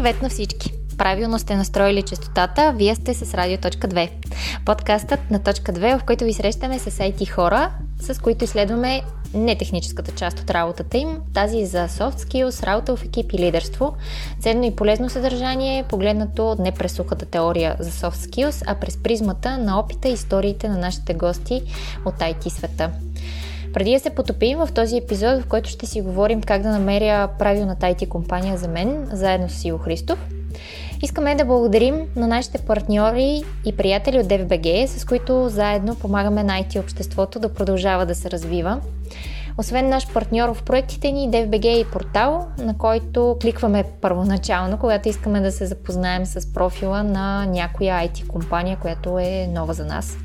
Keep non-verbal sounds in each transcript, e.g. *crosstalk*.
Привет на всички! Правилно сте настроили частотата, вие сте с Радио.2. Подкастът на Точка 2, в който ви срещаме с IT хора, с които изследваме не техническата част от работата им, тази за soft skills, работа в екип и лидерство, ценно и полезно съдържание, погледнато не през сухата теория за soft skills, а през призмата на опита и историите на нашите гости от IT света. Преди да се потопим в този епизод, в който ще си говорим как да намеря правилната IT компания за мен, заедно с Иво Христов, искаме да благодарим на нашите партньори и приятели от DFBG, с които заедно помагаме на IT обществото да продължава да се развива. Освен наш партньор в проектите ни, DFBG и портал, на който кликваме първоначално, когато искаме да се запознаем с профила на някоя IT компания, която е нова за нас.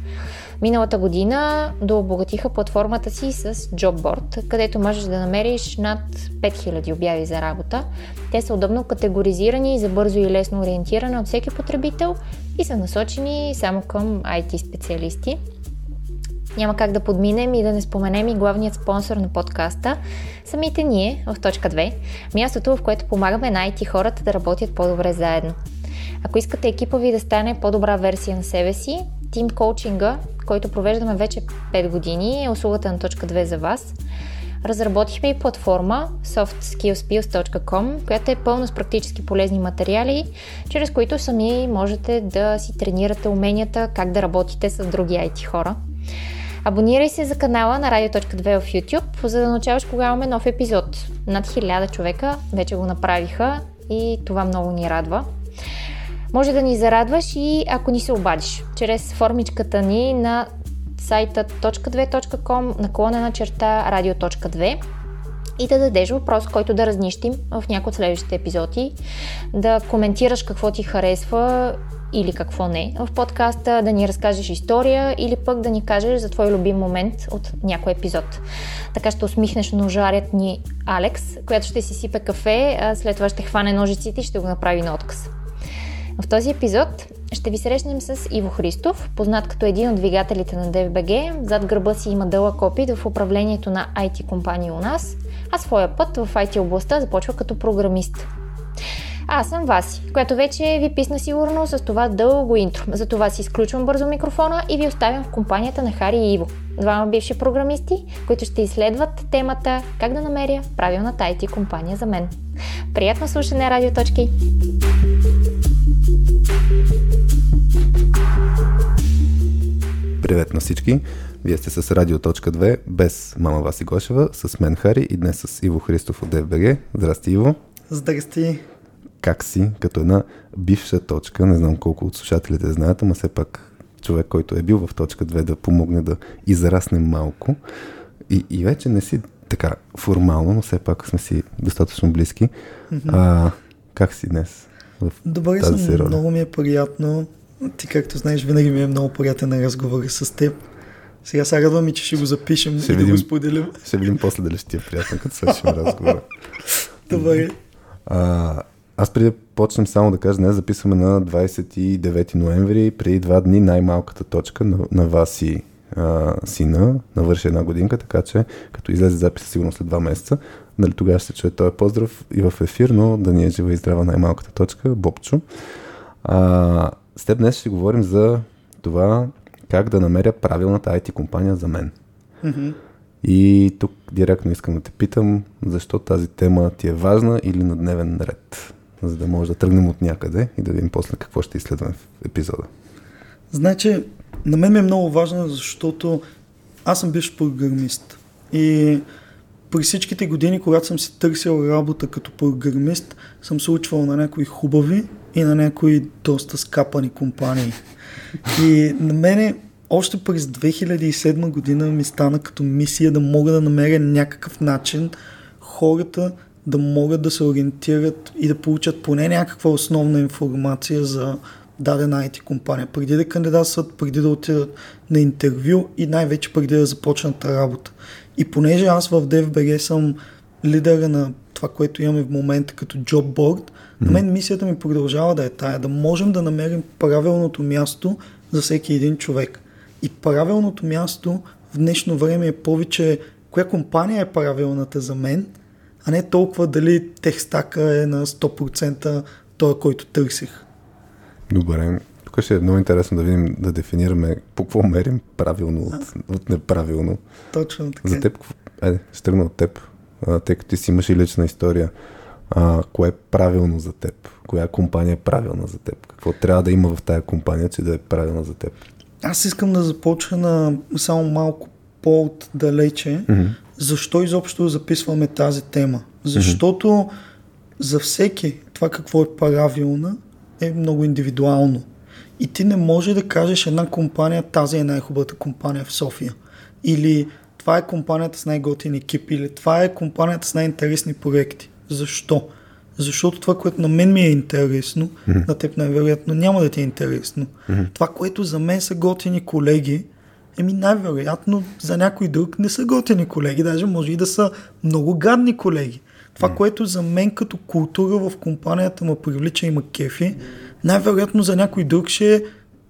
Миналата година дообогатиха платформата си с Jobboard, където можеш да намериш над 5000 обяви за работа. Те са удобно категоризирани за бързо и лесно ориентиране от всеки потребител и са насочени само към IT специалисти. Няма как да подминем и да не споменем и главният спонсор на подкаста, самите ние в точка 2, мястото в което помагаме на IT хората да работят по-добре заедно. Ако искате екипа ви да стане по-добра версия на себе си, Team коучинга, който провеждаме вече 5 години, е услугата на точка 2 за вас. Разработихме и платформа softskillspills.com, която е пълна с практически полезни материали, чрез които сами можете да си тренирате уменията как да работите с други IT хора. Абонирай се за канала на Radio.2 в YouTube, за да научаваш кога имаме нов епизод. Над 1000 човека вече го направиха и това много ни радва. Може да ни зарадваш и ако ни се обадиш, чрез формичката ни на сайта .2.com наклонена черта радио.2 и да дадеш въпрос, който да разнищим в някои от следващите епизоди, да коментираш какво ти харесва или какво не в подкаста, да ни разкажеш история или пък да ни кажеш за твой любим момент от някой епизод. Така ще усмихнеш ножарят ни Алекс, която ще си сипе кафе, а след това ще хване ножиците и ще го направи на отказ. В този епизод ще ви срещнем с Иво Христов, познат като един от двигателите на DFBG. Зад гърба си има дълъг опит в управлението на IT компании у нас, а своя път в IT областта започва като програмист. Аз съм Васи, която вече ви писна сигурно с това дълго интро. Затова си изключвам бързо микрофона и ви оставям в компанията на Хари и Иво, двама бивши програмисти, които ще изследват темата как да намеря правилната IT компания за мен. Приятно слушане, радиоточки! Привет на всички! Вие сте с Радио.2 без мама Васи Гошева, с мен Хари и днес с Иво Христов от ДФБГ. Здрасти, Иво! Здрасти! Как си? Като една бивша точка, не знам колко от слушателите знаят, ама все пак човек, който е бил в точка 2 да помогне да израсне малко. И, и вече не си така формално, но все пак сме си достатъчно близки. Mm-hmm. А, как си днес? В Добре съм, си роля? много ми е приятно. Ти, както знаеш, винаги ми е много приятен на разговори с теб. Сега се радвам и, че ще го запишем ще и видим, да го споделим. Ще видим после дали ще ти е приятно, като свършим *laughs* разговора. Добре. А, аз преди да почнем само да кажа, днес записваме на 29 ноември, преди два дни най-малката точка на, на вас и а, сина навърши една годинка, така че като излезе записа сигурно след два месеца, нали, тогава ще чуе този поздрав и в ефир, но да ни е жива и здрава най-малката точка, Бобчо. А, с теб днес ще говорим за това как да намеря правилната IT компания за мен. Mm-hmm. И тук директно искам да те питам, защо тази тема ти е важна или на дневен ред, за да може да тръгнем от някъде и да видим после какво ще изследваме в епизода. Значи, на мен ми е много важна, защото аз съм бивш програмист. И при всичките години, когато съм си търсил работа като програмист, съм се учвал на някои хубави и на някои доста скапани компании. И на мене още през 2007 година ми стана като мисия да мога да намеря някакъв начин хората да могат да се ориентират и да получат поне някаква основна информация за дадена IT компания, преди да кандидатстват, преди да отидат на интервю и най-вече преди да започнат работа. И понеже аз в DFBG съм лидера на това, което имаме в момента като job board, mm-hmm. на мен мисията ми продължава да е тая, да можем да намерим правилното място за всеки един човек. И правилното място в днешно време е повече коя компания е правилната за мен, а не толкова дали техстака е на 100% той, който търсих. Добре. Тук ще е много интересно да видим, да дефинираме по какво мерим правилно от, от неправилно. Точно така. За теб, айде, ще тръгна от теб, а, тъй като ти си имаш и лична история. А, кое е правилно за теб? Коя компания е правилна за теб? Какво трябва да има в тая компания, че да е правилна за теб? Аз искам да започна на само малко по-отдалече. Mm-hmm. Защо изобщо записваме тази тема? Защото mm-hmm. за всеки това какво е правилна е много индивидуално. И ти не може да кажеш една компания, тази е най-хубавата компания в София. Или това е компанията с най-готин екип, или това е компанията с най-интересни проекти. Защо? Защото това, което на мен ми е интересно, mm-hmm. на теб най-вероятно няма да ти е интересно. Mm-hmm. Това, което за мен са готини колеги, еми най-вероятно за някой друг не са готини колеги, даже може и да са много гадни колеги. Това, което за мен като култура в компанията ме привлича и ма кефи, най-вероятно за някой друг ще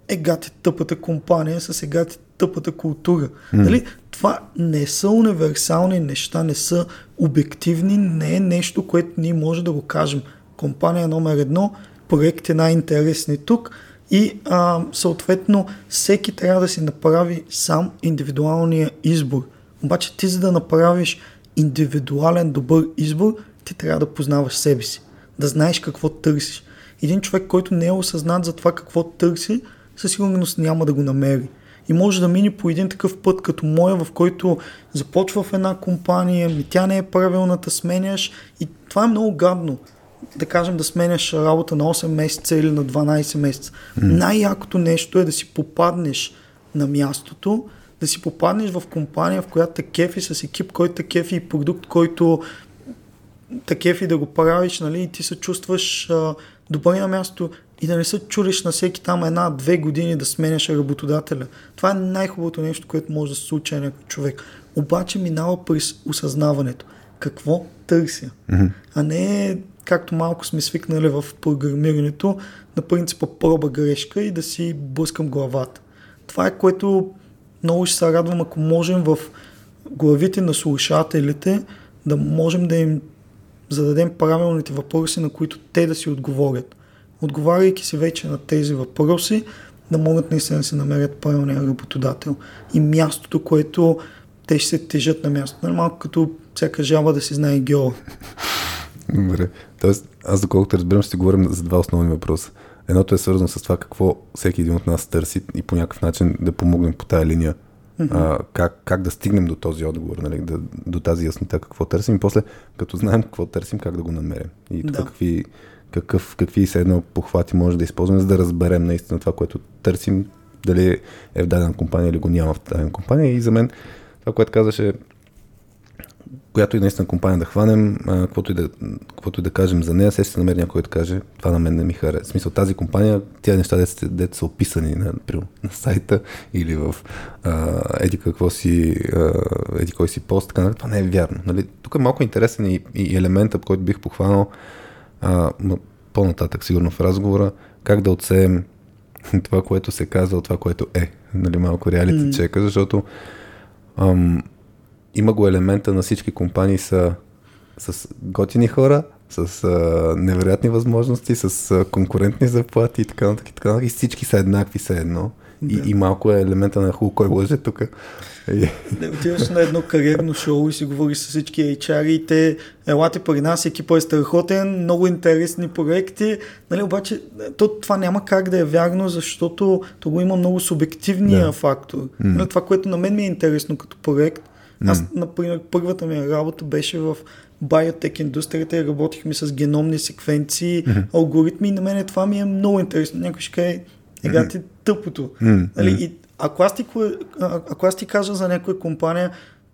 е гати тъпата компания с егати тъпата култура. Mm. Нали? Това не са универсални неща, не са обективни, не е нещо, което ние може да го кажем. Компания номер едно, проект е най-интересни тук и а, съответно всеки трябва да си направи сам индивидуалния избор. Обаче ти за да направиш индивидуален добър избор, ти трябва да познаваш себе си, да знаеш какво търсиш. Един човек, който не е осъзнат за това какво търси, със сигурност няма да го намери. И може да мине по един такъв път като моя, в който започва в една компания, ми тя не е правилната, сменяш и това е много гадно. Да кажем да сменяш работа на 8 месеца или на 12 месеца. Mm. Най-якото нещо е да си попаднеш на мястото, да си попаднеш в компания, в която те кефи с екип, който те кефи и продукт, който те кефи да го правиш, нали, и ти се чувстваш а, добре на място и да не се чудиш на всеки там една-две години да сменяш работодателя. Това е най-хубавото нещо, което може да се случи на някой човек. Обаче минава през осъзнаването. Какво търся? Mm-hmm. А не както малко сме свикнали в програмирането, на принципа проба грешка и да си блъскам главата. Това е което много ще се радвам, ако можем в главите на слушателите да можем да им зададем правилните въпроси, на които те да си отговорят отговаряйки си вече на тези въпроси, да могат наистина да се намерят правилния работодател и мястото, което те ще се тежат на мястото. Малко като всяка жаба да си знае геола. Добре. Тоест, аз доколкото разбирам, ще говорим за два основни въпроса. Едното е свързано с това какво всеки един от нас търси и по някакъв начин да помогнем по тая линия. Mm-hmm. А, как, как да стигнем до този отговор, нали? да, до тази яснота какво търсим и после, като знаем какво търсим, как да го намерим. И да. какви какъв, какви са едно похвати може да използваме, за да разберем наистина това, което търсим, дали е в дадена компания или го няма в дадена компания. И за мен това, което казаше, която и наистина компания да хванем, каквото и да, каквото и да кажем за нея, се ще намери някой да каже, това на мен не ми харесва. В смисъл, тази компания, тия неща, дете, дете са описани на, на сайта или в а, еди какво си, а, еди кой си пост, така, това не е вярно. Нали? Тук е малко интересен и, и елемента, който бих похванал, а, по-нататък, сигурно в разговора, как да отсеем *laughs* това, което се казва от това, което е. Нали, малко реалити mm. чека, защото ам, има го елемента на всички компании са с готини хора, с а, невероятни възможности, с а, конкурентни заплати и така нататък. И, така и всички са еднакви, са едно. Да. И, и малко е елемента на хубаво кой лъже тук. Да отиваш на едно кариерно шоу и си говориш с всички HR и те елате при нас, екипа е страхотен, много интересни проекти, нали, обаче то, това няма как да е вярно, защото то го има много субективния да. фактор. Mm. Това, което на мен ми е интересно като проект, аз, например, първата ми работа беше в биотек индустрията и работихме с геномни секвенции, mm-hmm. алгоритми и на мен това ми е много интересно. Някой ще каже, ега ти тъпото. Mm-hmm. Нали? И ако аз, ти, ако аз ти кажа за някоя компания,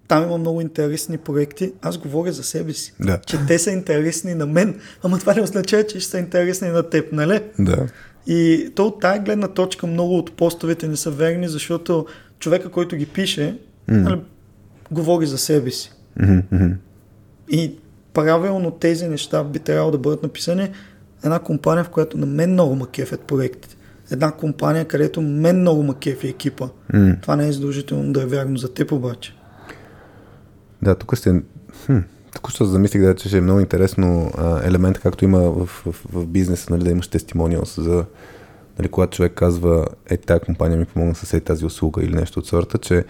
там има много интересни проекти, аз говоря за себе си. Да. Че те са интересни на мен, ама това не означава, че ще са интересни на теб, нали? Да. И то от тази гледна точка много от постовете не са верни, защото човека, който ги пише, mm. нали, говори за себе си. Mm-hmm. И правилно тези неща би трябвало да бъдат написани една компания, в която на мен много ма кефят проектите една компания, където мен много ма кефи екипа. Mm. Това не е задължително да е вярно за теб обаче. Да, тук сте... Хм, Току-що замислих, да, че ще е много интересно а, елемент, както има в, в, в бизнеса, нали, да имаш тестимониалс за нали, когато човек казва, е, тази компания ми помогна с е тази услуга или нещо от сорта, че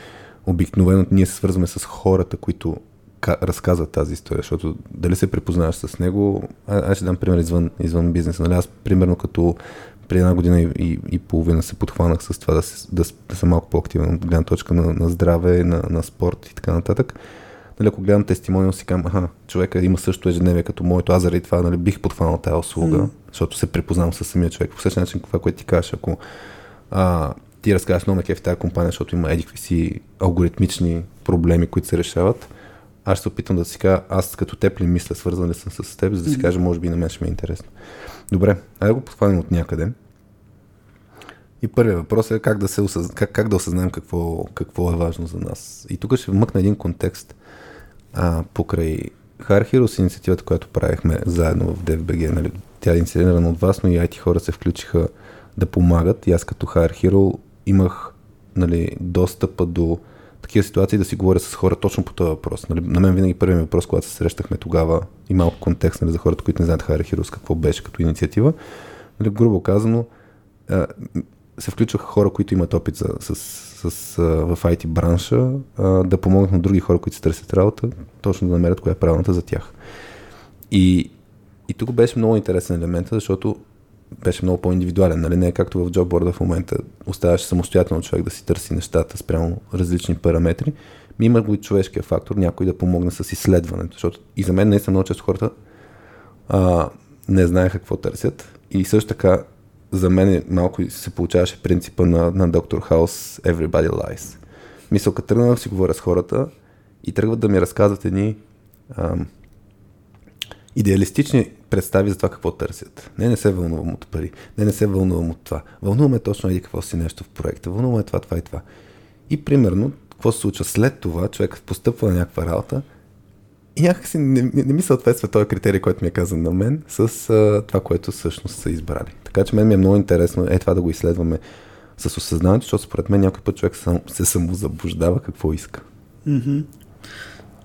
обикновено ние се свързваме с хората, които разказват тази история, защото дали се препознаваш с него, а, аз ще дам пример извън, извън бизнеса. Нали? Аз, примерно, като при една година и, и, и половина се подхванах с това да, се, да, да съм малко по-активен от гледна точка на, на здраве, на, на спорт и така нататък. Нали, ако гледам тестимониал си казвам, аха, човека има също ежедневие като моето, аз заради това нали, бих подхванал тази услуга, mm. защото се препознавам с самия човек. По същия начин, това, което ти кажеш, ако а, ти разказваш много на в тази компания, защото има едикви си алгоритмични проблеми, които се решават, аз ще се опитам да си кажа, аз като теб ли мисля, свързан ли съм с теб, за да си кажа, може би на мен ще ми е интересно. Добре, айде го подхванем от някъде. И първият въпрос е как да, се осъз... как, как да осъзнаем какво, какво е важно за нас. И тук ще вмъкна един контекст а, покрай Hard Heroes, инициативата, която правихме заедно в DFBG. Нали? Тя е инициирана от вас, но и IT хора се включиха да помагат. И аз като Hard Hero имах нали, достъпа до такива ситуации да си говоря с хора точно по този въпрос. Нали, на мен винаги първият въпрос, когато се срещахме тогава и малко контекст нали, за хората, които не знаят Heroes какво беше като инициатива, нали, грубо казано, се включваха хора, които имат опит за, с, с, с, в IT бранша, да помогнат на други хора, които се търсят работа, точно да намерят коя е правилната за тях. И, и тук беше много интересен елемент, защото беше много по-индивидуален. Нали? Не е както в джобборда в момента оставаше самостоятелно човек да си търси нещата спрямо различни параметри. Има го и човешкия фактор, някой да помогне с изследването. Защото и за мен наистина много често хората а, не знаеха какво търсят. И също така за мен малко се получаваше принципа на, на доктор Хаус Everybody Lies. Мисъл, като тръгнах си говоря с хората и тръгват да ми разказват едни ам, идеалистични представи за това какво търсят. Не, не се вълнувам от пари. Не, не се вълнувам от това. Вълнуваме точно еди какво си нещо в проекта. Вълнуваме това, това и това. И примерно, какво се случва след това, човек постъпва на някаква работа и някакси не, не, не ми съответства този критерий, който ми е казан на мен, с а, това, което всъщност са избрали. Така че мен ми е много интересно е това да го изследваме с осъзнаването, защото според мен някой път човек сам, се самозаблуждава какво иска. Mm-hmm.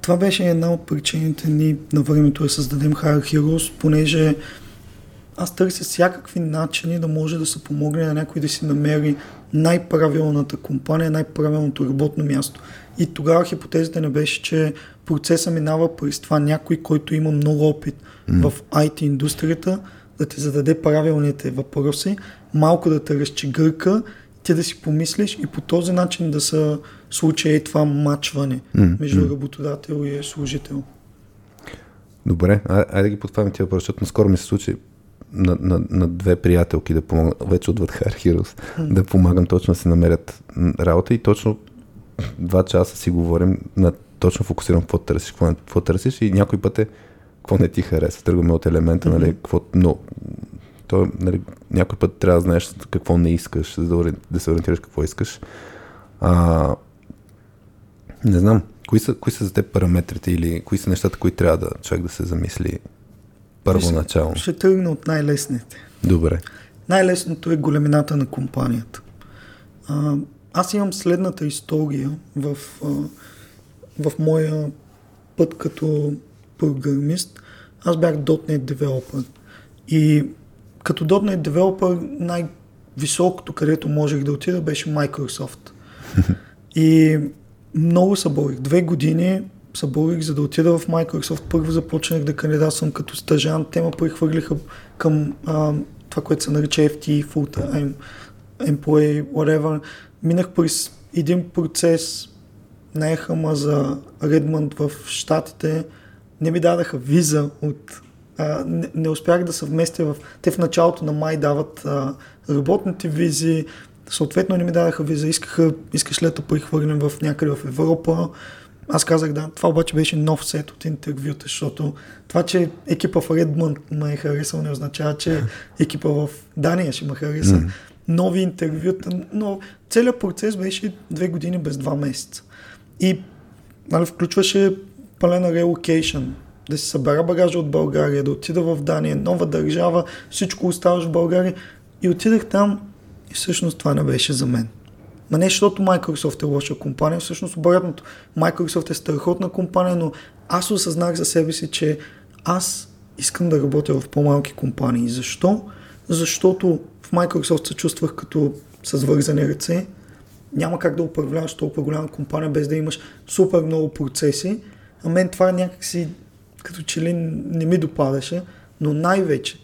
Това беше една от причините ни на времето да създадем Hire Heroes, понеже аз търся всякакви начини да може да се помогне на някой да си намери най-правилната компания, най-правилното работно място. И тогава хипотезата не беше, че процесът минава през това някой, който има много опит mm. в IT индустрията, да ти зададе правилните въпроси, малко да те разчегърка, ти да си помислиш и по този начин да се случи и това мачване mm. между работодател и служител. Добре, айде да ги подхванем тия въпроси, защото наскоро ми се случи на, на, на две приятелки да помогна, вече отвъд Hard Heroes, mm. да помагам точно да се намерят работа и точно два часа си говорим на точно фокусирам какво търсиш, какво, какво търсиш и някой път е какво не ти харесва. Тръгваме от елемента, нали, какво, но то, нали, някой път трябва да знаеш какво не искаш, за да, да се ориентираш какво искаш. А, не знам, кои са, кои са за теб параметрите или кои са нещата, които трябва да човек да се замисли първоначално? Ще, ще тръгна от най-лесните. Добре. Най-лесното е големината на компанията. А, аз имам следната история в, а, в моя път като програмист. Аз бях .NET девелопър. И като .NET девелопър най-високото, където можех да отида, беше Microsoft. *laughs* И много се борих. Две години се борих, за да отида в Microsoft. Първо започнах да кандидатствам като стъжант. Те ме прехвърлиха към а, това, което се нарича FT, Full Time Employee, whatever. Минах през един процес, наеха ма за Редмонд в Штатите. Не ми дадаха виза от а, не, не успях да съвместя в... Те в началото на май дават а, работните визи, съответно не ми дадаха виза, искаха, искаш лето прехвърлим в някъде в Европа. Аз казах да, това обаче беше нов сет от интервюта, защото това, че екипа в Редмънд ме е харесал, не означава, че *laughs* екипа в Дания ще ме хареса. Mm-hmm. Нови интервюта, но целият процес беше две години без два месеца. И нали, включваше пълена релокейшн, да си събера багажа от България, да отида в Дания, нова държава, всичко оставаш в България. И отидах там и всъщност това не беше за мен. Ма не защото Microsoft е лоша компания, всъщност обратното. Microsoft е страхотна компания, но аз осъзнах за себе си, че аз искам да работя в по-малки компании. Защо? Защото в Microsoft се чувствах като с вързани ръце. Няма как да управляваш толкова голяма компания без да имаш супер много процеси. А мен това някакси като че ли не ми допадаше, но най-вече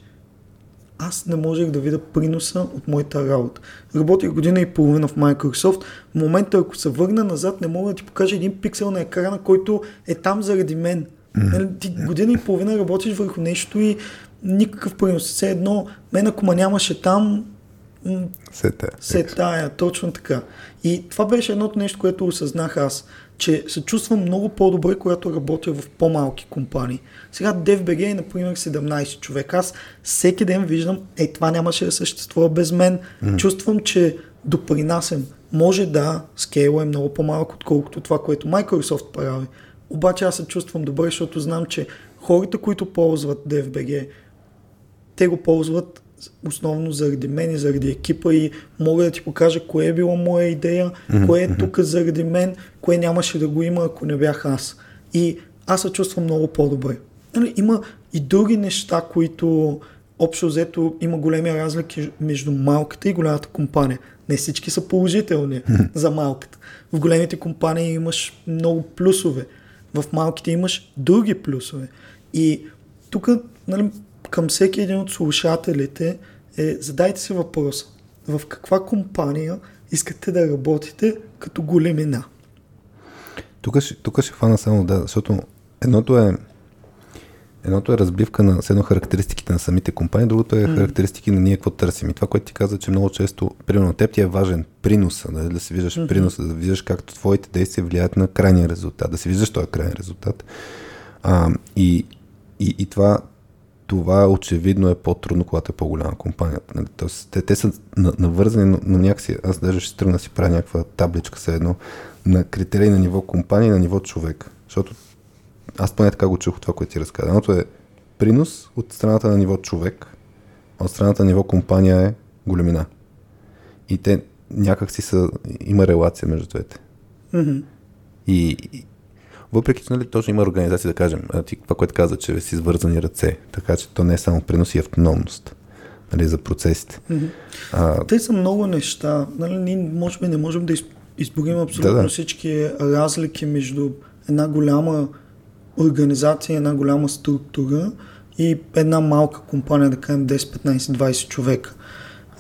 аз не можех да видя приноса от моята работа. Работих година и половина в Microsoft. В момента, ако се върна назад, не мога да ти покажа един пиксел на екрана, който е там заради мен. Mm-hmm. Ти година и половина работиш върху нещо и никакъв принос. Все едно, мен ако ма нямаше там, се тая. Се тая, точно така. И това беше едното нещо, което осъзнах аз, че се чувствам много по-добре, когато работя в по-малки компании. Сега DFBG е, например, 17 човек. Аз всеки ден виждам, е, това нямаше да съществува без мен. Mm. Чувствам, че допринасям. Може да, скейла е много по-малко, отколкото това, което Microsoft прави. Обаче аз се чувствам добре, защото знам, че хората, които ползват DFBG, те го ползват основно заради мен и заради екипа и мога да ти покажа кое е била моя идея, mm-hmm. кое е тук заради мен, кое нямаше да го има, ако не бях аз. И аз се чувствам много по-добре. Нали, има и други неща, които общо взето има големи разлики между малката и голямата компания. Не всички са положителни mm-hmm. за малката. В големите компании имаш много плюсове. В малките имаш други плюсове. И тук нали, към всеки един от слушателите е задайте си въпроса. В каква компания искате да работите като големина? Тук ще, тук ще хвана само да, защото едното е Едното е разбивка на едно характеристиките на самите компании, другото е mm. характеристики на ние какво търсим. И това, което ти каза, че много често, примерно, теб ти е важен приноса, да, да си виждаш mm-hmm. приноса, да виждаш как твоите действия влияят на крайния резултат, да си виждаш този крайен резултат. А, и, и, и това, това очевидно е по-трудно, когато е по-голяма компанията. Нали? Тоест, те, те са навързани, но, но някакси, аз даже ще тръгна си правя някаква табличка все едно на критерии на ниво компания и на ниво човек. Защото аз поне така го чух това, което ти разказа. Едното е принос от страната на ниво човек, а от страната на ниво компания е големина. И те някак си са, има релация между двете. Mm-hmm. И, въпреки, че нали, точно има организация, да кажем, това, което каза, че си свързани ръце, така че то не е само принос и автономност нали, за процесите. Mm-hmm. А, Те са много неща. Нали, ние може би не можем да изборим абсолютно да, да. всички разлики между една голяма организация, една голяма структура и една малка компания, да кажем 10, 15, 20 човека.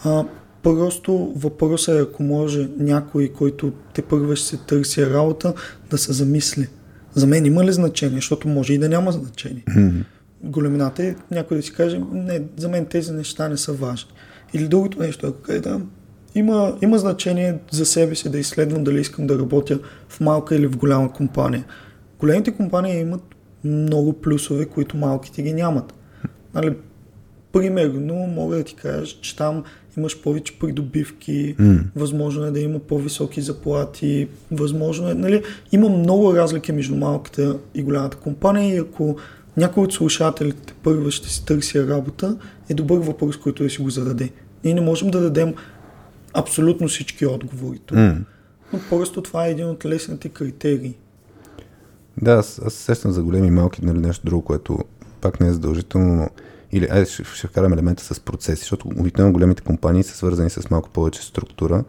А, просто въпросът е, ако може някой, който те първо ще се търси работа, да се замисли. За мен има ли значение, защото може и да няма значение. Mm-hmm. Големината е някой да си каже, не, за мен тези неща не са важни. Или другото нещо, ако каже, да, има, има значение за себе си да изследвам дали искам да работя в малка или в голяма компания. Големите компании имат много плюсове, които малките ги нямат. Нали, примерно, мога да ти кажа, че там имаш повече придобивки, mm. възможно е да има по-високи заплати, възможно е, нали, има много разлики между малката и голямата компания и ако някой от слушателите първа ще си търси работа, е добър въпрос, който да си го зададе. Ние не можем да дадем абсолютно всички отговори тук. Mm. Но просто това е един от лесните критерии. Да, аз, аз сещам за големи и малки, нали, нещо друго, което пак не е задължително, но или айде ще, ще вкарам елемента с процеси, защото обикновено големите компании са свързани с малко повече структура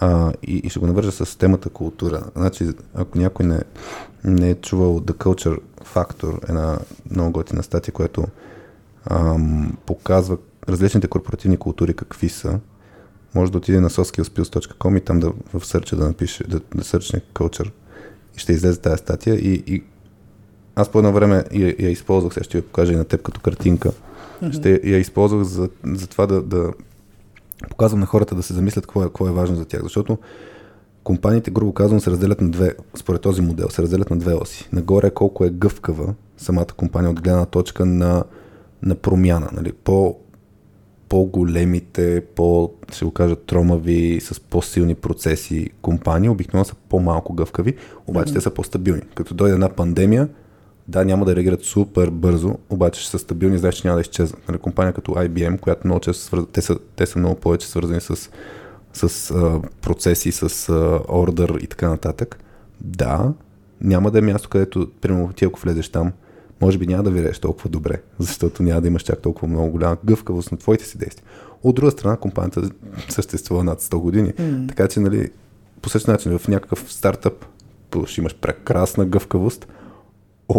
а, и, и ще го навържа с темата култура. Значи, ако някой не, не е чувал The Culture Factor, една много готина статия, която ам, показва различните корпоративни култури какви са, може да отиде на soskillspills.com и там да в сърча да напише, да, да сърчне Culture и ще излезе тази статия и, и аз по едно време я, я използвах, сега ще я покажа и на теб като картинка. Ще я използвах за, за това да, да показвам на хората да се замислят какво е, какво е важно за тях, защото компаниите, грубо казвам, се разделят на две, според този модел, се разделят на две оси. Нагоре е колко е гъвкава самата компания от гледна точка на, на промяна. Нали? По, по-големите, по, ще го кажа, тромави, с по-силни процеси компании, обикновено са по-малко гъвкави, обаче mm-hmm. те са по-стабилни. Като дойде една пандемия, да, няма да реагират супер бързо, обаче ще са стабилни, знаеш, че няма да изчезнат. Нали, компания като IBM, която много често свърз... те, са, те са много повече свързани с с а, процеси, с а, ордер и така нататък, да, няма да е място, където, примерно, ти ако влезеш там, може би няма да виреш толкова добре, *laughs* защото няма да имаш чак толкова много голяма гъвкавост на твоите си действия. От друга страна, компанията съществува над 100 години, mm. така че, нали, по същия начин, в някакъв стартъп ще имаш прекрасна гъвкавост,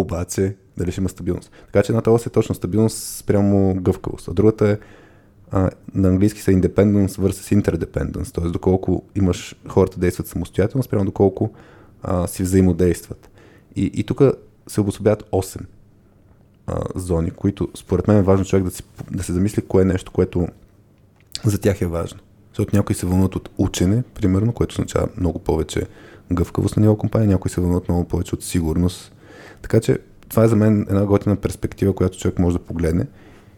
обаче дали ще има стабилност. Така че едната ос е точно стабилност спрямо гъвкавост, а другата е а, на английски са independence versus interdependence, т.е. доколко имаш хората действат самостоятелно, спрямо доколко а, си взаимодействат. И, и тук се обособяват 8 а, зони, които според мен е важно човек да, си, да се замисли кое е нещо, което за тях е важно. Защото някои се вълнуват от учене, примерно, което означава много повече гъвкавост на ниво компания, някои се вълнуват много повече от сигурност. Така че това е за мен една готина перспектива, която човек може да погледне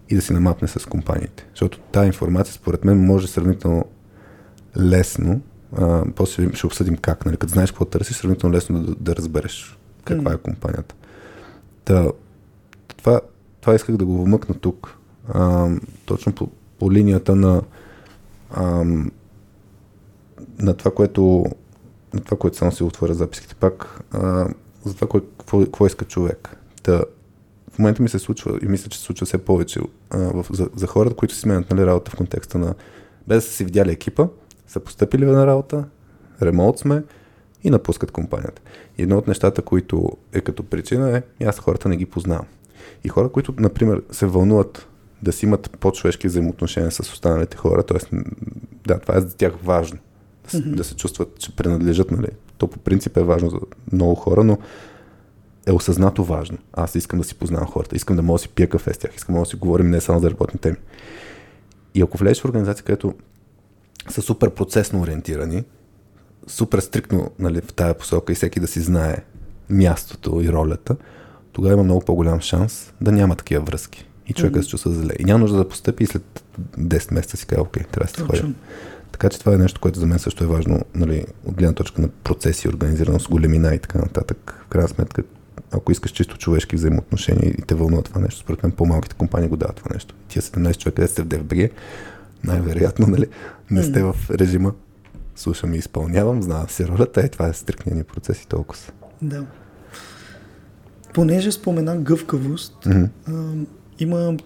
и да си намапне с компаниите. Защото тази информация, според мен, може сравнително лесно, а, после ще обсъдим как, нали, като знаеш какво търсиш, сравнително лесно да, да разбереш каква е компанията. Та, това, това исках да го вмъкна тук, а, точно по, по линията на, а, на това, което на това, което само се отворя записките пак, а, за това, какво, какво иска човек. Та, в момента ми се случва и мисля, че се случва все повече а, в, за, за хората, които си сменят нали, работа в контекста на без да са си видяли екипа, са поступили на работа, ремонт сме и напускат компанията. И едно от нещата, които е като причина е, аз хората не ги познавам. И хора, които, например, се вълнуват да си имат по-човешки взаимоотношения с останалите хора, т.е. да, това е за тях важно. Да, mm-hmm. да се чувстват, че принадлежат, нали? То по принцип е важно за много хора, но е осъзнато важно. Аз искам да си познавам хората, искам да мога да си пия кафе с тях, искам да да си говорим не само за работни теми. И ако влезеш в организация, където са супер процесно ориентирани, супер стриктно нали, в тая посока и всеки да си знае мястото и ролята, тогава има много по-голям шанс да няма такива връзки. И човека mm-hmm. се чувства зле. И няма нужда да постъпи и след 10 месеца си казва, окей, трябва да се ходя. Така че това е нещо, което за мен също е важно, нали, от гледна точка на процеси, организираност, големина и така нататък. В крайна сметка, ако искаш чисто човешки взаимоотношения и те вълнува това нещо, според мен по-малките компании го дават това нещо. Тия 17 човека, къде сте в DFBG, най-вероятно, нали, не сте в режима слушам и изпълнявам, знам си ролята, е това е стрикния ни процес и толкова. Да. Понеже спомена гъвкавост, mm-hmm. а, има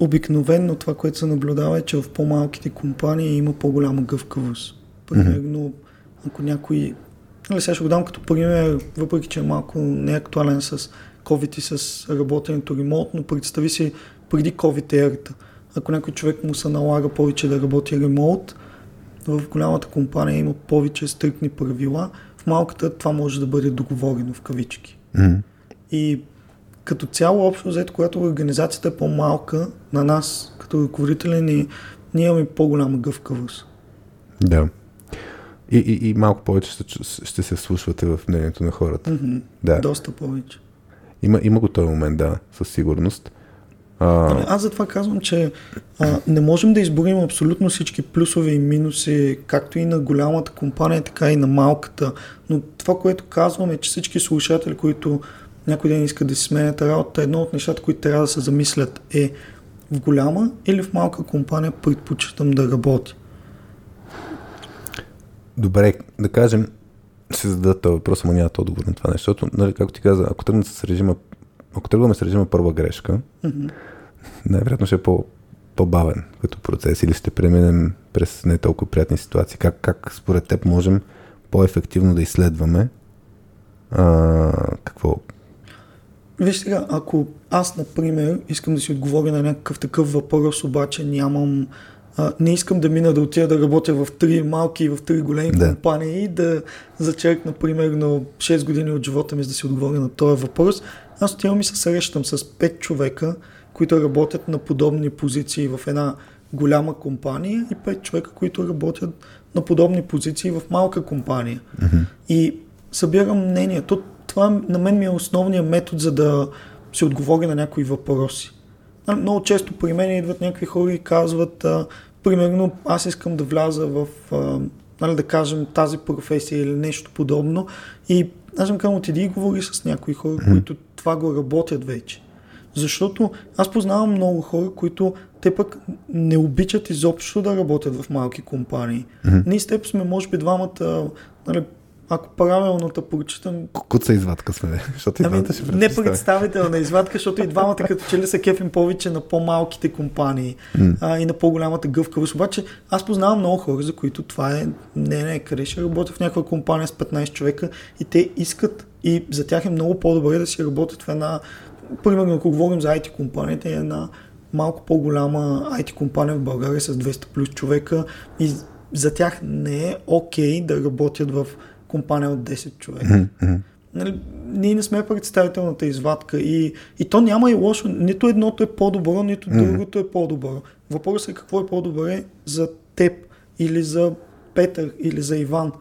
обикновенно това, което се наблюдава е, че в по-малките компании има по-голяма гъвкавост. Примерно, mm-hmm. ако някой... Нали, сега ще го дам като пример, въпреки че е малко неактуален с COVID и с работенето ремонт, но представи си преди COVID ерата. Ако някой човек му се налага повече да работи ремонт, в голямата компания има повече стрикни правила, в малката това може да бъде договорено в кавички. Mm-hmm. И като цяло, общо взето, когато организацията е по-малка, на нас, като ръководители, ни, ние имаме по-голяма гъвкавост. Да. И, и, и малко повече ще, ще се слушвате в мнението на хората. Mm-hmm. Да. Доста повече. Има, има го този момент, да, със сигурност. А... Аз затова казвам, че а, не можем да изборим абсолютно всички плюсове и минуси, както и на голямата компания, така и на малката. Но това, което казвам е, че всички слушатели, които някой ден искат да си сменят работа, едно от нещата, които трябва да се замислят е в голяма или в малка компания предпочитам да работя. Добре, да кажем, се зададат този въпрос, ама нямат отговор на това нещо, защото, нали, както ти каза, ако тръгнат с режима, ако тръгваме с режима първа грешка, mm-hmm. най-вероятно ще е по, по-бавен като процес или ще преминем през не толкова приятни ситуации. Как, как според теб можем по-ефективно да изследваме а, какво, Виж сега, ако аз, например, искам да си отговоря на някакъв такъв въпрос, обаче нямам а, не искам да мина да отида да работя в три малки и в три големи да. компании и да зачеркна примерно 6 години от живота ми, за да си отговоря на този въпрос. Аз отивам и се срещам с 5 човека, които работят на подобни позиции в една голяма компания и 5 човека, които работят на подобни позиции в малка компания. Mm-hmm. И събирам мнението това на мен ми е основният метод, за да се отговори на някои въпроси. Много често при мен идват някакви хора и казват, а, примерно, аз искам да вляза в, а, нали, да кажем, тази професия или нещо подобно. И аз съм казвам, отиди и говори с някои хора, mm-hmm. които това го работят вече. Защото аз познавам много хора, които те пък не обичат изобщо да работят в малки компании. Mm-hmm. Ние с теб сме, може би, двамата, нали, ако правилно те прочитам... Куца извадка сме, *laughs* защото и ами, двамата ще Не представителна извадка, защото и двамата като че ли са кефим повече на по-малките компании mm. а, и на по-голямата гъвкавост. Обаче аз познавам много хора, за които това е не, не, къде ще работя в някаква компания с 15 човека и те искат и за тях е много по-добре да си работят в една, примерно ако говорим за IT компанията, е една малко по-голяма IT компания в България с 200 плюс човека и за тях не е окей okay да работят в компания от 10 човека. Mm-hmm. Нали, ние не сме представителната извадка и, и то няма и лошо. Нито едното е по-добро, нито mm-hmm. другото е по-добро. Въпросът е какво е по-добре за теб или за Петър или за Иван.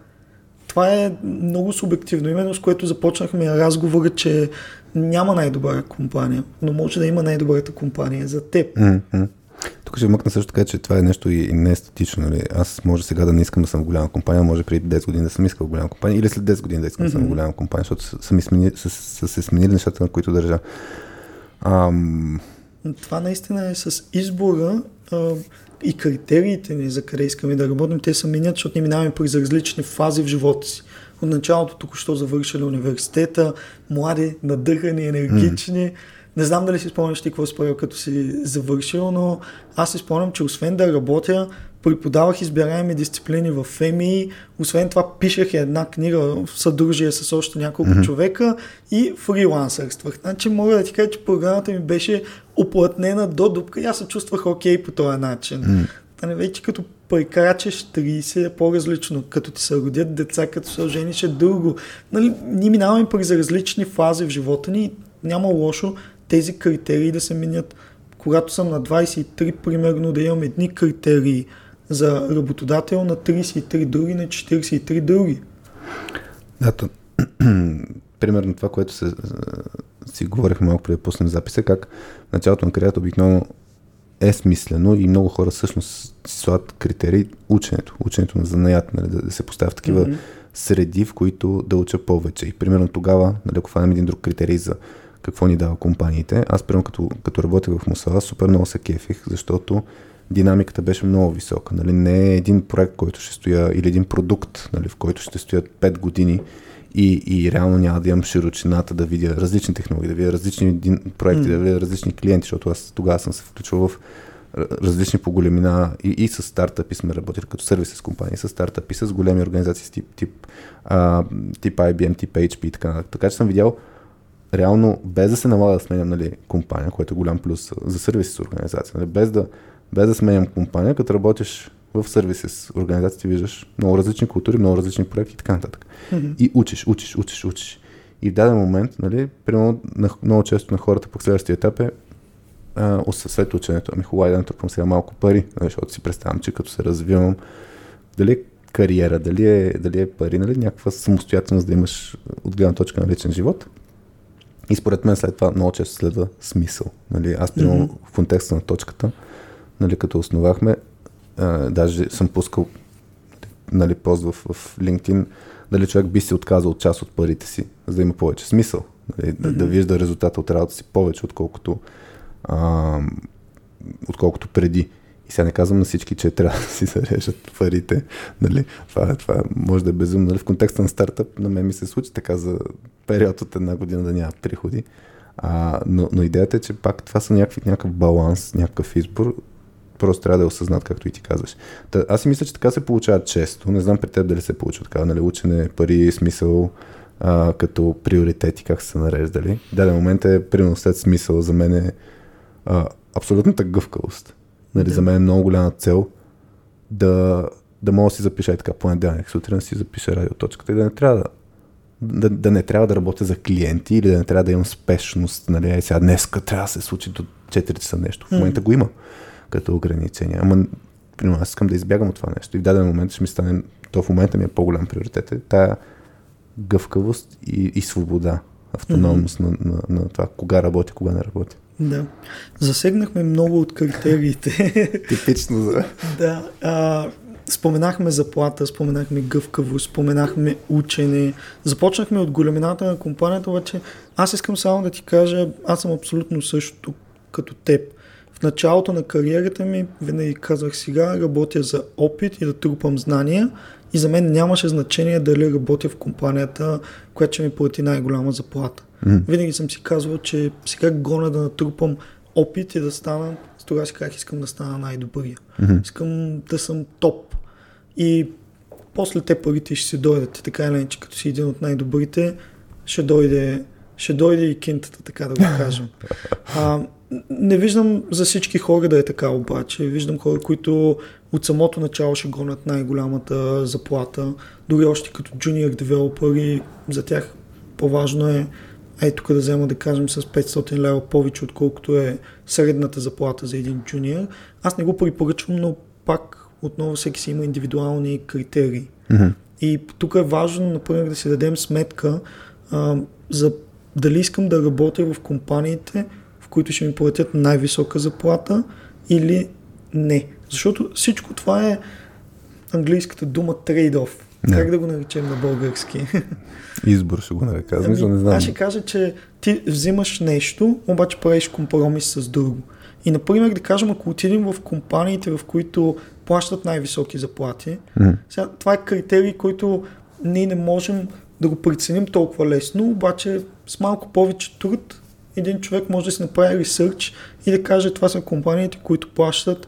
Това е много субективно, именно с което започнахме разговора, че няма най-добра компания, но може да има най-добрата компания за теб. Mm-hmm. Тук ще вмъкна също така, че това е нещо и не е статично. Нали? Аз може сега да не искам да съм в голяма компания, може преди 10 години да съм искал в голяма компания или след 10 години да искам да съм в голяма компания, защото са, смени, са, са се сменили нещата, на които държа. Ам... Това наистина е с избора а, и критериите ни за къде искаме да работим, те се менят, защото ние минаваме през различни фази в живота си. От началото току-що завършили университета, млади, надъхани, енергични. Mm не знам дали си спомняш ти какво си правил като си завършил, но аз си спомням, че освен да работя, преподавах избираеми дисциплини в ФЕМИ, освен това пишех една книга в съдружие с още няколко mm-hmm. човека и фрилансърствах. Значи мога да ти кажа, че програмата ми беше оплътнена до дупка и аз се чувствах окей по този начин. Mm-hmm. не вече като прекрачеш 30 е по-различно. Като ти се родят деца, като се жениш е друго. Нали, ние минаваме през различни фази в живота ни. Няма лошо тези критерии да се минят. Когато съм на 23, примерно, да имам едни критерии за работодател, на 33 други, на 43 други. Да, то, *clears throat* примерно това, което се, си говорихме малко преди да пуснем записа, как началото на кариерата обикновено е смислено и много хора всъщност слагат критерии ученето, ученето на занаят, нали, да, да се поставят такива mm-hmm. среди, в които да уча повече. И примерно тогава, нали, ако фанем един друг критерий за какво ни дава компаниите. Аз, примерно, като, като работех в Мусала, супер много се кефих, защото динамиката беше много висока. Нали? Не е един проект, който ще стоя, или един продукт, нали, в който ще стоят 5 години и, и реално няма да имам широчината да видя различни технологии, да видя различни проекти, mm. да видя различни клиенти, защото аз тогава съм се включвал в различни по големина и, и с стартъпи сме работили като сервис с компании, с стартъпи, с големи организации тип, тип, а, тип IBM, тип HP и така. Така че съм видял реално, без да се налага да сменям нали, компания, което е голям плюс за сервиси с организация, нали, без, да, без да сменям компания, като работиш в сервиси с организация, ти виждаш много различни култури, много различни проекти и така нататък. Mm-hmm. И учиш, учиш, учиш, учиш. И в даден момент, нали, примерно, много често на хората по следващия етап е а, след ученето, ами хубаво да натрупам сега малко пари, нали, защото си представям, че като се развивам, дали е кариера, дали е, дали е пари, нали, някаква самостоятелност да имаш от гледна точка на личен живот, и според мен след това много често следва смисъл. Нали? Аз, примерно, mm-hmm. в контекста на точката, нали, като основахме, а, даже съм пускал нали, пост в, в LinkedIn, дали човек би се отказал от част от парите си, за да има повече смисъл. Нали, mm-hmm. да, да вижда резултата от работа си повече, отколкото, а, отколкото преди. И сега не казвам на всички, че трябва да си зарежат парите. Нали? Това, това може да е безумно. Нали? В контекста на стартъп на мен ми се случи така за период от една година да няма приходи. А, но, но идеята е, че пак това са някакви, някакъв баланс, някакъв избор. Просто трябва да е осъзнат, както и ти казваш. Та, аз си мисля, че така се получава често. Не знам при теб дали се получва така. Нали? Учене, пари, смисъл, а, като приоритети, как са нареждали. Даден момент е, примерно след смисъл, за мен е а, абсолютната гъвкавост. Нали, да. За мен е много голяма цел да, да мога да си запиша и така понеделник сутрин си запиша радиоточката и да не трябва да да, да не трябва да работя за клиенти или да не трябва да имам спешност, нали, е, сега днеска трябва да се случи до 4 часа нещо. В момента mm. го има като ограничение. Ама, примерно, аз искам да избягам от това нещо и в даден момент ще ми стане, то в момента ми е по-голям приоритет, е тая гъвкавост и, и свобода, автономност mm-hmm. на, на, на това кога работя, кога не работя. Да. Засегнахме много от критериите. *laughs* Типично за. да. А, споменахме заплата, споменахме гъвкавост, споменахме учене. Започнахме от големината на компанията, обаче аз искам само да ти кажа, аз съм абсолютно същото като теб. В началото на кариерата ми винаги казах сега работя за опит и да трупам знания и за мен нямаше значение дали работя в компанията, която ще ми плати най-голяма заплата. Mm. Винаги съм си казвал, че сега гоня да натрупам опит и да стана, тогава си казах, искам да стана най-добрия. Mm-hmm. Искам да съм топ. И после те парите ще си дойдат. Така или иначе, като си един от най-добрите, ще дойде, ще дойде и кинтата, така да го *laughs* кажем. А, не виждам за всички хора да е така обаче. Виждам хора, които от самото начало ще гонят най-голямата заплата. Дори още като junior девелопери, за тях по-важно е ей тук да взема да кажем с 500 лева повече, отколкото е средната заплата за един джуниор. Аз не го препоръчвам, но пак отново всеки си има индивидуални критерии. Mm-hmm. И тук е важно, например, да си дадем сметка а, за дали искам да работя в компаниите, които ще ми платят най-висока заплата или не. Защото всичко това е английската дума trade-off. Как да го наречем на български? *laughs* Избор ще го нарека. Ами, не знам. Аз ще кажа, че ти взимаш нещо, обаче правиш компромис с друго. И, например, да кажем, ако отидем в компаниите, в които плащат най-високи заплати, mm. сега, това е критерий, който ние не можем да го преценим толкова лесно, обаче с малко повече труд един човек може да си направи ресърч и да каже това са компаниите, които плащат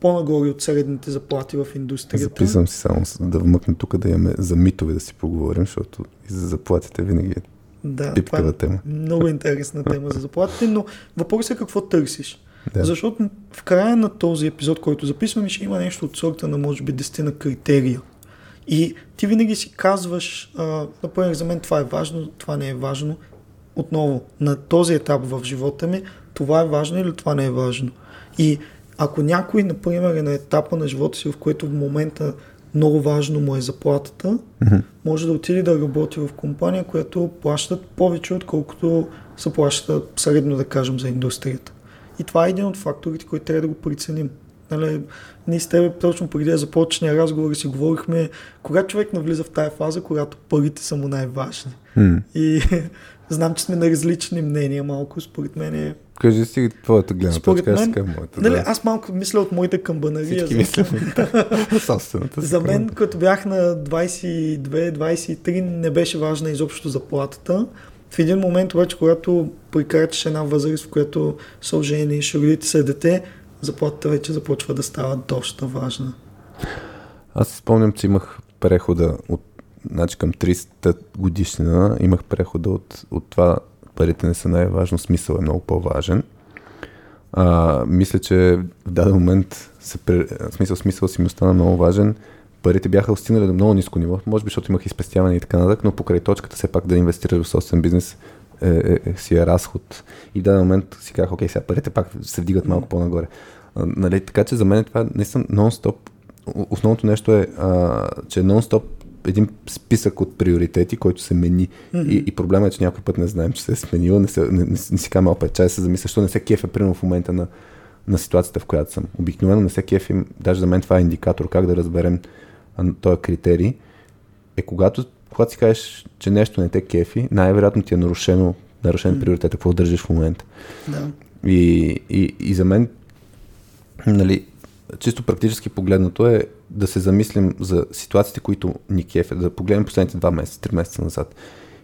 по-нагоре от средните заплати в индустрията. Записвам си само да вмъкна тук да имаме за митове да си поговорим, защото и за заплатите винаги е да, пипкава е тема. Много интересна тема за заплатите, но въпросът е какво търсиш. Да. Защото в края на този епизод, който записваме, ще има нещо от сорта на може би 10 на критерия. И ти винаги си казваш, а, например, за мен това е важно, това не е важно. Отново, на този етап в живота ми, това е важно или това не е важно. И ако някой, например, е на етапа на живота си, в който в момента много важно му е заплатата, mm-hmm. може да отиде да работи в компания, която плащат повече, отколкото се плаща средно, да кажем, за индустрията. И това е един от факторите, които трябва да го преценим. Нали, ние с теб точно преди да започне разговор си говорихме, кога човек навлиза в тая фаза, когато парите са му най-важни. Mm. И *laughs* знам, че сме на различни мнения малко, според мен е Кажи си твоята гледна Според точка, мен, аз моята. Нали, да. Аз малко мисля от моите камбанария. Всички мисля. *laughs* за мен, като бях на 22-23, не беше важна изобщо заплатата. В един момент обаче, когато прикачаш една възраст, в която ожени, ще родите се дете, заплатата вече започва да става доста важна. Аз си спомням, че имах прехода от значи към 30 годишнина, имах прехода от, от това парите не са най-важно, смисъл е много по-важен. А, мисля, че в даден момент се, смисъл, смисъл си ми остана много важен. Парите бяха стигнали до много ниско ниво, може би, защото имах изпестяване и така нататък, но покрай точката все пак да инвестираш в собствен бизнес е, е, е, си е разход. И в даден момент си казах, окей, сега парите пак се вдигат малко по-нагоре. А, нали, така че за мен това наистина нон-стоп. Основното нещо е, а, че нон-стоп един списък от приоритети, който се мени. Mm-hmm. И, и проблема е, че някой път не знаем, че се е сменил, не, се, не, не, не си казваме опет чай, се замисля, защо не се кефе, примерно в момента на, на ситуацията, в която съм. Обикновено не се кефи, даже за мен това е индикатор, как да разберем този критерий, е когато, когато си кажеш, че нещо не те кефи, най-вероятно ти е нарушено, нарушен mm-hmm. приоритет, какво държиш в момента. Да. И, и, и за мен, нали, чисто практически погледнато е да се замислим за ситуациите, които ни кефят, да погледнем последните два месеца, три месеца назад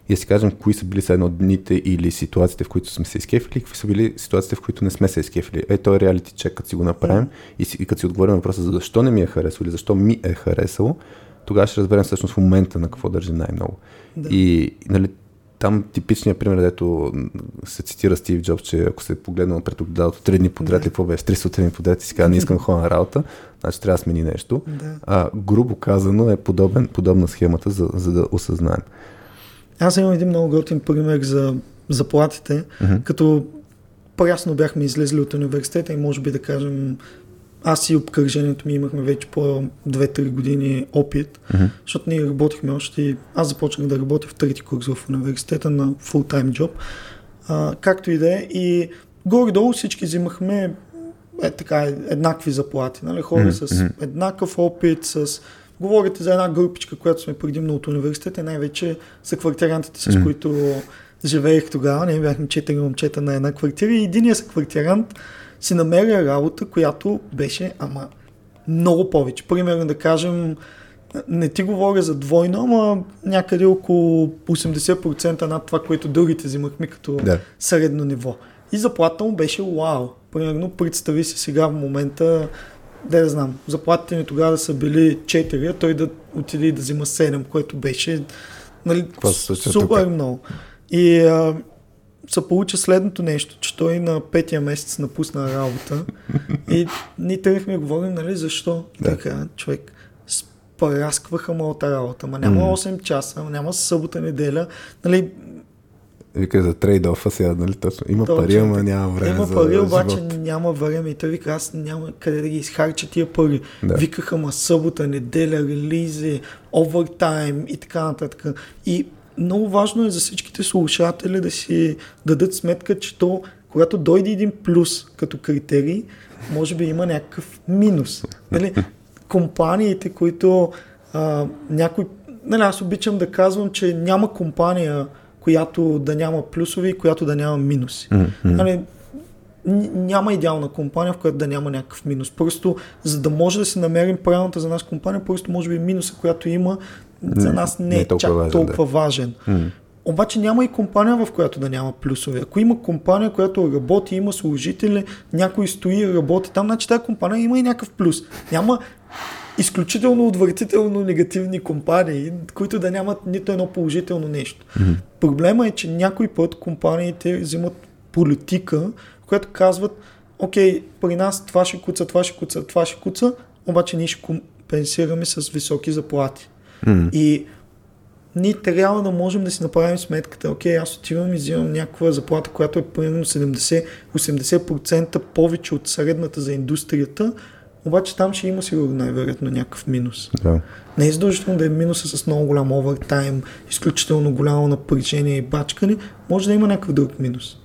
и да си кажем кои са били едно дните или ситуациите, в които сме се изкефили, какви са били ситуациите, в които не сме се изкефили. Е, то е реалити чек, като си го направим и, си, и като си отговорим на въпроса за защо не ми е харесало или защо ми е харесало, тогава ще разберем всъщност в момента на какво държи най-много. Да. И, нали, там типичният пример, дето се цитира Стив Джобс, че ако се е погледнал пред огледалото три дни подред, да. какво беше, три сутрини подред и си казва, не искам хора на работа, значи трябва да смени нещо. Да. А, грубо казано е подобен, подобна схемата, за, за да осъзнаем. Аз имам един много готин пример за заплатите, mm-hmm. като прясно бяхме излезли от университета и може би да кажем аз и обкръжението ми имахме вече по 2-3 години опит, mm-hmm. защото ние работихме още, аз започнах да работя в трети курс в университета на full-time job, а, както и да е. И горе-долу всички взимахме е, така, еднакви заплати. Нали? Хора mm-hmm. с еднакъв опит, с Говорите за една групичка, която сме предимно от университета, най-вече са квартирантите, с mm-hmm. които живеех тогава. Ние бяхме четири момчета на една квартира и единия са квартирант си намеря работа, която беше, ама много повече. Примерно да кажем, не ти говоря за двойно, ама някъде около 80% над това, което другите взимахме като да. средно ниво. И заплата му беше вау. Примерно, представи си сега в момента, да я знам, заплатите ни тогава са били 4, а той да отиде и да взима 7, което беше нали, супер тук? много. И а, се получи следното нещо, че той на петия месец напусна работа *laughs* и ние тръгнахме и говорим, нали, защо? Да. Така, човек, спараскваха моята работа, ма няма 8 часа, няма събота, неделя, нали, Вика за трейд-офа сега, нали точно? Има точно, пари, ама няма време Има пари, обаче живот. няма време. И той вика, аз няма къде да ги изхарча тия пари. Да. Викаха ма събота, неделя, релизи, овертайм и така нататък. И много важно е за всичките слушатели да си дадат сметка, че то, когато дойде един плюс като критерий, може би има някакъв минус. Нали? Компаниите, които а, някой... Нали, аз обичам да казвам, че няма компания, която да няма плюсови и която да няма минуси. Mm-hmm. Нали, няма идеална компания, в която да няма някакъв минус. Просто, за да може да си намерим правилната за нас компания, просто може би минуса, която има, за нас не, не е, е толкова чак важен, толкова да. важен. Mm. Обаче няма и компания, в която да няма плюсове. Ако има компания, която работи, има служители, някой стои и работи там, значи тази компания има и някакъв плюс. Няма изключително отвратително негативни компании, които да нямат нито едно положително нещо. Mm-hmm. Проблема е, че някой път компаниите взимат политика, която казват, окей, при нас това ще куца, това ще куца, това ще куца, обаче ние ще компенсираме с високи заплати. Mm. И ние трябва да можем да си направим сметката, окей, аз отивам и взимам някаква заплата, която е примерно 70-80% повече от средната за индустрията, обаче там ще има сигурно най-вероятно някакъв минус. Да. Не е задължително да е минуса с много голям овертайм, изключително голямо напрежение и бачкане, може да има някакъв друг минус.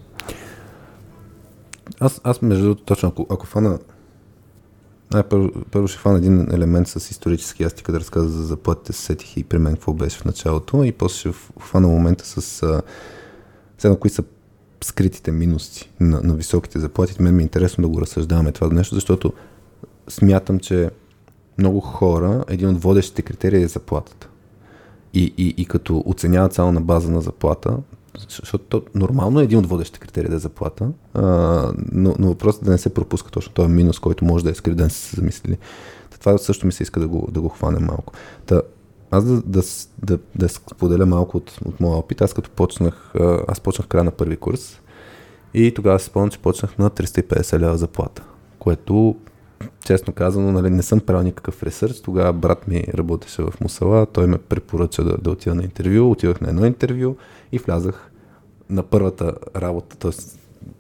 Аз, аз между другото, точно ако, ако фана най първо, ще фана един елемент с исторически. Аз ти като разказа за заплатите, се сетих и при мен какво беше в началото и после ще фана момента с а, кои са скритите минуси на, на високите заплати. Мен ми е интересно да го разсъждаваме това нещо, защото смятам, че много хора, един от водещите критерии е заплатата. И, и, и като оценяват само на база на заплата, защото то, нормално е един от водещите критерии да е заплата, а, но, но въпросът е да не се пропуска точно този минус, който може да е скрит, да не се замислили. Това също ми се иска да го, да го хванем малко. Та, аз да, да, да, да споделя малко от, от моя опит. Аз като почнах, аз почнах края на първи курс и тогава си спомням, че почнах на 350 лева заплата, което честно казано, нали, не съм правил никакъв ресърч. Тогава брат ми работеше в Мусала, той ме препоръча да, да отида на интервю. Отидах на едно интервю и влязах на първата работа, т.е.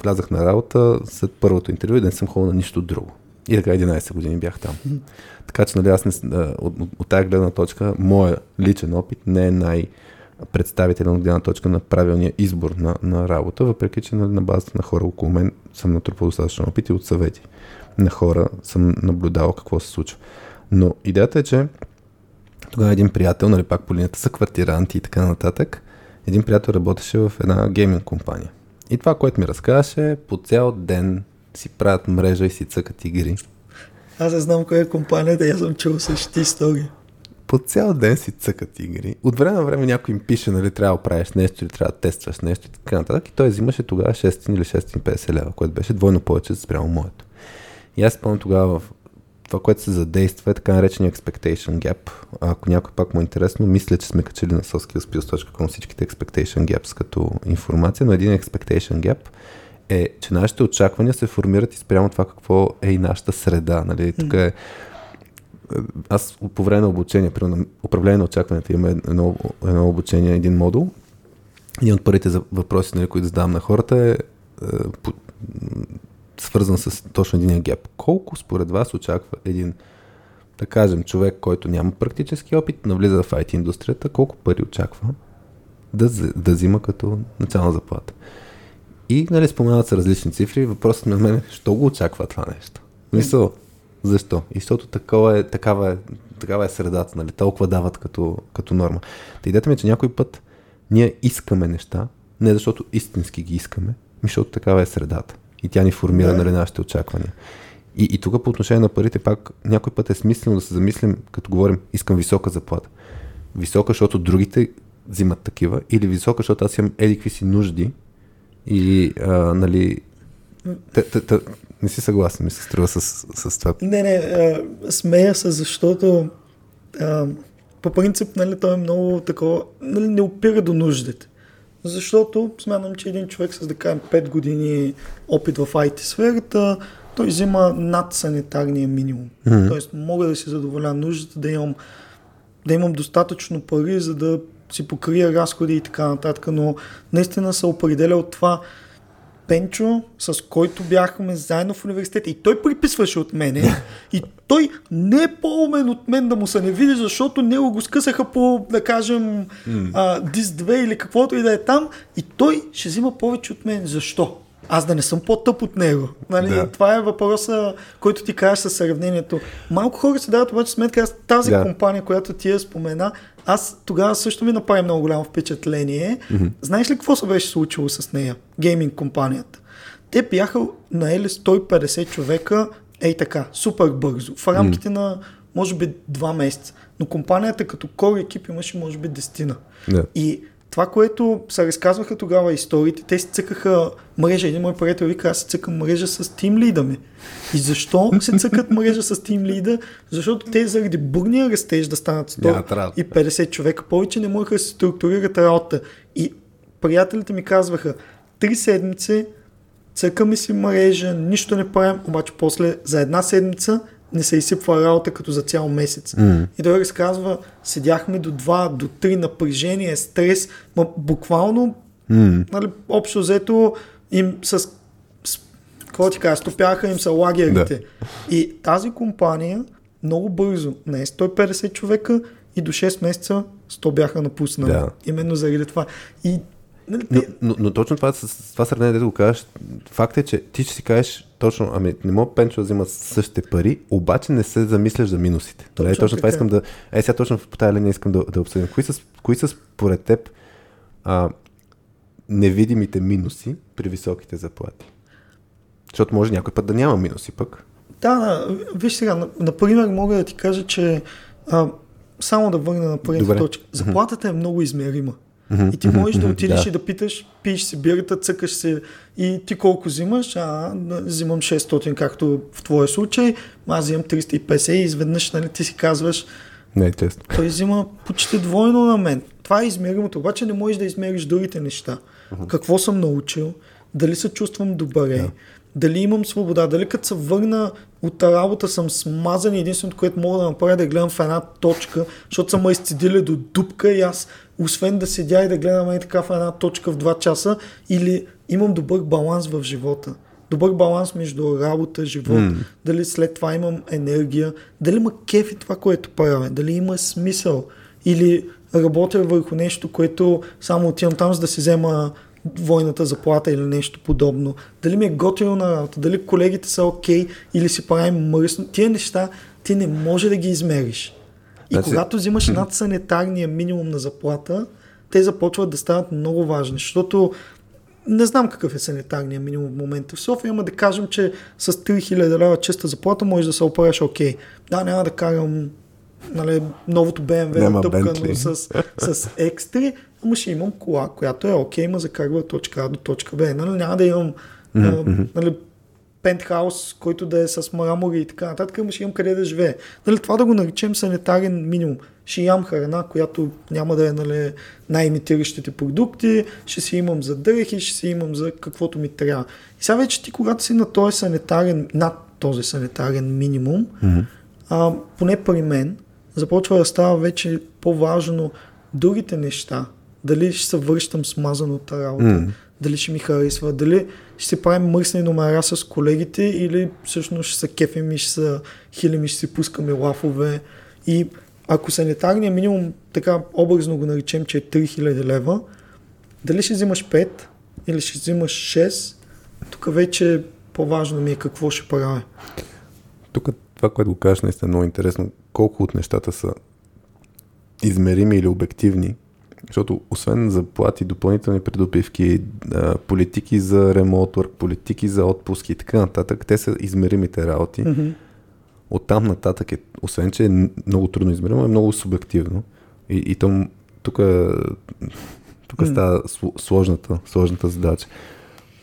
влязах на работа след първото интервю и да не съм ходил на нищо друго. И така 11 години бях там. *laughs* Така че, нали, аз не, от, от, от тази гледна точка, моя личен опит не е най- представителен от гледна точка на правилния избор на, на работа, въпреки че нали, на базата на хора около мен съм натрупал достатъчно опит и от съвети на хора съм наблюдавал какво се случва. Но идеята е, че тогава един приятел, нали пак по линията са квартиранти и така нататък, един приятел работеше в една гейминг компания. И това, което ми разказваше, по цял ден си правят мрежа и си цъкат игри. Аз не знам коя е компанията, аз съм чул същите истории. По цял ден си цъкат игри. От време на време някой им пише, нали, трябва да правиш нещо или трябва да тестваш нещо и така нататък. И той взимаше тогава 6 или 650 лева, което беше двойно повече спрямо моето. И аз спомням тогава в това, което се задейства е така наречения expectation gap. Ако някой пак му е интересно, мисля, че сме качили на soskillspills.com всичките expectation gaps като информация, но един expectation gap е, че нашите очаквания се формират и спрямо това какво е и нашата среда. Нали? Тук е аз по време на обучение, при управление на очакванията имаме едно, едно обучение, един модул. Един от първите въпроси, нали, които задавам на хората е, е свързан с точно един геп. Колко според вас очаква един, да кажем, човек, който няма практически опит, навлиза в IT индустрията, колко пари очаква да, да взима като начална заплата? И нали, споменават се различни цифри. Въпросът на мен е, що го очаква това нещо? Мисъл, защо? И защото такова е, такава, е, такава е средата, нали? толкова дават като, като норма. Та идеята ми е, че някой път ние искаме неща, не защото истински ги искаме, ми защото такава е средата. И тя ни формира Да. нали, нашите очаквания. И, и тук по отношение на парите, пак някой път е смислено да се замислим, като говорим, искам висока заплата. Висока, защото другите взимат такива, или висока, защото аз имам еди какви си нужди и, а, нали, т, т, т, не си съгласен, ми се струва с, с това. Не, не, а, смея се, защото а, по принцип, нали, той е много такова, нали, не опира до нуждите. Защото смятам, че един човек с, да кажем, 5 години опит в IT сферата, той взима над санитарния минимум. Мгм. Тоест, мога да си задоволя нуждата, да имам, да имам достатъчно пари, за да си покрия разходи и така нататък, но наистина се определя от това, Пенчо, с който бяхме заедно в университета и той приписваше от мене и той не е по-умен от мен да му се не види, защото него го скъсаха по, да кажем, а, дис 2 или каквото и да е там и той ще взима повече от мен. Защо? Аз да не съм по-тъп от него. Нали? Да. Това е въпроса, който ти кажеш със сравнението. Малко хора си дават обаче сметка, аз тази Да. компания, която ти я спомена, аз тогава също ми направи много голямо впечатление. Mm-hmm. Знаеш ли какво се беше случило с нея? Гейминг компанията. Те бяха наели 150 човека, ей така, супер бързо, в рамките mm. на може би два месеца. Но компанията като кор екип имаше може би дестина. Да. И това, което се разказваха тогава историите, те си цъкаха мрежа. Един мой приятел вика, аз си цъкам мрежа с тим лида ми. И защо се цъкат мрежа с тим лида? Защото те заради бурния растеж да станат Нямат работа. 150 човека повече не можеха да се структурират работа. И приятелите ми казваха, три седмици цъкаме си мрежа, нищо не правим, обаче после за една седмица не се изсипва работа като за цял месец. М. И той разказва, седяхме до 2, до 3 напрежение, стрес, ма буквално, М. нали, общо взето им с, с какво ти кажа, стопяха им са лагерите. И тази компания много бързо, не 150 човека и до 6 месеца 100 бяха напуснали. Да. Именно заради това. И нали, Но, но, но точно това, с това сравнение, дето го кажеш, факт е, че ти ще си кажеш точно, ами не мога Пенчо да взима същите пари, обаче не се замисляш за минусите. Точно, Точно точно това искам да... Е, сега точно по тази линия искам да, да обсъдим. Кои са, кои са според теб а, невидимите минуси при високите заплати? Защото може някой път да няма минуси пък. Да, да, виж сега, на- например, мога да ти кажа, че а, само да върна на първата точка. Заплатата е много измерима. Мгм, И ти можеш да отидеш да. и да питаш, пиеш си бирата, цъкаш се и ти колко взимаш, а взимам 600, както в твоя случай, аз взимам 350 и изведнъж нали, ти си казваш, Не е честно. той взима почти двойно на мен. Това е измеримото, обаче не можеш да измериш другите неща. Какво съм научил, дали се чувствам добре, дали имам свобода, дали като се върна от работа съм смазан и единственото, което мога да направя е да гледам в една точка, защото са ме изцедили до дупка и аз, освен да седя и да гледам и така в една точка в 2 часа, или имам добър баланс в живота. Добър баланс между работа, живот, М. дали след това имам енергия, дали има кеф и това, което правя, дали има смисъл или работя върху нещо, което само отивам там, за да си взема двойната заплата или нещо подобно. Дали ми е готино на работа, дали колегите са окей или си правим мръсно. Тия неща ти не може да ги измериш. И Значи- когато взимаш над санитарния минимум на заплата, те започват да стават много важни, защото не знам какъв е санитарния минимум в момента в София, ама да кажем, че с 3000 лева чиста заплата можеш да се оправиш окей. Да, няма да карам нали, новото BMW натъпкано с, с X3, ама ще имам кола, която е окей, ма закарва точка А до точка Б. Нали, няма да имам нали, пентхаус, който да е с мрамори и така нататък, ама ще имам къде да живее. Нали, това да го наречем санитарен минимум. Ще имам храна, която няма да е нали, най-имитиращите продукти, ще си имам за дрехи, ще си имам за каквото ми трябва. И сега вече ти, когато си на този санитарен, над този санитарен минимум, Мгм. а, поне при мен, започва да става вече по-важно другите неща. Дали ще се връщам смазан от работа, М. дали ще ми харесва, дали ще си правим мръсни номера с колегите или всъщност ще се кефим и ще се хилим и ще си пускаме лафове. И ако санитарният минимум, така образно го наречем, че е 3000 лева, дали ще взимаш 5 или ще взимаш 6, тук вече по-важно ми е какво ще правя. Тук това, което го кажеш, наистина е много интересно. Колко от нещата са измерими или обективни, защото освен заплати, допълнителни придобивки, политики за ремонт, политики за отпуски и така нататък, те са измеримите работи. Mm-hmm. Оттам нататък е, освен че е много трудно измеримо, е много субективно. И, и то, тук, тук mm. става сложната, сложната задача.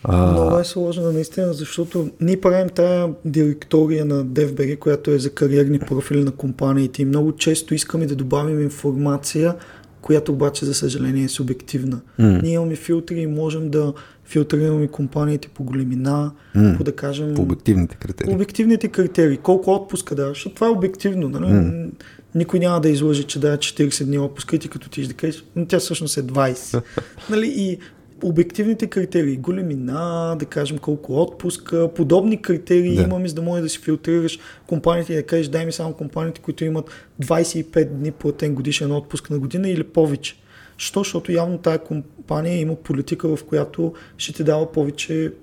А... Много е сложно, наистина, защото ние правим тая директория на DFBG, която е за кариерни профили на компаниите и много често искаме да добавим информация, която обаче, за съжаление, е субективна. Mm. Ние имаме филтри и можем да филтрираме компаниите по големина, mm. по да кажем... По обективните критерии. По обективните критерии. Колко отпуска да, защото това е обективно. Нали? Mm. Никой няма да излъже, че да 40 дни отпуска и ти като ти да кажеш, но тя всъщност е 20. *laughs* нали? И обективните критерии, големина, да кажем колко отпуска, подобни критерии да. имаме, за да може да си филтрираш компаниите и да кажеш дай ми само компаниите, които имат 25 дни платен годишен отпуск на година или повече. Що? Защото явно тая компания има политика, в която ще ти дава повече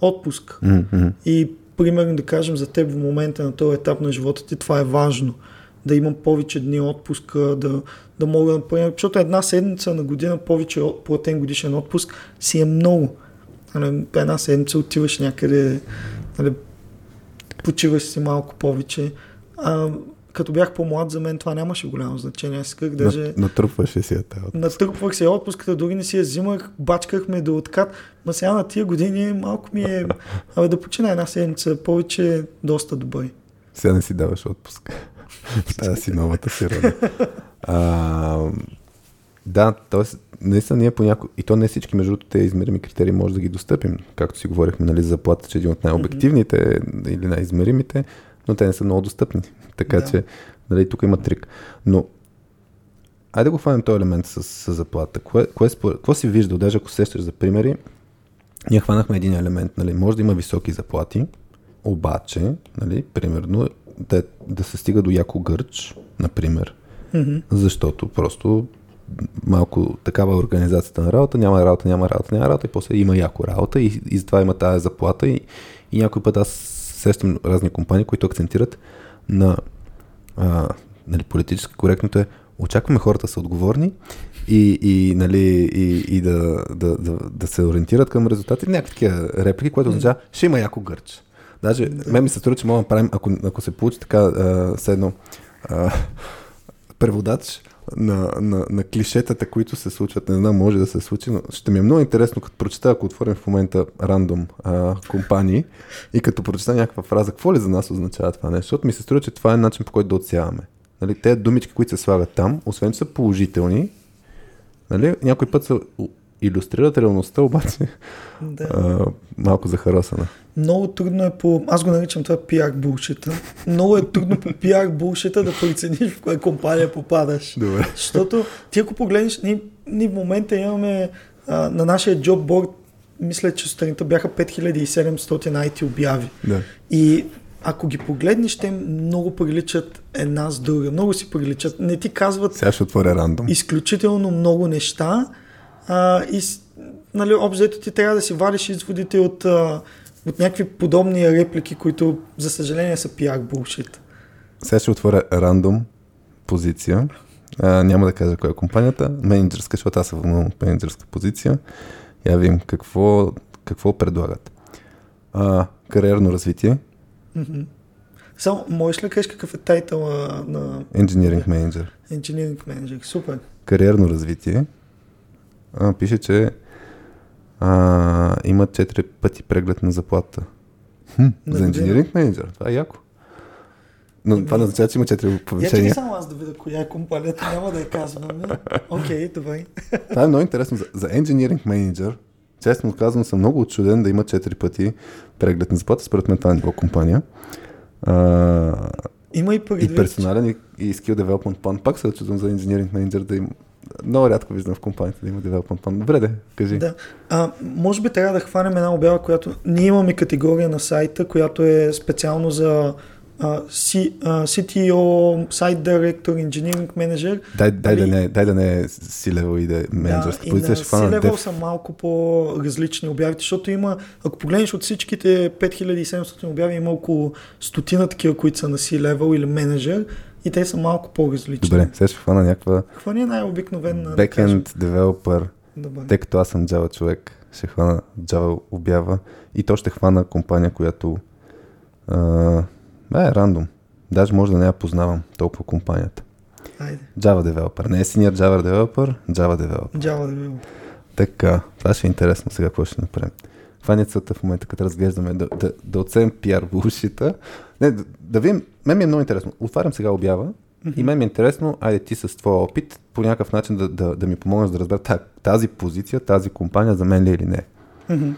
отпуск. Mm-hmm. И примерно да кажем за теб в момента на този етап на живота ти това е важно да имам повече дни отпуска, да, да мога да приема, защото една седмица на година повече платен годишен отпуск си е много. Нали, една седмица отиваш някъде, нали, почиваш си малко повече. А, като бях по-млад, за мен това нямаше голямо значение. Аз исках даже... Натрупваше си я отпуск. Натрупвах се отпуската, дори не си я взимах, бачкахме до откат. Ма сега на тия години малко ми е... *laughs* Абе да почина една седмица, повече доста добър. Сега не си даваш отпуск. *laughs* Тази си новата си роля. А, да, т.е. наистина ние понякога, и то не всички, между другото, тези измерими критерии може да ги достъпим, както си говорихме, нали, за заплата, че е един от най-обективните mm-hmm. или най-измеримите, но те не са много достъпни. Така да. че, нали, тук има трик. Но, айде да го хванем този елемент с, с заплата. Кое, кое, какво си виждал, даже ако сещаш за примери, ние хванахме един елемент, нали, може да има високи заплати, обаче, нали, примерно, да, да се стига до яко гърч, например, mm-hmm. защото просто малко такава е организацията на работа, няма работа, няма работа, няма работа и после има яко работа и, и затова има тази заплата и, и някой път аз сещам разни компании, които акцентират на а, нали, политически коректното е очакваме хората са отговорни и, и, нали, и, и да, да, да, да се ориентират към резултати. Някакви такива реплики, което означава, ще има яко гърч. Даже да. мен ми се струва, че мога да правим, ако, ако се получи така, а, седно, а, преводач на, на, на клишетата, които се случват. Не знам, може да се случи, но ще ми е много интересно, като прочета, ако отворим в момента рандом а, компании и като прочета някаква фраза, какво ли за нас означава това нещо? Защото ми се струва, че това е начин по който да отсяваме. Нали, те думички, които се слагат там, освен че са положителни, нали, някой път са иллюстрират реалността, обаче да. а, малко захаросана. Много трудно е по... Аз го наричам това пиар булшита. Много е трудно по пиар булшита да прецениш в коя компания попадаш. Добре. Защото ти ако погледнеш, ние, ние в момента имаме а, на нашия джобборд мисля, че сутринта бяха 5700 IT обяви. Да. И ако ги погледнеш, те много приличат една с друга. Много си приличат. Не ти казват... Сега ще отворя рандом. Изключително много неща. А, и нали, обзето ти трябва да си вадиш изводите от, а, от някакви подобни реплики, които за съжаление са пиар булшит. Сега ще отворя рандом позиция. А, няма да кажа коя е компанията. Менеджерска, защото аз съм в менеджерска позиция. Я видим какво, какво предлагат. А, кариерно развитие. Mm-hmm. Само, можеш ли кажеш какъв е тайтъл на... Engineering Manager. Engineering Manager, супер. Кариерно развитие а, пише, че а, има 4 пъти преглед на заплата. Хм, за инженеринг менеджер. Това е яко. Но това не означава, че има 4 повишения. Я само аз да видя коя е компанията, няма да я казвам. Окей, okay, добре. *laughs* Това е много интересно. За, за engineering менеджер, честно казвам, съм много отчуден да има 4 пъти преглед на заплата. Според мен това е ниво компания. А, има и предвид. И персонален и, и skill development план. Пак се очудвам за engineering менеджер да има много рядко виждам в компанията да има development plan. Добре, де, кажи. Да. А, може би трябва да хванем една обява, която ние имаме категория на сайта, която е специално за а, C, а, CTO, Site Director, Engineering Manager. Дай, дай, да Ами- не, дай да не е C-level и да е менеджерска да, позиция, ще C-level Dev. са малко по-различни обявите, защото има, ако погледнеш от всичките 5700 обяви, има около стотина такива, които са на C-level или менеджер и те са малко по-различни. Добре, сега ще хвана някаква Хвани най-обикновена. да кажем. backend developer, Добре. тъй като аз съм Java човек, ще хвана Java обява и то ще хвана компания, която а, е рандом. Даже може да не я познавам толкова компанията. Айде. Java developer. Не е senior Java developer, Java developer. Java да било. Така, това ще е интересно сега какво ще направим. Това ни е целта в момента, като разглеждаме, да, да, да оценим пиар булшита. Не, да, да видим, мен ми е много интересно. Отварям сега обява и мен ми е интересно, айде ти с твоя опит, по някакъв начин да, да, да ми помогнеш да разбера та- тази позиция, тази компания за мен ли е или не. Мгм.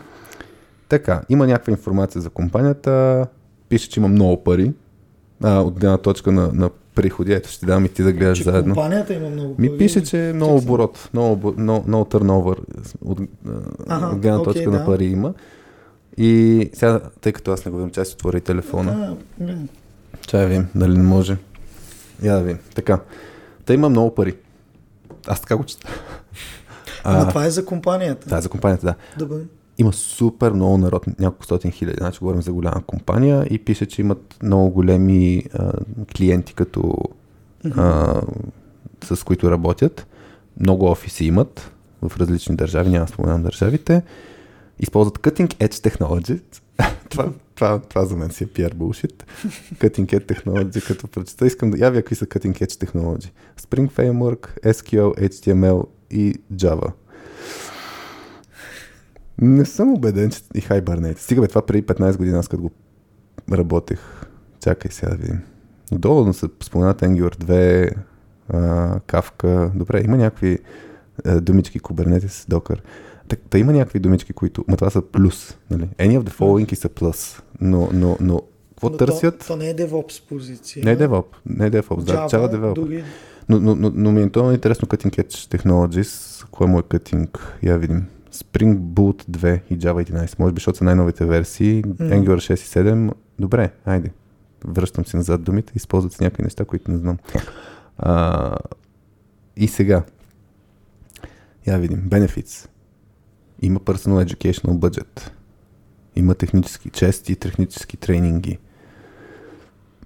Така, има някаква информация за компанията, пише, че има много пари, а, от гледна точка на, на приходи. Ето ще дам и ти да гледаш Че заедно. компанията има много Ми пари. пише, че е много оборот, много, много, много търновър от, Аха, от гледна точка да. на пари има. И сега, тъй като аз не го видим, чай си отвори телефона. А, м, Чай да видим, дали не може. Я да видим. Така. Та има много пари. Аз така го чета. Ама А, това е за компанията. да, за компанията, да. Добре. Има супер много народ, няколко стотин хиляди. Значи говорим за голяма компания и пише, че имат много големи а, клиенти, като а, с които работят. Много офиси имат в различни държави, няма споменам държавите. Използват Cutting Edge Technology. *laughs* това, това, това за мен си е PR bullshit. Cutting Edge Technology, като прочета, искам да явя какви са Cutting Edge Technology. Spring Framework, SQL, HTML и Java. Не съм убеден, че и Hibernate. Стига бе, това преди 15 години, аз като го работех. Чакай сега да видим. Отдолу се споменат Angular 2, а, Kafka. Добре, има някакви а, думички Kubernetes, Docker. Та, та има някакви думички, които... Ма това са плюс. Нали? Any of the following са плюс. Но, но, но какво Но търсят? То, то не е DevOps позиция. Не е DevOps. Не е DevOps. Да, Java, Java дори Но, но, но, но ми е интересно Cutting Edge Technologies. Кое му е Cutting? Я видим. Spring Boot 2 и Java 11. Може би, защото са най-новите версии. Angular 6 и 7. Добре, айде. Връщам си назад думите. Използват се някакви неща, които не знам. А, и сега. Я видим. Benefits. Има Personal Educational Budget. Има технически чести, технически тренинги.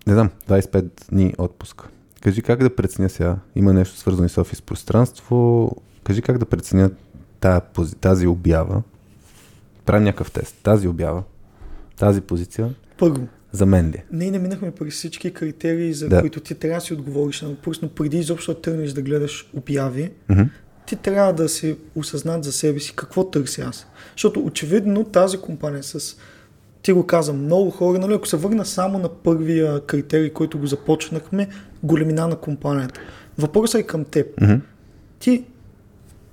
Не знам, 25 дни отпуск. Кажи как да преценя сега. Има нещо свързано с офис пространство. Кажи как да преценя тази, тази обява. Правя някакъв тест. Тази обява, тази позиция, първо. за мен ли? Ние не минахме през всички критерии, за Да. които ти трябва да си отговориш на въпрос, но преди изобщо да тръгнеш да гледаш обяви, Мгм. ти трябва да си осъзнат за себе си какво търся аз. Защото очевидно тази компания с ти го каза, много хора, нали, ако се върна само на първия критерий, който го започнахме, големина на компанията. Въпросът е към теб. Мгм. Ти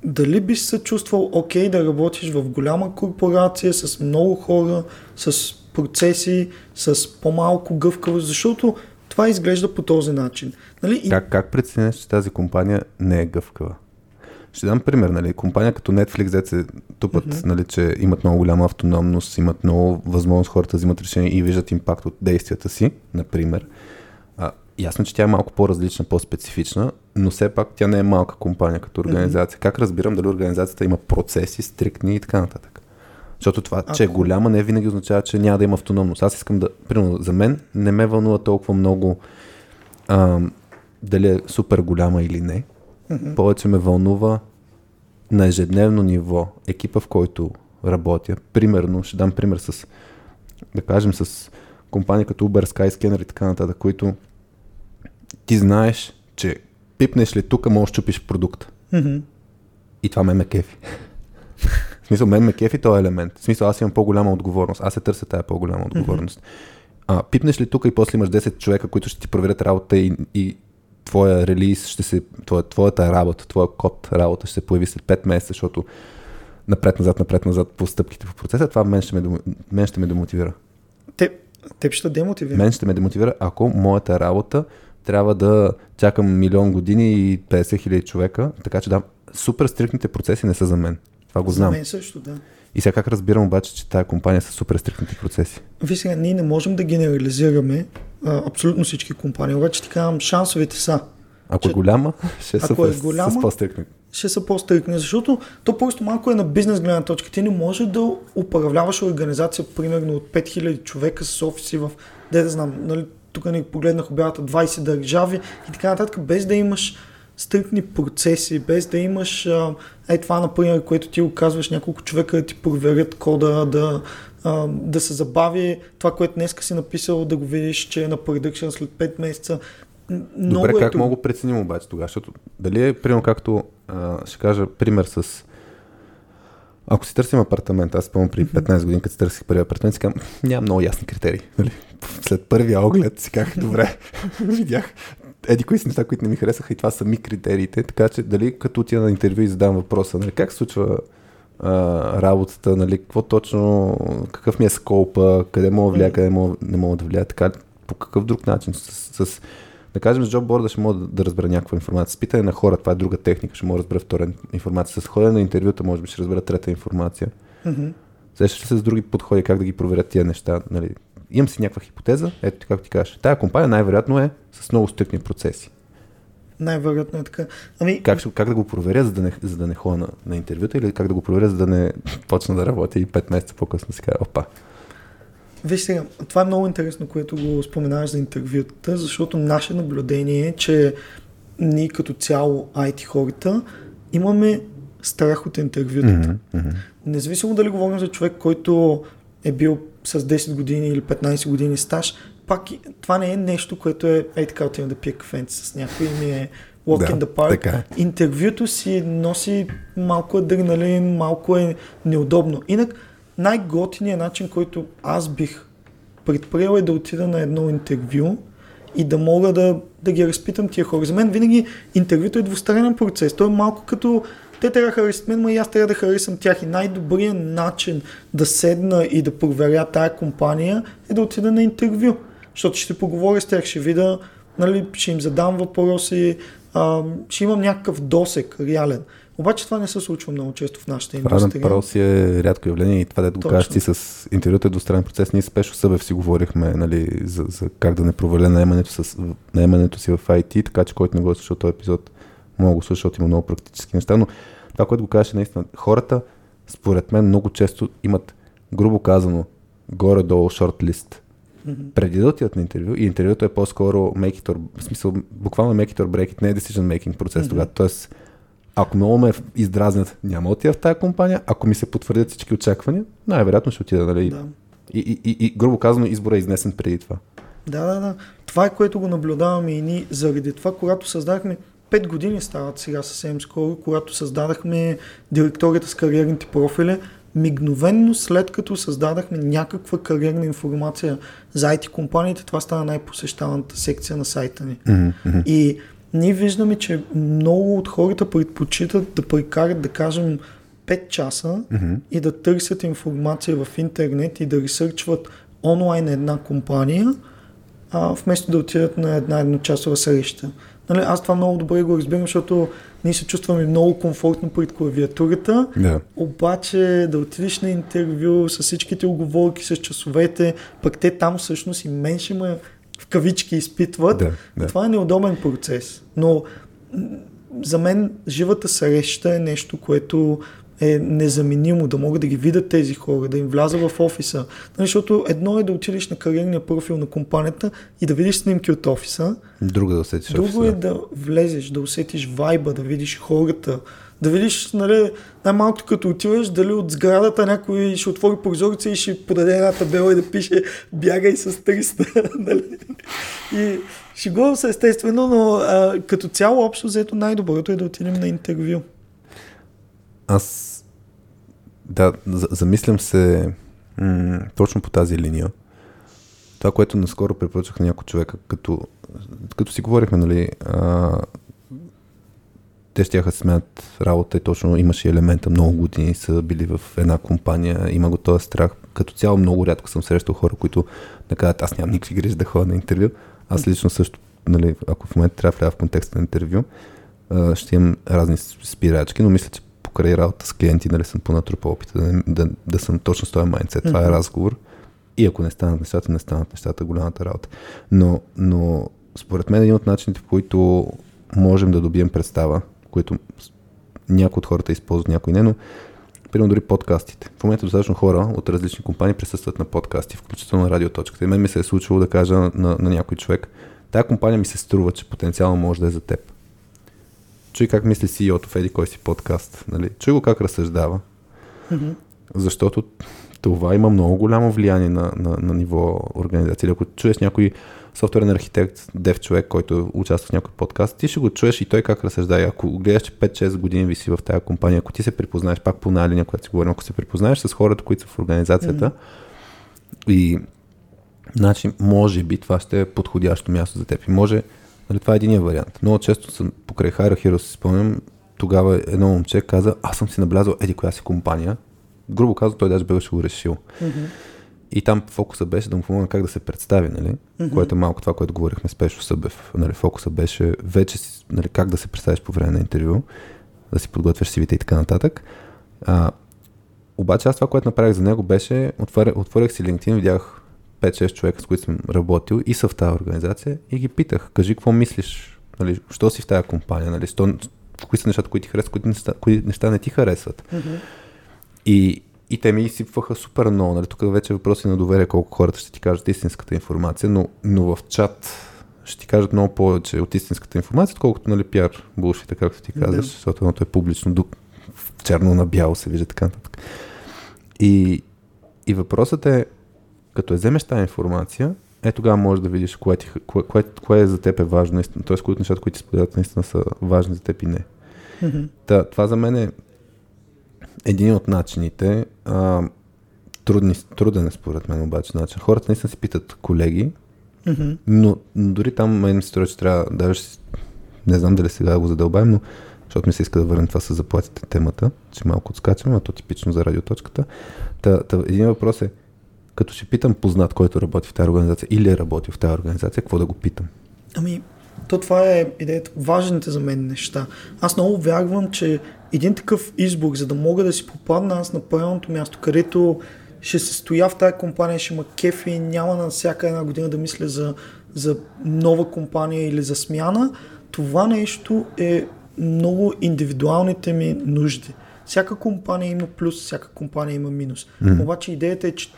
дали би се чувствал окей да работиш в голяма корпорация с много хора, с процеси, с по-малко гъвкавост, защото това изглежда по този начин. Нали? И, Как, как преценяш, че тази компания не е гъвкава? Ще дам пример, нали, компания като Netflix, дет се тупат, mm-hmm. нали, че имат много голяма автономност, имат много възможност хората да взимат решения и виждат импакт от действията си, например. А, ясно, че тя е малко по-различна, по-специфична, но все пак тя не е малка компания като организация. Mm-hmm. Как разбирам дали организацията има процеси, стриктни и така нататък? Защото това, че е Ако- голяма, не винаги означава, че няма да има автономност. Аз искам да, примерно, за мен не ме вълнува толкова много ам, дали е супер голяма или не. Мгм. Повече ме вълнува на ежедневно ниво екипа, в който работя. Примерно, ще дам пример с, да кажем, с компании като Uber, Skyscanner и така нататък, които ти знаеш, че пипнеш ли тук, можеш чупиш продукт. Мгм. И това ме ме кефи. В смисъл, мен ме кефи този елемент. В смисъл, аз имам по-голяма отговорност. Аз се търся тая по-голяма отговорност. А, пипнеш ли тук и после имаш 10 човека, които ще ти проверят работа и, и твоя релиз ще се, твоя, твоята работа, твоя код работа ще се появи след 5 месеца, защото напред-назад, напред-назад по стъпките в процеса, това мен ще ме, мен ще ме демотивира. Теб, теб ще демотивира. Мен ще ме демотивира, ако моята работа трябва да чакам милион години и 50 хиляди човека, така че да, супер стрикните процеси не са за мен. Това го За знам. мен също, да. И сега как разбирам обаче, че тая компания са супер стрикните процеси? Виж сега, ние не можем да генерализираме а, абсолютно всички компании. Обаче ти казвам, шансовете са. Ако че, е голяма, *laughs* ще са е голяма, с по-стрикни. Ще са по-стрикни, защото то просто малко е на бизнес гледна точка. Ти не може да управляваш организация, примерно от 5000 човека с офиси в, де да знам, нали, тук не погледнах обявата 20 държави и така нататък, без да имаш стрикни процеси, без да имаш е това, например, което ти оказваш няколко човека да ти проверят кода, да, а, да се забави това, което днеска си написал, да го видиш, че е на продъкшен след 5 месеца. Много Добре, е как мога да преценим обаче тогава? Защото дали е, примерно, както а, ще кажа пример с ако си търсим апартамент, аз спомням при 15 години, като си търсих първи апартамент, си казвам, нямам много ясни критерии. Нали? След първия оглед си казах, добре, *laughs* видях еди кои са неща, които не ми харесаха и това са ми критериите, така че дали като отида на интервю и задам въпроса, нали, как се случва а, работата, нали, какво точно, какъв ми е сколпа, къде мога да влия, къде мога, не мога да влия, така, по какъв друг начин, с, с да кажем, с джобборда ще мога да, да разбера някаква информация. С питане на хора, това е друга техника, ще мога да разбера втора информация. С ходене на интервюта, може би ще разбера трета информация. Mm-hmm. Сещаш ли се с други подходи, как да ги проверят тия неща? Нали? Имам си някаква хипотеза, ето ти как ти кажеш. Тая компания най-вероятно е с много стрикни процеси. Най-вероятно е така. Ами... Как, как да го проверя, за да не, за да не ходя на, на интервюта или как да го проверя, за да не почна да работя и 5 месеца по-късно си кажа, опа, Виж сега, това е много интересно, което го споменаваш за интервютата, защото наше наблюдение е, че ние като цяло IT хората имаме страх от интервютата. Mm-hmm. Независимо дали говорим за човек, който е бил с 10 години или 15 години стаж, пак това не е нещо, което е ей така отивам да пия кафенце с някой и ми е walk да, in the park. Така. Е. Интервюто си носи малко адреналин, малко е неудобно. Инак най-готиният начин, който аз бих предприел е да отида на едно интервю и да мога да, да ги разпитам тия хора. За мен винаги интервюто е двустранен процес. Той е малко като те трябва да харесат мен, но и аз трябва да харесам тях. И най-добрият начин да седна и да проверя тая компания е да отида на интервю. Защото ще поговоря с тях, ще видя, нали, ще им задам въпроси, а, ще имам някакъв досек реален. Обаче това не се случва много често в нашата индустрия. Това си е рядко явление и това да го кажеш ти с интервюта е двустранен процес. Ние спешно Събев си говорихме нали, за, за как да не проваля наемането, с, наемането си в IT, така че който не го е слушал този епизод, мога да го слуша, защото има много практически неща, но това, което го кажеш, наистина, хората, според мен, много често имат, грубо казано, горе-долу шорт-лист. Mm-hmm. Преди да отидат на интервю, и интервюто е по-скоро make it or, в смисъл, буквално make it or break it, не е decision making процес mm-hmm. тогава. Тоест, ако много ме издразнят, няма да отида в тази компания. Ако ми се потвърдят всички очаквания, най-вероятно ще отида, нали? Да. И, и, и, и, грубо казано, избора е изнесен преди това. Да, да, да. Това е което го наблюдаваме и ние. Заради това, когато създахме 5 години стават сега съвсем скоро, когато създадахме директорията с кариерните профили, мигновенно след като създадахме някаква кариерна информация за IT компаниите, това стана най-посещаваната секция на сайта ни. Mm-hmm. И ние виждаме, че много от хората предпочитат да прекарат, да кажем, 5 часа mm-hmm. и да търсят информация в интернет и да ресърчват онлайн една компания, а, вместо да отидат на една едночасова среща. Нали, аз това много добре го разбирам, защото ние се чувстваме много комфортно пред клавиатурата, yeah. обаче да отидеш на интервю с всичките оговорки, с часовете, пък те там всъщност и мен ще ме в кавички изпитват. Yeah, yeah. Това е неудобен процес. Но за мен живата среща е нещо, което е незаменимо, да могат да ги видят тези хора, да им вляза в офиса. Нали, защото едно е да отидеш на кариерния профил на компанията и да видиш снимки от офиса. Друго да усетиш Друго офиса. е да влезеш, да усетиш вайба, да видиш хората, да видиш, нали, най-малкото като отиваш, дали от сградата някой ще отвори прозорица и ще подаде една табела и да пише бягай с 300. *laughs* нали? И шегувам се естествено, но а, като цяло общо взето най-доброто е да отидем на интервю. Аз да, замислям се м- точно по тази линия. Това, което наскоро препоръчах на някой човека, като, като си говорихме, нали, а, те ще се смеят работа и точно имаше елемента, много години са били в една компания, има го този страх. Като цяло много рядко съм срещал хора, които да кажат, аз нямам никакви грижи да ходя на интервю. Аз лично също, нали, ако в момента трябва да в контекста на интервю, ще имам разни спирачки, но мисля, че покрай работа с клиенти, нали съм понатрупал опита да, да, да съм точно с този майндсет. Това е разговор. И ако не станат нещата, не станат нещата, голямата работа. Но, но според мен един от начините, в които можем да добием представа, които някои от хората използват, някои не, но примерно дори подкастите. В момента достатъчно хора от различни компании присъстват на подкасти, включително на радиоточката. И мен ми се е случило да кажа на, на, на някой човек, тая компания ми се струва, че потенциално може да е за теб. Чуй как мисли CEO-то в еди кой си подкаст. Нали? Чуй го как разсъждава. Mm-hmm. Защото това има много голямо влияние на, на, на ниво организация. Ако чуеш някой софтуерен архитект, дев човек, който участва в някой подкаст, ти ще го чуеш и той как разсъждава. Ако гледаш, че 5-6 години виси в тази компания, ако ти се припознаеш, пак по една линия, която си говорим, ако се припознаеш с хората, които са в организацията mm-hmm. и значи, може би това ще е подходящо място за теб. И може, нали, това е единия вариант. Много често съм покрай Хайра Хиро, си спомням, тогава едно момче каза, аз съм си наблязал еди коя си компания. Грубо казано, той даже беше го решил. Mm-hmm. И там фокуса беше да му помогна как да се представи, нали? Mm-hmm. Което е малко това, което говорихме с Пешо Събев. Нали? Фокуса беше вече нали, как да се представиш по време на интервю, да си подготвяш сивите и така нататък. А, обаче аз това, което направих за него беше, отворих, отворих си LinkedIn, видях 5-6 човека, с които съм работил и са в тази организация и ги питах, кажи какво мислиш, нали, що си в тази компания, нали, сто, кои са нещата, които ти харесват, кои неща, кои неща не ти харесват. Mm-hmm. И и те ми изсипваха супер много. Нали? Тук вече е въпроси на доверие колко хората ще ти кажат истинската информация, но, но в чат ще ти кажат много повече от истинската информация, отколкото нали, пиар булшите, както ти казваш, да. защото едното е публично, в черно на бяло се вижда така нататък. И, и въпросът е, като я вземеш тази информация, е тогава можеш да видиш кое, ти, кое, кое, кое за теб е важно, т.е. кои от нещата, които ти споделят, наистина са важни за теб и не. Mm-hmm. Та, това за мен е един от начините, а, трудни, труден е според мен обаче начин. Хората наистина си питат колеги, mm-hmm. но, но дори там мен ми се струва, че трябва, даже не знам дали сега го задълбаем, но защото ми се иска да върнем това с заплатите темата, че малко отскачаме, а то типично за радиоточката. Та, та, един въпрос е, като ще питам познат, който работи в тази организация или е работил в тази организация, какво да го питам? Ами, то това е идеята, важните за мен неща. Аз много вярвам, че един такъв избор, за да мога да си попадна аз на правилното място, където ще се стоя в тази компания, ще има кефи, няма на всяка една година да мисля за, за нова компания или за смяна, това нещо е много индивидуалните ми нужди. Всяка компания има плюс, всяка компания има минус. Mm. Обаче идеята е, че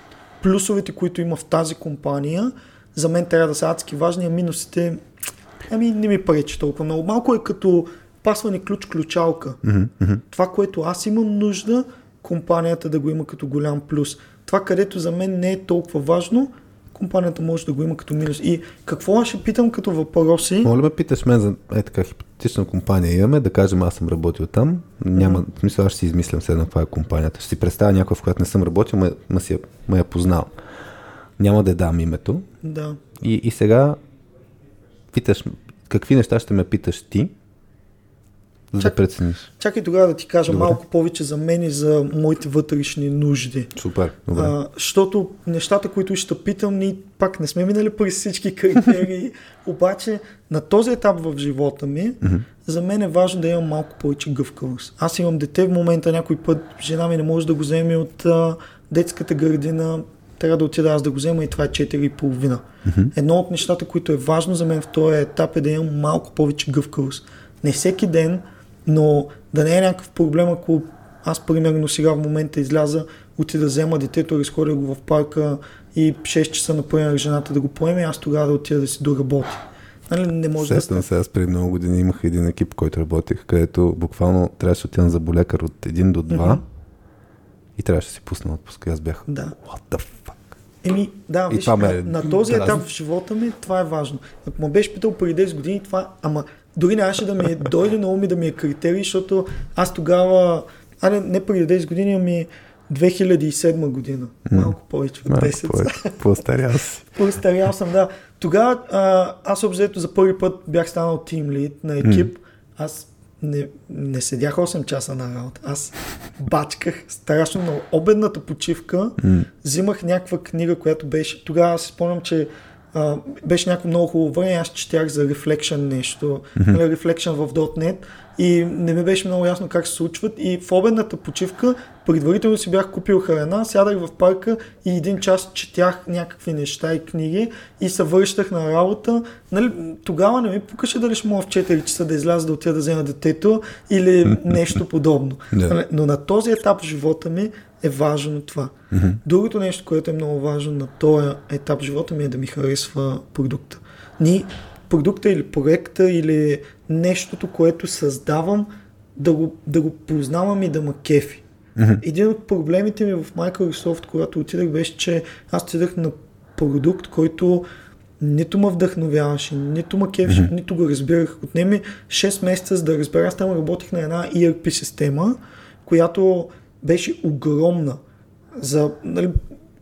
плюсовете, които има в тази компания, за мен трябва да са адски важни, а минусите, ами не ми пречи толкова много. Малко е като пасване ключ-ключалка. Mm-hmm. Това, което аз имам нужда, компанията да го има като голям плюс. Това, където за мен не е толкова важно, компанията може да го има като минус. И какво аз ще питам като въпроси? Моля ме питаш мен за е така хипотетична компания имаме, да кажем аз съм работил там. Няма, mm-hmm. смисъл аз ще си измислям сега каква е компанията. Ще си представя някой, в която не съм работил, ме, ме, си, ме я познал. Няма да дам името. Да. И, и сега питаш, какви неща ще ме питаш ти, за да прецениш. Чакай тогава да ти кажа Добре. малко повече за мен и за моите вътрешни нужди. Супер. Добре. А, защото нещата, които ще питам, ние пак не сме минали през всички *laughs* критерии, обаче на този етап в живота ми, mm-hmm. за мен е важно да имам малко повече гъвкавост. Аз имам дете в момента, някой път жена ми не може да го вземе от а, детската градина, трябва да отида аз да го взема и това е 4,5. Mm-hmm. Едно от нещата, които е важно за мен в този етап е да имам малко повече гъвкавост. Не всеки ден но да не е някакъв проблем, ако аз примерно сега в момента изляза, отида да взема детето, разходя го в парка и 6 часа, например, жената да го поеме, аз тогава да отида да си доработя. Нали, не може Сестам да се, аз преди много години имах един екип, който работех, където буквално трябваше да отида за болекар от 1 до 2 mm-hmm. и трябваше да си пусна отпуск. Аз бях, да. what the fuck? Еми, да, виж, ме... на този етап в живота ми това е важно. Ако ме беше питал преди 10 години, това, ама дори нямаше да ми е дойде на ум и да ми е критерий, защото аз тогава, а не, не преди 10 години, ами 2007 година. Малко повече от 10. По-старял си. По-старял съм, да. Тогава аз обзето за първи път бях станал тим лид на екип. Аз не, не седях 8 часа на работа. Аз бачках страшно много. Обедната почивка взимах някаква книга, която беше... Тогава си спомням, че а, беше някакво много хубаво време, аз четях за Reflection нещо, mm-hmm. Reflection в .NET и не ми беше много ясно как се случват и в обедната почивка предварително си бях купил храна, сядах в парка и един час четях някакви неща и книги и се връщах на работа. Нали, тогава не ми пукаше дали ще мога в 4 часа да изляза да отида да взема детето или *laughs* нещо подобно. Да. Но на този етап в живота ми е важно това. Другото нещо, което е много важно на този етап в живота ми е да ми харесва продукта. Ни продукта или проекта или нещото, което създавам, да го, да го познавам и да ме кефи. Един от проблемите ми в Microsoft, когато отидах, беше, че аз отидах на продукт, който нито ме вдъхновяваше, нито ме кефеше, mm-hmm. нито го разбирах. Отнеми 6 месеца за да разбера. Аз там работих на една ERP система, която беше огромна. За, нали,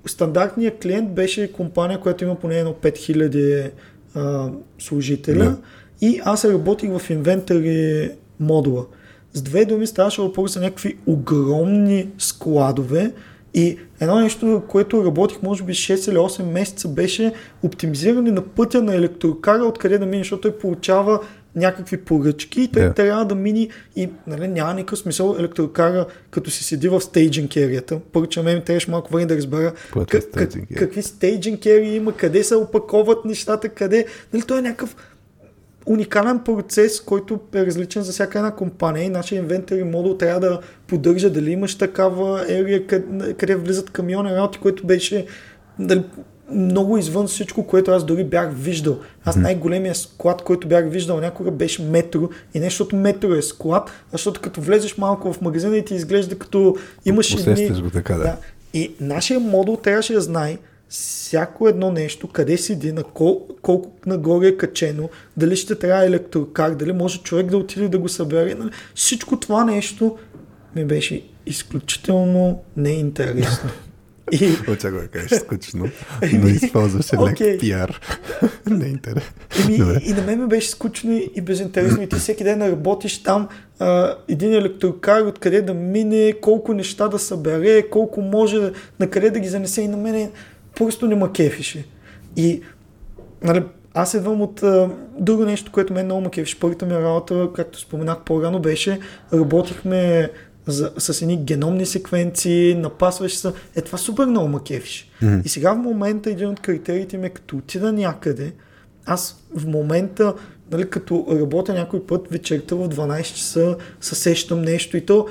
стандартният клиент беше компания, която има поне едно 5000 а, служителя Да. И аз работих в инвентари модула. С две думи ставаше въпрос за някакви огромни складове и едно нещо, което работих може би 6 или 8 месеца беше оптимизиране на пътя на електрокара, откъде да мине, защото той получава някакви поръчки и той Да. трябва да мини и нали, няма никакъв смисъл електрокара, като си седи в стейджинг ерията. Първо, че ме ми трябваше малко време да разбера Което е как- как- какви стейджинг ерии има, къде се опаковат нещата, къде. Нали, той е някакъв уникален процес, който е различен за всяка една компания и нашия инвентари модул трябва да поддържа дали имаш такава ерия, къде, къде влизат камиони, работи, което беше дали, много извън всичко, което аз дори бях виждал. Аз най-големия склад, който бях виждал някога беше метро и не защото метро е склад, а защото като влезеш малко в магазина и ти изглежда като имаш Усещаш го така, да. да. И нашия модул трябваше да знае всяко едно нещо, къде седи, на кол, колко нагоре е качено, дали ще трябва електрокар, дали може човек да отиде да го събере. Нали? Всичко това нещо ми беше изключително неинтересно. *laughs* И Очаквай кажеш скучно, но *laughs* използваше лек Окей. пиар. *laughs* Не е интерес. Еми, Добре. и на мен ми беше скучно и и безинтересно. И ти всеки ден работиш там а, един електрокар, откъде да мине, колко неща да събере, колко може, на къде да ги занесе. И на мен просто не ма кефише. И нали, аз идвам от а, друго нещо, което мен много ме кефише. Първата ми работа, както споменах по-рано, беше работихме за, с едни геномни секвенции, напасваш се. Е, това супер много ме кефише. Мгм. И сега в момента един от критериите ми е като отида някъде, аз в момента, нали, като работя някой път вечерта в 12 часа, се сещам нещо и то,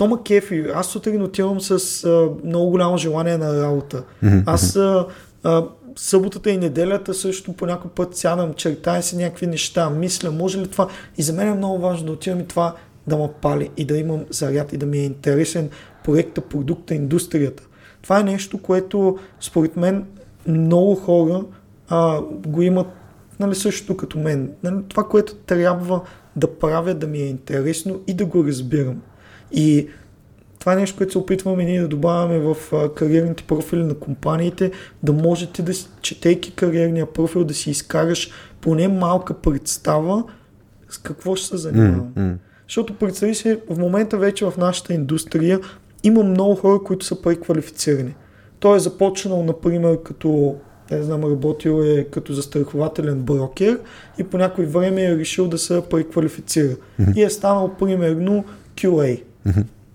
то ма кефи. Аз сутрин отивам с а, много голямо желание на работа. Аз а, а, съботата и неделята също по някой път сядам, чертая си някакви неща, мисля, може ли това. И за мен е много важно да отивам и това да ме пали и да имам заряд и да ми е интересен проекта, продукта, индустрията. Това е нещо, което според мен много хора а, го имат нали, същото като мен. Нали, това, което трябва да правя, да ми е интересно и да го разбирам. И това е нещо, което се опитваме ние да добавяме в кариерните профили на компаниите, да може ти да, четейки кариерния профил, да си изкараш поне малка представа с какво ще се занимавам. М, м. Защото представи си, в момента вече в нашата индустрия има много хора, които са преквалифицирани. Той е започнал, например, като не знам, работил е като застрахователен брокер и по някой време е решил да се преквалифицира. И е станал примерно QA.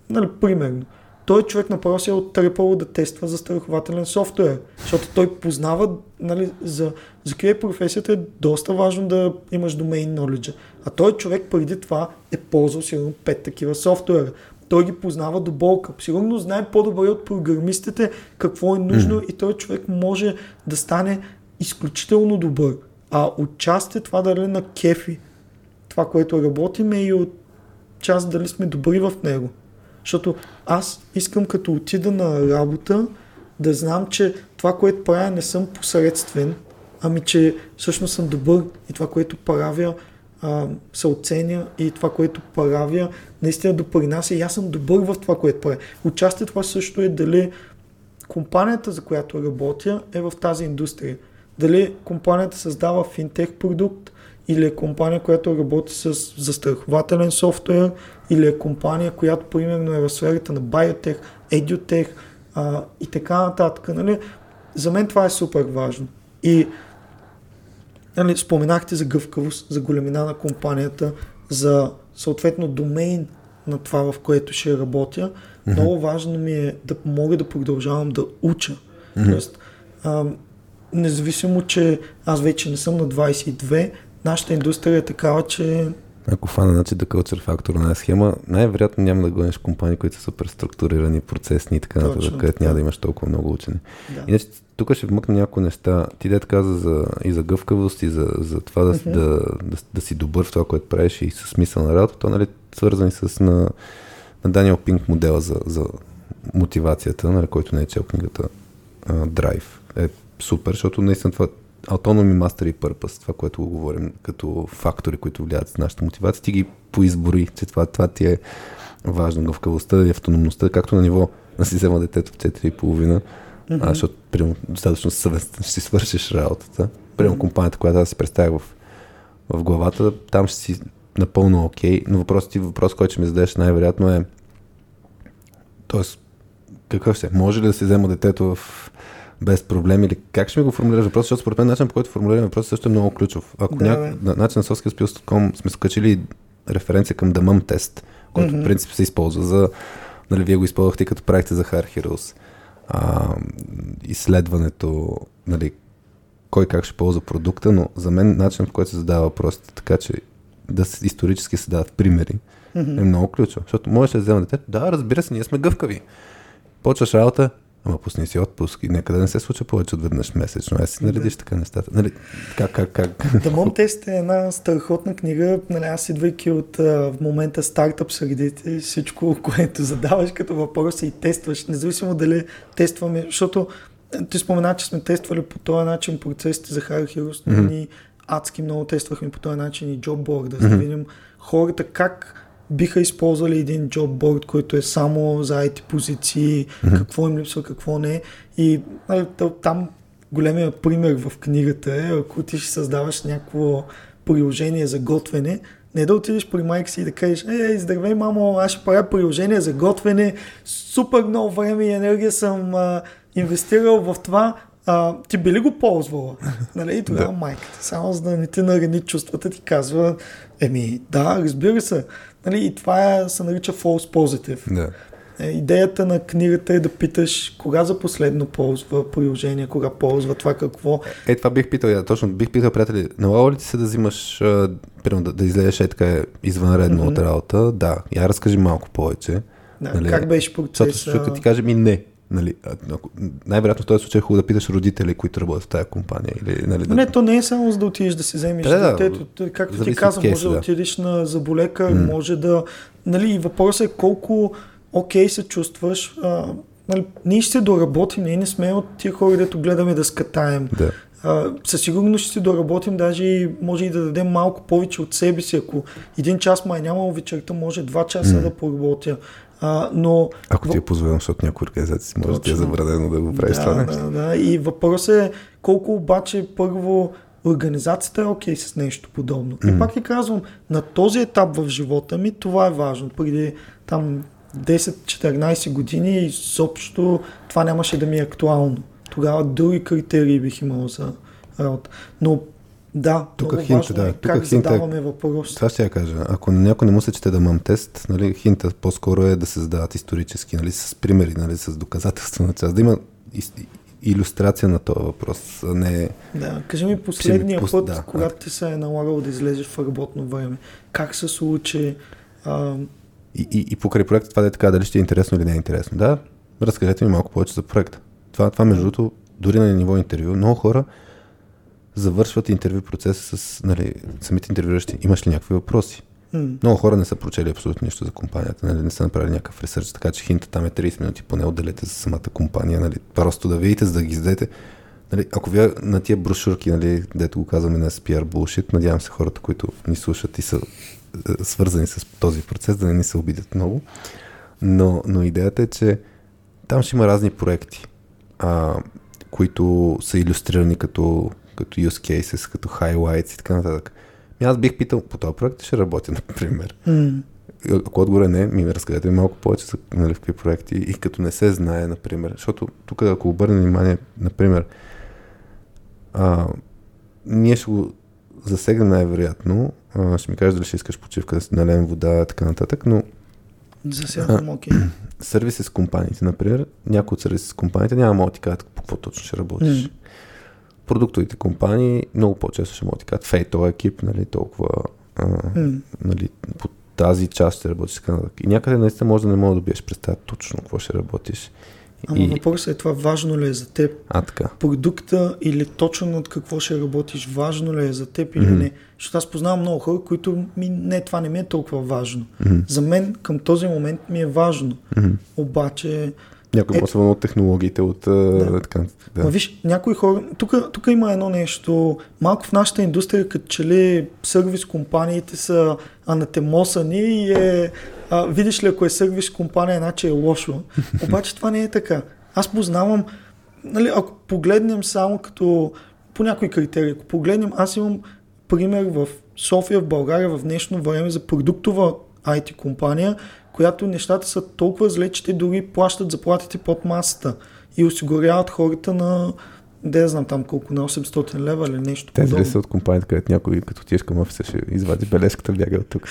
Нали, примерно. Той човек направо се е оттрепал да тества застрахователен софтуер, защото той познава, нали, за, за QA професията е доста важно да имаш domain knowledge. А той човек преди това е ползвал сигурно 5 такива софтуера. Той ги познава до болка. Сигурно знае по-добре от програмистите какво е нужно и той човек може да стане изключително добър. А отчасти това е на кефи, това, което работим е и от част дали сме добри в него. Защото аз искам като отида на работа да знам, че това, което правя не съм посредствен, ами че всъщност съм добър и това, което правя а, се оценя и това, което правя наистина допринася и аз съм добър в това, което правя. Участие това също е дали компанията, за която работя, е в тази индустрия. Дали компанията създава финтех продукт, или е компания, която работи с застрахователен софтуер, или е компания, която примерно е в сферата на биотех, едютех а, и така нататък. Нали? За мен това е супер важно. И нали, споменахте за гъвкавост, за големина на компанията, за съответно домейн на това, в което ще работя, mm-hmm. много важно ми е да мога да продължавам да уча. Mm-hmm. Тоест, а, независимо, че аз вече не съм на 22, нашата индустрия е такава, че ако фана значи да кълчер фактор на схема, най-вероятно няма да гониш компании, които са супер структурирани, процесни и така нататък, където няма да имаш толкова много учени. Да. Иначе тук ще вмъкна някои неща. Ти дете каза за, и за гъвкавост, и за, за това да, uh-huh. да, да, да, си добър в това, което правиш и със смисъл на работа, то нали, свързани с на, на Даниел Пинк модела за, за мотивацията, нали, който не е чел книгата Drive. Е супер, защото наистина това Autonomy, Mastery и Purpose, това, което го говорим като фактори, които влияят с нашата мотивация, ти ги поизбори, че това, това ти е важно. Гъвкавостта и автономността, както на ниво да си взема детето в 4,5, mm-hmm. а, защото прямо, достатъчно съвестно ще си свършиш работата. Прямо mm-hmm. компанията, която аз си представях в, в главата, там ще си напълно окей, okay, но въпросът ти, въпрос, който ще ми зададеш най-вероятно е Тоест, какъв ще? Може ли да се взема детето в без проблем или как ще ми го формулираш въпрос, защото според мен начин по който формулираме въпрос също е много ключов. Ако да, няк... на начин на softskillskills.com сме скачили референция към Damam тест, който mm-hmm. в принцип се използва за, нали, вие го използвахте като правихте за Hard Heroes. А, изследването, нали, кой как ще ползва продукта, но за мен начин по който се задава въпросите, така че да се, исторически се дават примери, mm-hmm. е много ключово. Защото можеш да взема детето, да, разбира се, ние сме гъвкави. Почваш работа, Ама пусни си отпуск и нека да не се случва повече от веднъж месечно. Аз си наредиш така нещата. Нали, как, как, как? Mom Test е една страхотна книга. Нали, аз идвайки от в момента стартъп средите, всичко, което задаваш като въпрос и тестваш, независимо дали тестваме, защото ти спомена, че сме тествали по този начин процесите за Hard Heroes, mm-hmm. ние адски много тествахме по този начин и Jobboard, да, mm-hmm. да видим хората как биха използвали един джобборд, който е само за IT позиции, mm-hmm. какво им липсва, какво не. И нали, там големия пример в книгата е, ако ти ще създаваш някакво приложение за готвене, не да отидеш при майка си и да кажеш, ей, здравей, мамо, аз ще правя приложение за готвене, супер много време и енергия съм а, инвестирал в това, а, ти би ли го ползвала? *laughs* Нали? И тогава да. майката, само за да не ти нарани чувствата, ти казва, еми, да, разбира се. Нали, и това се нарича false positive. Да. Е, идеята на книгата е да питаш кога за последно ползва приложение, кога ползва това какво. Е, това бих питал, я, точно бих питал, приятели, налага ли ти се да взимаш, примерно да, да излезеш е така извънредно mm-hmm. от работа? Да, я разкажи малко повече. Да, нали? Как беше процесът? Защото ти каже ми не. Нали, най-вероятно в този случай е хубаво да питаш родители, които работят в тази компания. Или, нали, да... Не, то не е само за да отидеш да си вземеш да, детето. Както ти каза, кейси, може да. да отидеш на заболека, mm. може да... Нали, въпросът е колко окей okay се чувстваш. А, нали, ние ще доработим, ние не сме от тия хора, дето гледаме да скатаем. Да. А, със сигурност ще се доработим, даже и може и да дадем малко повече от себе си. Ако един час май нямало вечерта, може два часа mm. да поработя. А, но... Ако ти е позволено, защото някои организации може да ти е забранено да го правиш да, това нещо. Да, да. И въпросът е колко обаче първо организацията е окей okay с нещо подобно. Mm. И пак ти казвам, на този етап в живота ми това е важно. Преди там 10-14 години изобщо това нямаше да ми е актуално. Тогава други критерии бих имал за работа. Но да, тук много хинта, важно да. Е тук как хинта, задаваме въпрос. Това ще я кажа. Ако някой не му се чете да мам тест, нали, хинта по-скоро е да се задават исторически, нали, с примери, нали, с доказателства на част. Да има иллюстрация на този въпрос, а не... Да, кажи ми последния пос... път, да, когато ти се е налагало да излезеш в работно време. Как се случи? А... И, и, и покрай проекта това да е така, дали ще е интересно или не е интересно. Да, разкажете ми малко повече за проекта. Това, това между другото, дори на ниво интервю, много хора завършват интервю процеса с нали, самите интервюиращи. Имаш ли някакви въпроси? Mm. Много хора не са прочели абсолютно нищо за компанията, нали, не са направили някакъв ресърч, така че хинта там е 30 минути, поне отделете за самата компания, нали, просто да видите, за да ги издадете. Нали, ако вие на тия брошурки, нали, дето го казваме на PR bullshit, надявам се хората, които ни слушат и са е, свързани с този процес, да не ни се обидят много. Но, но идеята е, че там ще има разни проекти, а, които са иллюстрирани като като use cases, като highlights и така нататък. И аз бих питал, по този проект ще работя, *laughs* например. Mm. Ако отгоре не, ми разкажете малко повече за нали, какви проекти и като не се знае, например, защото тук ако обърнем внимание, например, а, ние ще го засегнем най-вероятно, а, ще ми кажеш дали ще искаш почивка, да си налеем вода и така нататък, но За сега съм окей. сервиси с компаниите, например, някои от сервиси с компаниите няма да ти кажат по какво точно ще работиш. М. Продуктовите компании много по-често ще могат да кажат, фей, този екип, нали, толкова, а, М. нали, по тази част ще работиш така. И някъде наистина може да не мога да биеш представа точно какво ще работиш. Ама И, въпросът е това важно ли е за теб? а, така. Продукта или точно над какво ще работиш, важно ли е за теб или Мгм. не? Защото аз познавам много хора, които ми, не, това не ми е толкова важно. Мгм. За мен към този момент ми е важно. Мгм. Обаче, Някой Е- да от технологиите, от да. така. да. Ма виж, някои хора, тук има едно нещо, малко в нашата индустрия, като че ли сервис компаниите са анатемосани и е, а, видиш ли, ако е сервис компания, значи е лошо. *laughs* Обаче това не е така. Аз познавам, нали, ако погледнем само като по някои критерии, ако погледнем, аз имам пример в София, в България в днешно време за продуктова IT компания, която нещата са толкова зле, че те дори плащат заплатите под масата и осигуряват хората на, да знам там колко, на 800 лева или нещо ли подобно. са от компанията, където някой като отидеш към офиса ще извади бележката, бяга от тук.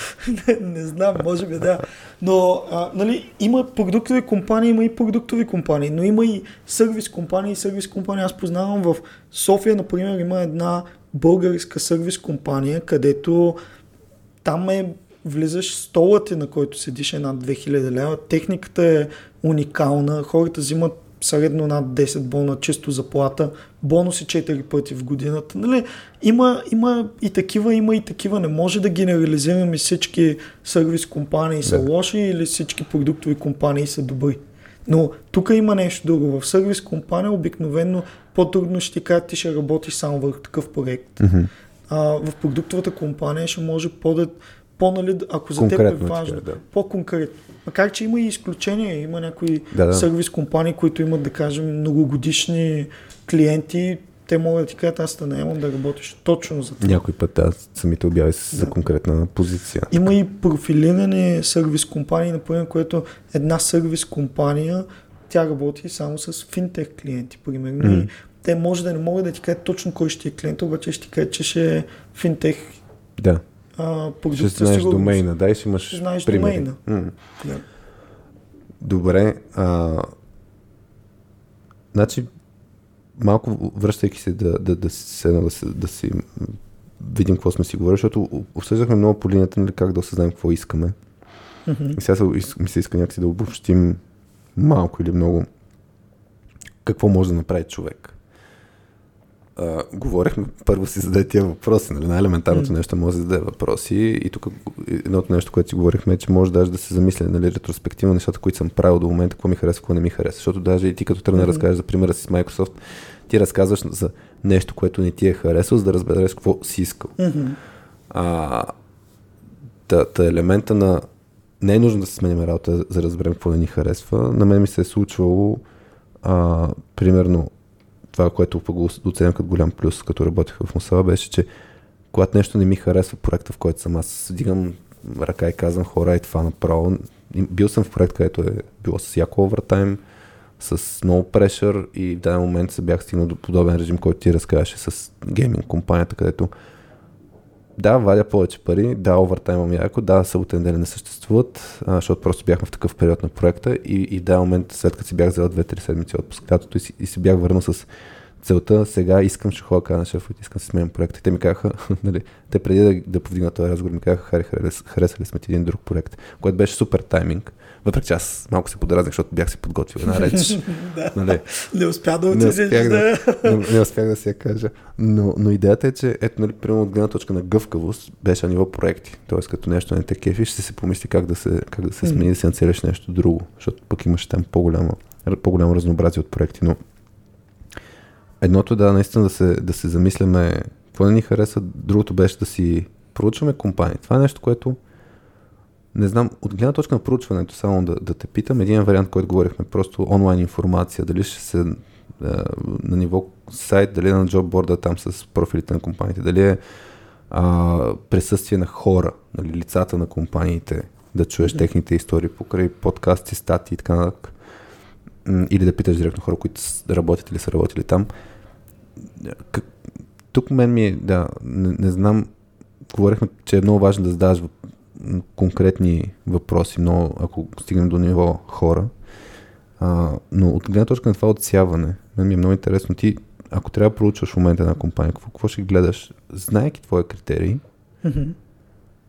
не, *laughs* не знам, може би да. Но, а, нали, има продуктови компании, има и продуктови компании, но има и сервис компании и сервис компании. Аз познавам в София, например, има една българска сервис компания, където там е влизаш столът е, на който седиш е над 2000 лева, техниката е уникална, хората взимат средно над 10 бона чисто заплата, бонуси 4 пъти в годината. Нали? Има, има и такива, има и такива. Не може да генерализираме всички сервис компании са Да. лоши или всички продуктови компании са добри. Но тук има нещо друго. В сервис компания обикновено по-трудно ще ти кажат, ти ще работиш само върху такъв проект. Мгм. А, в продуктовата компания ще може по да по, нали, ако за теб е важно, да. по-конкретно. Макар, че има и изключения, има някои Да, да. сервис компании, които имат, да кажем, многогодишни клиенти, те могат да ти кажат, аз те наемам да работиш точно за това. Някой път аз самите обяви с- за Да. конкретна позиция. Има и профилирани сервис компании, например, което една сервис компания, тя работи само с финтех клиенти, примерно. И те може да не могат да ти кажат точно кой ще е клиент, обаче ще ти кажат, че ще е финтех Да, а, продукт. ще знаеш сигурност. домейна, дай ще имаш знаеш примери. домейна. М. Да. Добре, а, значи малко връщайки се да, да, да, се, да, се, да си видим какво сме си говорили, защото обсъждахме много по линията, нали, как да осъзнаем какво искаме. Мгм. И сега ми се иска някакси да обобщим малко или много какво може да направи човек. А, говорихме, първо си зададе тия въпроси, нали? най-елементарното М. нещо може да зададе въпроси и тук едното нещо, което си говорихме е, че може даже да се замисля нали, ретроспективно нещата, които съм правил до момента, какво ми харесва, какво не ми харесва. Защото даже и ти като тръгна да Мгм. разкажеш за примера си с Microsoft, ти разказваш за нещо, което не ти е харесало, за да разбереш какво си искал. Мгм. А, та, та елемента на не е нужно да се сменяме работа, за да разберем какво не ни харесва. На мен ми се е случвало а, примерно това, което пък го оценям като голям плюс, като работех в Мусала, беше, че когато нещо не ми харесва проекта, в който съм, аз дигам ръка и казвам хора и това направо. Бил съм в проект, където е било с яко овертайм, с много прешър и в даден момент се бях стигнал до подобен режим, който ти разказваше с гейминг компанията, където да, вадя повече пари, да, овертайм имам яко, да, събота неделя не съществуват, а, защото просто бяхме в такъв период на проекта и, и даден момент, след като си бях взел 2-3 седмици отпуск лятото и, си, и си бях върнал с целта, сега искам, ще ходя кажа на шефовете, искам да си сменям проекта. И те ми казаха, *laughs* нали, те преди да, да повдигнат този разговор, ми казаха, Хари, харес, харесали сме ти един друг проект, което беше супер тайминг. Въпреки че аз малко се подразнах, защото бях си подготвил една реч. *laughs* да. нали, Не успя да не успях да... да, не, не успях да си я кажа. Но, но идеята е, че ето, нали, примерно от гледна точка на гъвкавост беше на ниво проекти. Тоест, като нещо не те кефи, ще се помисли как да се, как да се смени, да се нацелиш нещо друго. Защото пък имаш там по-голямо, по-голямо разнообразие от проекти. Но едното е да, наистина да се, да се замисляме какво не ни хареса, другото беше да си проучваме компании. Това е нещо, което не знам, от гледна точка на проучването, само да, да те питам, един вариант, който говорихме, просто онлайн информация, дали ще се е, на ниво сайт, дали е на джобборда там с профилите на компаниите, дали е а, присъствие на хора, нали, лицата на компаниите, да чуеш Мгм. техните истории покрай подкасти, статии и така нататък. Или да питаш директно хора, които работят или са работили там. Тук мен ми е, да, не, не знам говорихме, че е много важно да задаваш конкретни въпроси, но ако стигнем до ниво хора. А, но от гледна точка на това отсяване, ми е много интересно. Ти, ако трябва да проучваш в момента една компания, какво, какво ще гледаш, знаеки твоя критерии, Mm-hmm.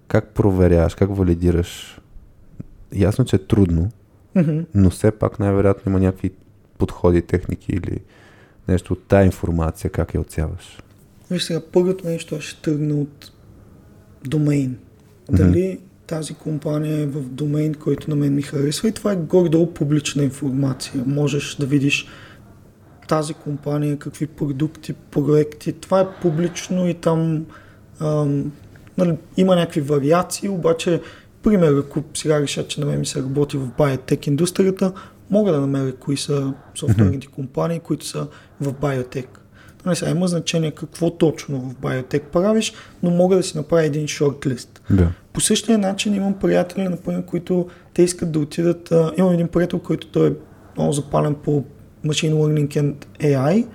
как проверяваш, как валидираш? Ясно, че е трудно, Mm-hmm. но все пак най-вероятно има някакви подходи, техники или нещо от тази информация, как я отсяваш. Виж сега, първото нещо ще тръгна от домейн. Дали тази компания е в домейн, който на мен ми харесва и това е горе-долу публична информация. Можеш да видиш тази компания, какви продукти, проекти. Това е публично и там ам, нали, има някакви вариации, обаче, пример, ако сега реша, че на мен ми се работи в биотек индустрията, мога да намеря кои са софтуерните компании, които са в биотек. Нали, сега има значение какво точно в биотек правиш, но мога да си направя един шортлист. Да. По същия начин имам приятели, например, които те искат да отидат. А, имам един приятел, който той е много запален по Machine Learning and AI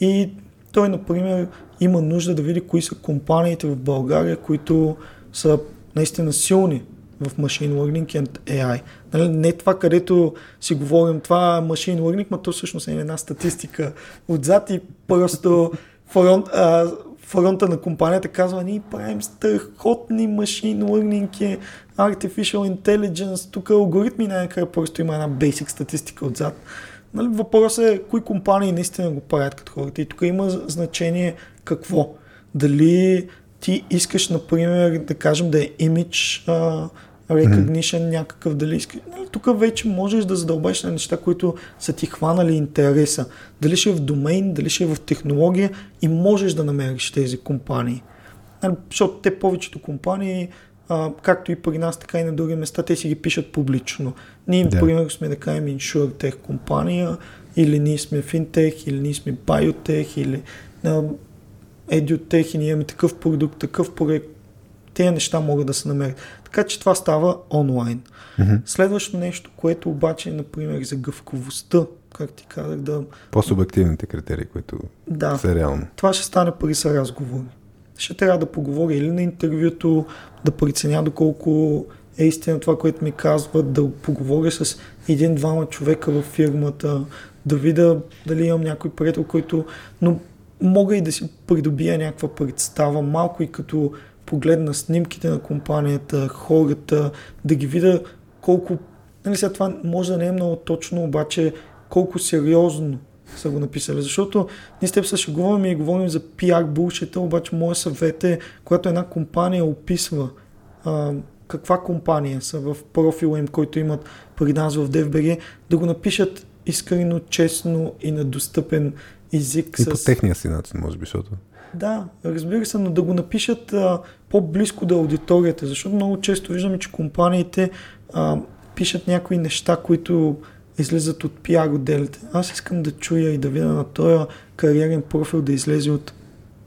и той, например, има нужда да види кои са компаниите в България, които са наистина силни в Machine Learning and AI. Нали, не това, където си говорим, това е Machine Learning, но то всъщност е една статистика отзад и просто фронт, а, фронта на компанията казва, ние правим страхотни Machine Learning, и Artificial Intelligence, тук алгоритми най-накрая просто има една basic статистика отзад. Нали, въпросът е кои компании наистина го правят като хората. И тук има значение какво. Дали ти искаш, например, да кажем да е image а, recognition mm-hmm. някакъв, дали искаш. Нали, тук вече можеш да задълбаш на неща, които са ти хванали интереса. Дали ще е в домейн, дали ще е в технология и можеш да намериш тези компании. Нали, защото те повечето компании а, както и при нас, така и на други места, те си ги пишат публично. Ние, Да. например, сме да кажем InsurTech компания, или ние сме FinTech, или ние сме Biotech, или EduTech и ние имаме такъв продукт, такъв проект. Тези неща могат да се намерят. Така че това става онлайн. Мгм. Следващото нещо, което обаче е, например, за гъвковостта, как ти казах, да, По-субективните критерии, които да, са реално. това ще стане при са разговори. Ще трябва да поговоря или на интервюто, да преценя доколко е истина това, което ми казват, да поговоря с един-двама човека във фирмата, да видя дали имам някой приятел, който... Но мога и да си придобия някаква представа, малко и като погледна снимките на компанията, хората, да ги видя колко... Нали сега това може да не е много точно, обаче колко сериозно са го написали. Защото ние с теб се шегуваме и говорим за PR булшета, обаче моят съвет е, когато една компания описва а, каква компания са в профила им, който имат при нас в DFBG, да го напишат искрено, честно и на достъпен език. И с... по техния си начин, може би, защото... Да, разбира се, но да го напишат а, по-близко до аудиторията, защото много често виждаме, че компаниите а, пишат някои неща, които излизат от пиар отделите. Аз искам да чуя и да видя на този кариерен профил да излезе от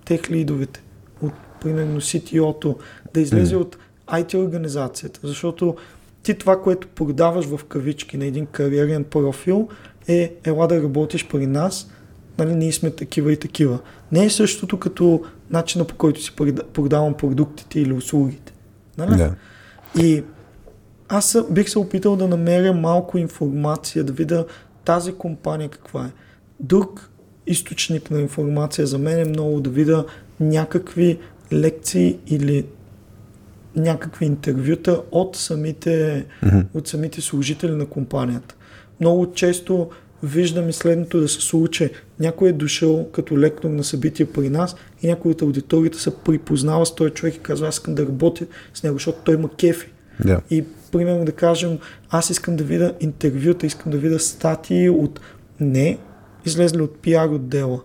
тех лидовете, от примерно CTO-то, да излезе Мгм. от IT организацията, защото ти това, което продаваш в кавички на един кариерен профил е ела да работиш при нас, нали, ние сме такива и такива. Не е същото като начина по който си продавам продуктите или услугите. Нали? Да. И аз бих се опитал да намеря малко информация, да видя тази компания каква е. Друг източник на информация за мен е много да видя някакви лекции или някакви интервюта от самите, Мгм. от самите служители на компанията. Много често виждам и следното да се случи. Някой е дошъл като лектор на събитие при нас и някой от аудиторията се припознава с този човек и казва, аз искам да работя с него, защото той има кефи. Да. И примерно да кажем, аз искам да видя интервюта, искам да видя статии от не излезли от пиар отдела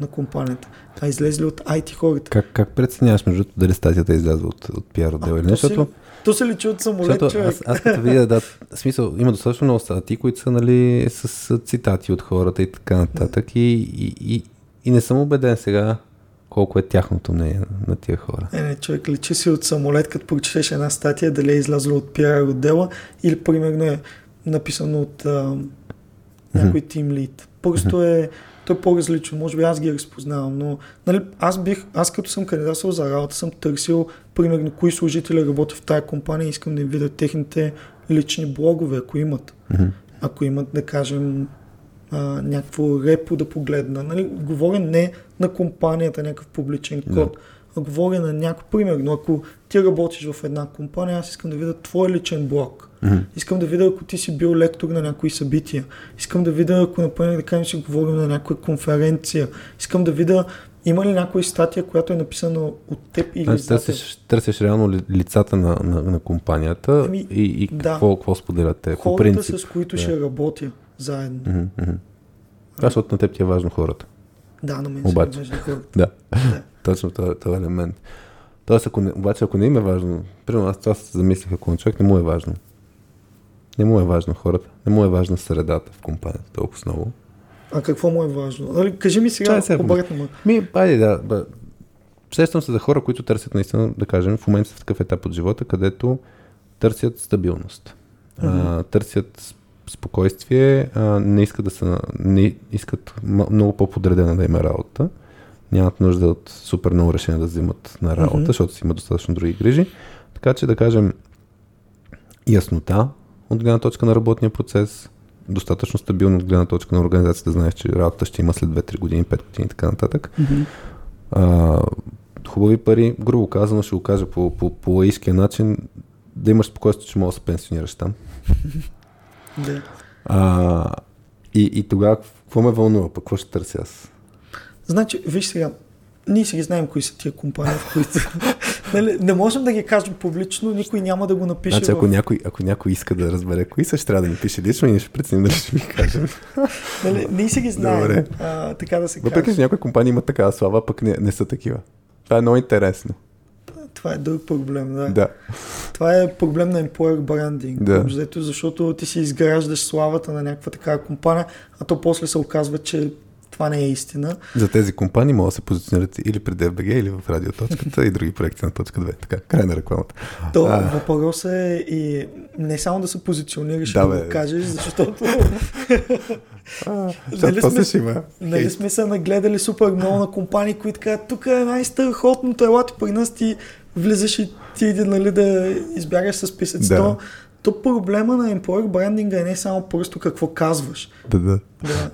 на компанията, а излезли от IT хората. Как, как преценяваш, между дали статията излязва от, от пиар отдела или не? Защото, то се личи от самолет, защото човек. аз, аз като видя, да, смисъл, има достатъчно много статии, които са нали, с, с цитати от хората и така нататък. И, и, и, и не съм убеден сега колко е тяхното мнение на, тия хора. Не, не, човек личи си от самолет, като прочетеш една статия, дали е излязла от пиар отдела или примерно е написано от а, някой тим лид. Просто е, то е по-различно, може би аз ги разпознавам, но нали, аз бих, аз като съм кандидатствал за работа, съм търсил примерно, кои служители работят в тая компания, искам да им видя техните лични блогове, ако имат. Мгм. Ако имат, да кажем, а, някакво репо да погледна. Нали? Говоря не на компанията, някакъв публичен код, а говоря на някой, примерно, ако ти работиш в една компания, аз искам да видя твой личен блог. Мгм. Искам да видя, ако ти си бил лектор на някои събития. Искам да видя, ако, например, да кажем, си говорим на някоя конференция. Искам да видя, има ли някоя статия, която е написана от теб или Значи, търсиш, търсиш реално ли- лицата на, на, на компанията Ами, и, и да. какво, какво споделят те Хората, принцип. с които да. ще работя заедно. Защото на теб ти е важно хората. Да, на мен Обаче. ми важни хората. Да, Да. *laughs* точно този, този елемент. Тоест, ако не, обаче, ако не им е важно, примерно аз това се замислих, ако на човек не му е важно. Не му е важно хората, не му е важна средата в компанията толкова много. А какво му е важно? Нали, кажи ми сега, сега, обратно ме. Ми, айде да, да. Сещам се за хора, които търсят наистина, да кажем, в момента са в такъв етап от живота, където търсят стабилност. А, търсят спокойствие, а, не искат да са, не искат много по-подредена да има работа. Нямат нужда от супер много решения да взимат на работа, Мгм. защото си има достатъчно други грижи. Така че да кажем яснота от гледна точка на работния процес, достатъчно стабилно от гледна точка на организацията, знаеш, че работата ще има след 2-3 години, 5 години и така нататък. Мгм. А, хубави пари, грубо казано, ще го кажа по, по, по лаиския начин, да имаш спокойствие, че можеш да се пенсионираш там. *laughs* Да. А, и, и тогава, какво ме вълнува, пък какво ще търся аз? Значи, виж сега, ние си ги знаем кои са тия компании, в които... *laughs* нали, не можем да ги кажем публично, никой няма да го напише Значи, ако, в... някой, ако някой иска да разбере кои са, ще трябва да ни пише лично и ние ще преценим дали ще ви кажем. *laughs* Нали, ние си ги знаем, Добре. а, така да се Въпреки, каже. че някои компании имат такава слава, пък не, не са такива. Това е много интересно. Това е друг проблем, да. Да. Това е проблем на employer branding. Да. защото ти си изграждаш славата на някаква такава компания, а то после се оказва, че това не е истина. За тези компании могат да се позиционират или при DFBG, или в радиоточката и други проекти на точка 2. Така, край на рекламата. То А. въпросът е и не само да се позиционираш Да, да, го кажеш, защото А, *laughs* Нали сме- ще има. нали сме се нагледали супер много на компании, които казват, тук е най-страхотното, елате при нас ти влизаш и ти нали, да избягаш с списъци. Да. То, то проблема на employer брандинга е не само просто какво казваш. Да, да. Да.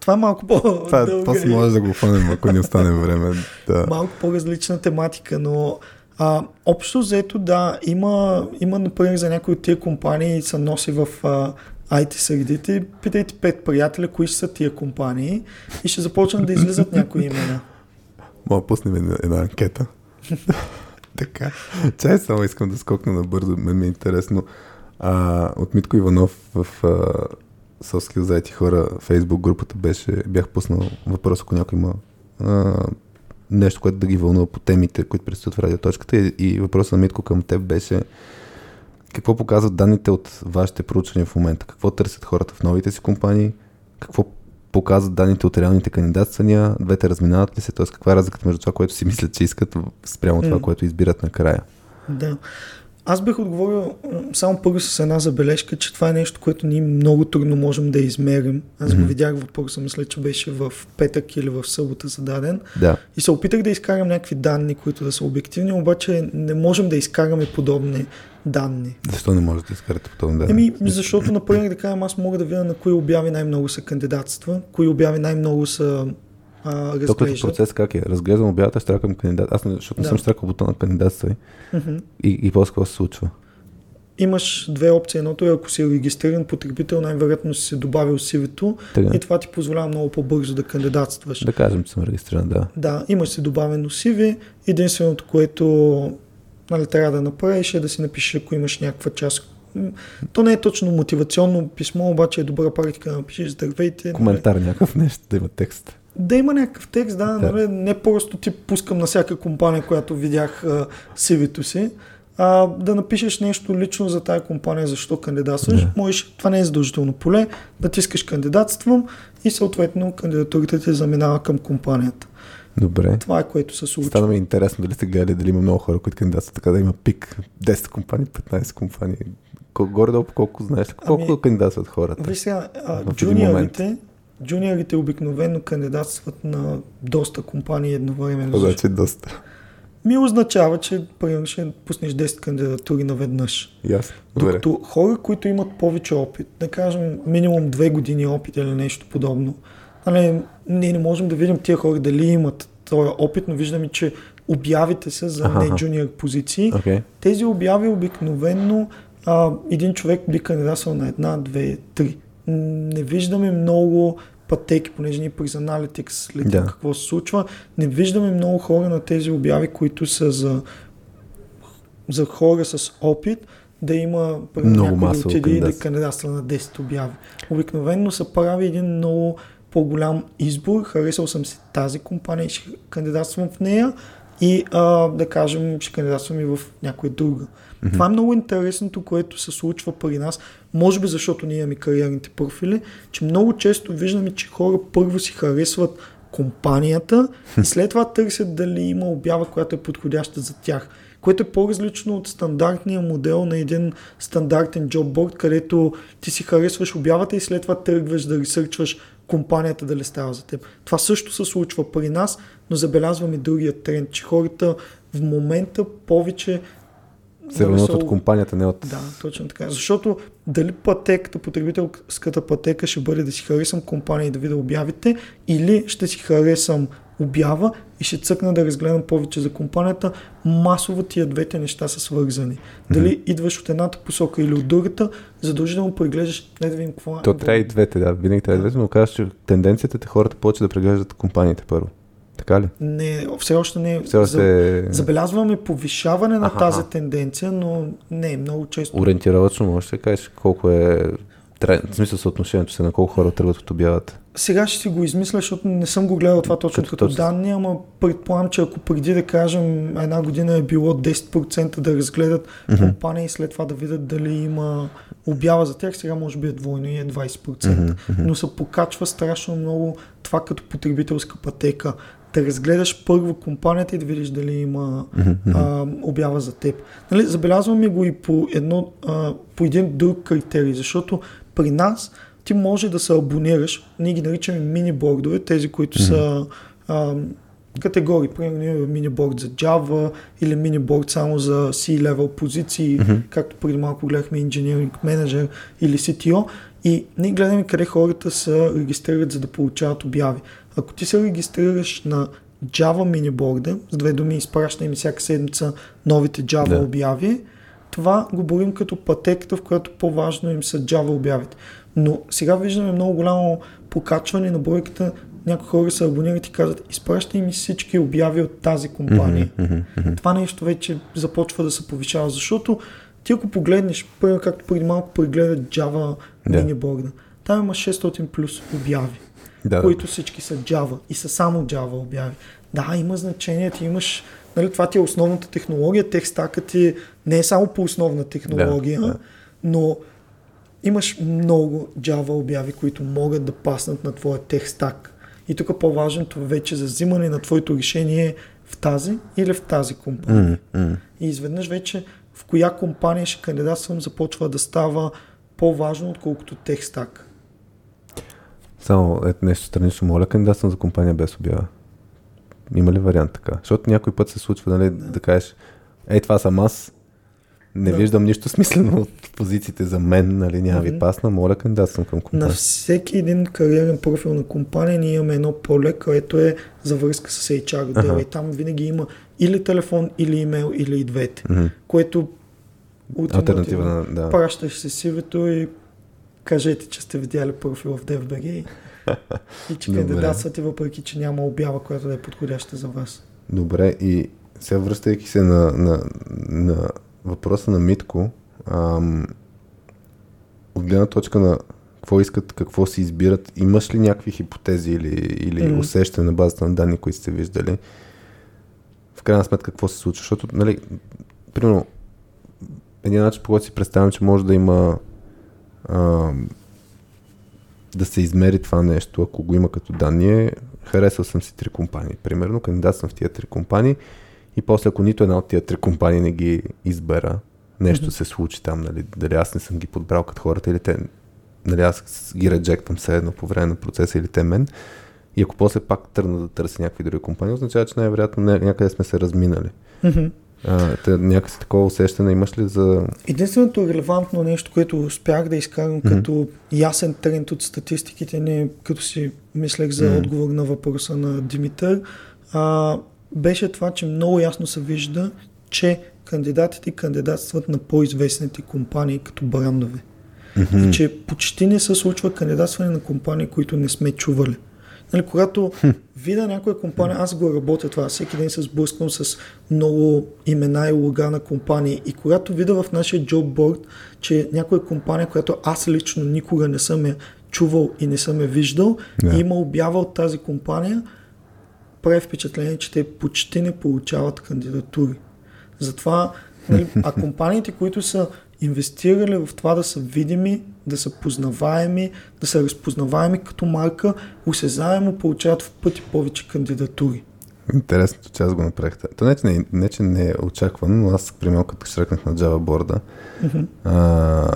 Това е малко по Това е, после може да го хванем, ако ни остане време. Да. малко по-различна тематика, но а, общо взето да, има, има например за някои от тия компании се носи в а, IT средите, питайте пет приятеля, кои ще са тия компании и ще започнат да излизат някои имена. Мога пуснем една, една анкета. *laughs* така. Чай само искам да скокна набързо. Мен ми е интересно. А, от Митко Иванов в а, Soft Skills за IT хора Facebook групата беше, бях пуснал въпрос, ако някой има а, нещо, което да ги вълнува по темите, които предстоят в радиоточката и, и въпросът на Митко към теб беше какво показват данните от вашите проучвания в момента? Какво търсят хората в новите си компании? Какво показват данните от реалните кандидатствания? Двете разминават ли се? Т.е. каква е разликата между това, което си мислят, че искат спрямо това, което избират накрая? Да. Аз бих отговорил само първо с една забележка, че това е нещо, което ние много трудно можем да измерим. Аз го Мгм. видях въпроса, мисля, че беше в петък или в събота зададен. Да. И се опитах да изкарам някакви данни, които да са обективни, обаче не можем да изкараме подобни данни. Защо не можете да изкарате по това? Да. Еми, защото, например, да кажем, аз мога да видя на кои обяви най-много са кандидатства, кои обяви най-много са а, То като разглеждат. процес как е? Разглеждам обявата, штракам кандидат. Аз не, защото не Да. съм штракал бутона кандидатства Мгм. и, и после какво се случва? Имаш две опции. Едното е ако си регистриран потребител, най-вероятно си се добавил Така. и това ти позволява много по-бързо да кандидатстваш. Да кажем, че съм регистриран, да. Да, имаш си добавено CV. Единственото, което нали, трябва да направиш е да си напишеш, ако имаш някаква част. То не е точно мотивационно писмо, обаче е добра практика да напишеш здравейте. нали. Коментар някакъв нещо, да има текст. Да има някакъв текст, да, Да. Нали, не просто ти пускам на всяка компания, която видях CV-то си, а да напишеш нещо лично за тая компания, защо кандидатстваш. Да. Можеш, това не е задължително поле, натискаш кандидатствам и съответно кандидатурата ти заминава към компанията. Добре. Това е което се случва. Стана ми интересно дали сте гледали, дали има много хора, които кандидатстват, така да има пик 10 компании, 15 компании. Горе-долу по колко знаеш ли? Колко Ами, кандидатстват хората? Виж сега, а, джуниорите, джуниорите обикновено кандидатстват на доста компании едновременно. Значи доста. ми означава, че примерно ще пуснеш 10 кандидатури наведнъж. Ясно. Докато хора, които имат повече опит, да кажем минимум две години опит или нещо подобно, нали, ние не можем да видим тия хора дали имат този опит, но виждаме, че обявите са за не джуниор позиции. Okay. Тези обяви обикновенно а, един човек би кандидатствал на една, две, три. Не виждаме много пътеки, понеже ние през Analytics следим Да. какво се случва. Не виждаме много хора на тези обяви, които са за, за хора с опит, да има Много да отиде и да кандидатства. на 10 обяви. Обикновено се прави един много по-голям избор. Харесал съм си тази компания ще кандидатствам в нея и а, да кажем ще кандидатствам и в някоя друга. Mm-hmm. Това е много интересното, което се случва при нас. Може би защото ние имаме кариерните профили, че много често виждаме, че хора първо си харесват компанията и след това търсят дали има обява, която е подходяща за тях. Което е по-различно от стандартния модел на един стандартен джобборд, където ти си харесваш обявата и след това тръгваш да ресърчваш компанията дали става за теб. Това също се случва при нас, но забелязваме другия тренд, че хората в момента повече Се вълнуват от компанията, не от... да, точно така. Защото дали пътеката, потребителската пътека ще бъде да си харесам компания и да видя обявите, или ще си харесам обява и ще цъкна да разгледам повече за компанията. Масово тия двете неща са свързани. Дали идваш от едната посока или от другата, задължително преглеждаш, не да видим какво е. То трябва и двете, да. Винаги трябва и двете, но казваш, че тенденцията е хората повече да преглеждат компаниите първо. Така ли? Не, все още не. Все още е Забелязваме повишаване на Аха. тази тенденция, но не, много често. ориентировачно, можеш да кажеш колко е... В смисъл съотношението се на колко хора тръгват от обявата. Сега ще си го измисля, защото не съм го гледал това точно Като като, точно. данни, ама предполагам, че ако преди да кажем една година е било 10% да разгледат Мгм. компания и след това да видят дали има обява за тях, сега може би е двойно и е 20%. Мгм, мгм. Но се покачва страшно много това като потребителска пътека. Да разгледаш първо компанията и да видиш дали има а, обява за теб. Нали, забелязваме го и по, едно, а, по един друг критерий, защото при нас ти може да се абонираш, ние ги наричаме мини бордове, тези, които са а, категории, примерно имаме мини борд за Java или мини борд само за C-level позиции, както преди малко гледахме Engineering Manager или CTO и ние гледаме къде хората се регистрират за да получават обяви. Ако ти се регистрираш на Java миниборда, с две думи изпраща им всяка седмица новите Java Да. обяви, това го борим като пътеката, в която по-важно им са Java обявите. Но сега виждаме много голямо покачване на бройката. Някои хора се абонират и казват, изпращай ми всички обяви от тази компания. Мгм, мгм. Това нещо вече започва да се повишава, защото ти ако погледнеш, първо, както преди малко прегледа Java Да. миниборда, там има 600 плюс обяви, Да, които всички са Java и са само Java обяви. Да, има значение, ти имаш, нали, това ти е основната технология, текстакът ти не е само по основна технология, Да, да. но имаш много Java обяви, които могат да паснат на твоя текстак. И тук по-важното вече за взимане на твоето решение е в тази или в тази компания. М, м. И изведнъж вече в коя компания ще кандидатствам започва да става по-важно, отколкото текстак. Само ето нещо странично. Моля кандидатствам за компания без обява. Има ли вариант така? Защото някой път се случва нали, да. кажеш, ей това съм аз, не Да. виждам нищо смислено от позициите за мен, нали, няма ви пасна, моля кандидатствам към На компания. всеки един кариерен профил на компания ние имаме едно поле, което е за връзка с HR отдела. И там винаги има или телефон, или имейл, или и двете. Мгм. Което ултимативно на... Да. пращаш се сивето и кажете, че сте видяли профила в DFBG и че *laughs* кандидатствате, въпреки че няма обява, която да е подходяща за вас. Добре, и сега връщайки се на, на, на въпроса на Митко, ам, от гледна точка на какво искат, какво си избират, имаш ли някакви хипотези или, или Мгм. усещане на базата на данни, които сте виждали? В крайна сметка какво се случва? Защото, нали, примерно, един начин, по който си представям, че може да има ам, да се измери това нещо, ако го има като данни, е харесал съм си три компании. Примерно, кандидат съм в тия три компании и после, ако нито една от тия три компании не ги избера, нещо Мгм. се случи там, нали, дали аз не съм ги подбрал като хората или те, нали, аз ги реджектвам все едно по време на процеса или те мен. И ако после пак тръгна да търся някакви други компании, означава, че най-вероятно някъде сме се разминали. Мгм. А, те, някакси такова усещане имаш ли за... Единственото релевантно нещо, което успях да изкарам Мгм. като ясен тренд от статистиките, не като си мислех за Мгм. отговор на въпроса на Димитър, а, беше това, че много ясно се вижда, че кандидатите кандидатстват на по-известните компании като брандове. Мгм. И че почти не се случва кандидатстване на компании, които не сме чували. Нали, когато видя някоя компания, аз го работя това, всеки ден се сблъсквам с много имена и лога на компании. И когато видя в нашия джобборд, че някоя компания, която аз лично никога не съм я чувал и не съм я виждал, Да. и има обява от тази компания, прави впечатление, че те почти не получават кандидатури. Затова, нали, *laughs* а компаниите, които са инвестирали в това да са видими, да са познаваеми, да са разпознаваеми като марка, осезаемо получават в пъти повече кандидатури. Интересното, че аз го направих. То не, че не, не, че не е очаквано, но аз, примерно, като штръкнах на Java борда, а,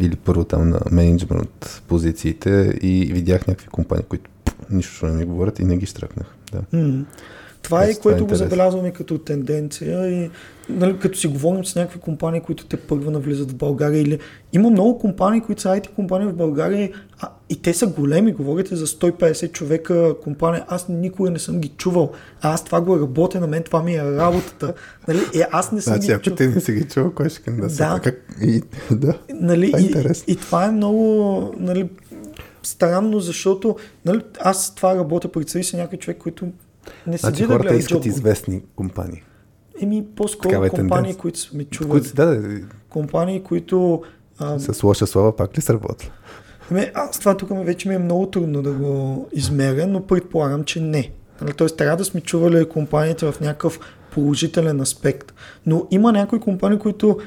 или първо там на менеджмент позициите и видях някакви компании, които пф, нищо не ми говорят и не ги штръкнах. Да. М. Това е, Тоест, това е което го интересно. забелязваме като тенденция и нали, като си говорим с някакви компании, които те първа навлизат в България или има много компании, които са IT компании в България а, и те са големи, говорите за 150 човека компания, аз никога не съм ги чувал, а аз това го работя, на мен това ми е работата. Нали, е, аз не съм Значи, ги ако чувал. те не си ги чува, кой ще кандидатства? Да. Как? И, да. Нали, Това е и, интересно. и, това е много нали, странно, защото нали, аз това работя, представи се някой човек, който не Значи хората искат board. известни компании. Еми, по-скоро е компании, които. Които, си- да, да, Компании, които... А, с лоша слава пак ли сработва? ами, аз това тук ми вече ми е много трудно да го измеря, но предполагам, че не. Нали, Тоест, трябва да сме чували компаниите в някакъв положителен аспект. Но има някои компании, които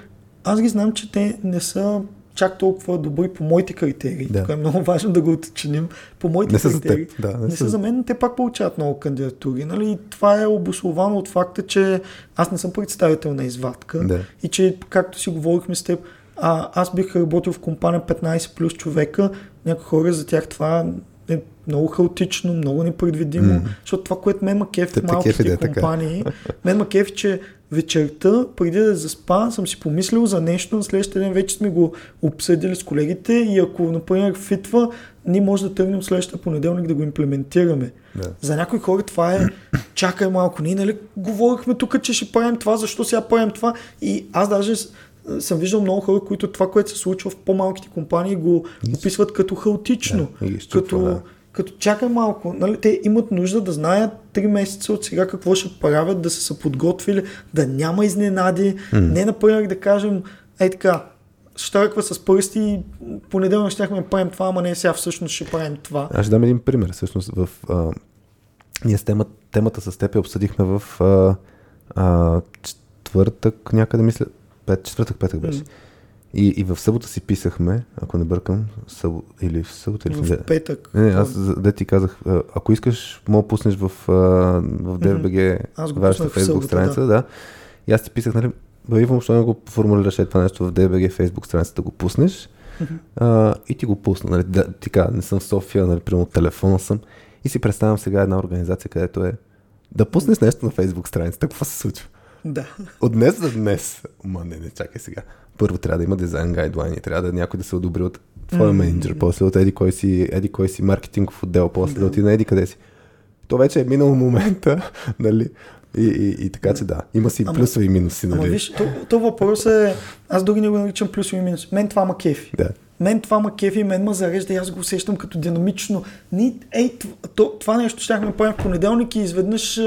аз ги знам, че те не са чак толкова добри по моите критерии. Да. Тук е много важно да го уточним. По моите Не са критерии. теб. Да, Не, са за мен, те пак получават много кандидатури. Нали? Това е обословано от факта, че аз не съм представител на извадка Да. и че, както си говорихме с теб, а, аз бих работил в компания 15 плюс човека, някои хора за тях това е много хаотично, много непредвидимо, Мгм. защото това, което мен ма кефи Те в те малките кефи да е така. компании, мен ма кефи, че вечерта, преди да заспа, съм си помислил за нещо, на следващия ден вече сме го обсъдили с колегите и ако, например, фитва, ние може да тръгнем следващия понеделник да го имплементираме. Да. За някои хора това е, чакай малко, ние нали говорихме тук, че ще правим това, защо сега правим това и аз даже съм виждал много хора, които това, което се случва в по-малките компании го описват като хаотично, Да, като, да. Като чакай малко, нали, те имат нужда да знаят 3 месеца от сега какво ще правят, да са се подготвили, да няма изненади, не например да кажем, ей така, штръква с пръсти и понеделник щяхме да правим това, ама не сега всъщност ще правим това. Аз ще дам един пример. Всъщност, в, а, ние с темата, темата с теб я обсъдихме в а, а, четвъртък, някъде мисля, пет, четвъртък, петък беше. М. И, и в събота си писахме, ако не бъркам, събо, или в събота, или в, В петък. Не, не, аз де ти казах, ако искаш, мога да пуснеш в, в DFBG Аз го вашата Facebook страница, да. И аз ти писах, нали, Иво, защо не го формулираш е това нещо в DBG Facebook страница да го пуснеш? А, и ти го пусна, нали, да, ти кажа, не съм в София, нали, примерно телефона съм. И си представям сега една организация, където е да пуснеш нещо на Facebook страницата, какво се случва? Да. От днес за днес. Ма не, не, чакай сега. Първо трябва да има дизайн гайдлайни, трябва да някой да се одобри от твоя М. менеджер, после от еди кой си, еди кой си маркетингов отдел, после да, отиде еди къде си. То вече е минало момента, *laughs* нали? И, и, и така че да, има си Ама- плюсове и минуси, Ама нали? виж, то, то въпрос е, аз дори не го наричам плюс и минус. Мен това ма кефи. Да. Мен това ма кефи, мен ма зарежда и аз го усещам като динамично. Ни, ей, т- то, това нещо щяхме да правим в понеделник и изведнъж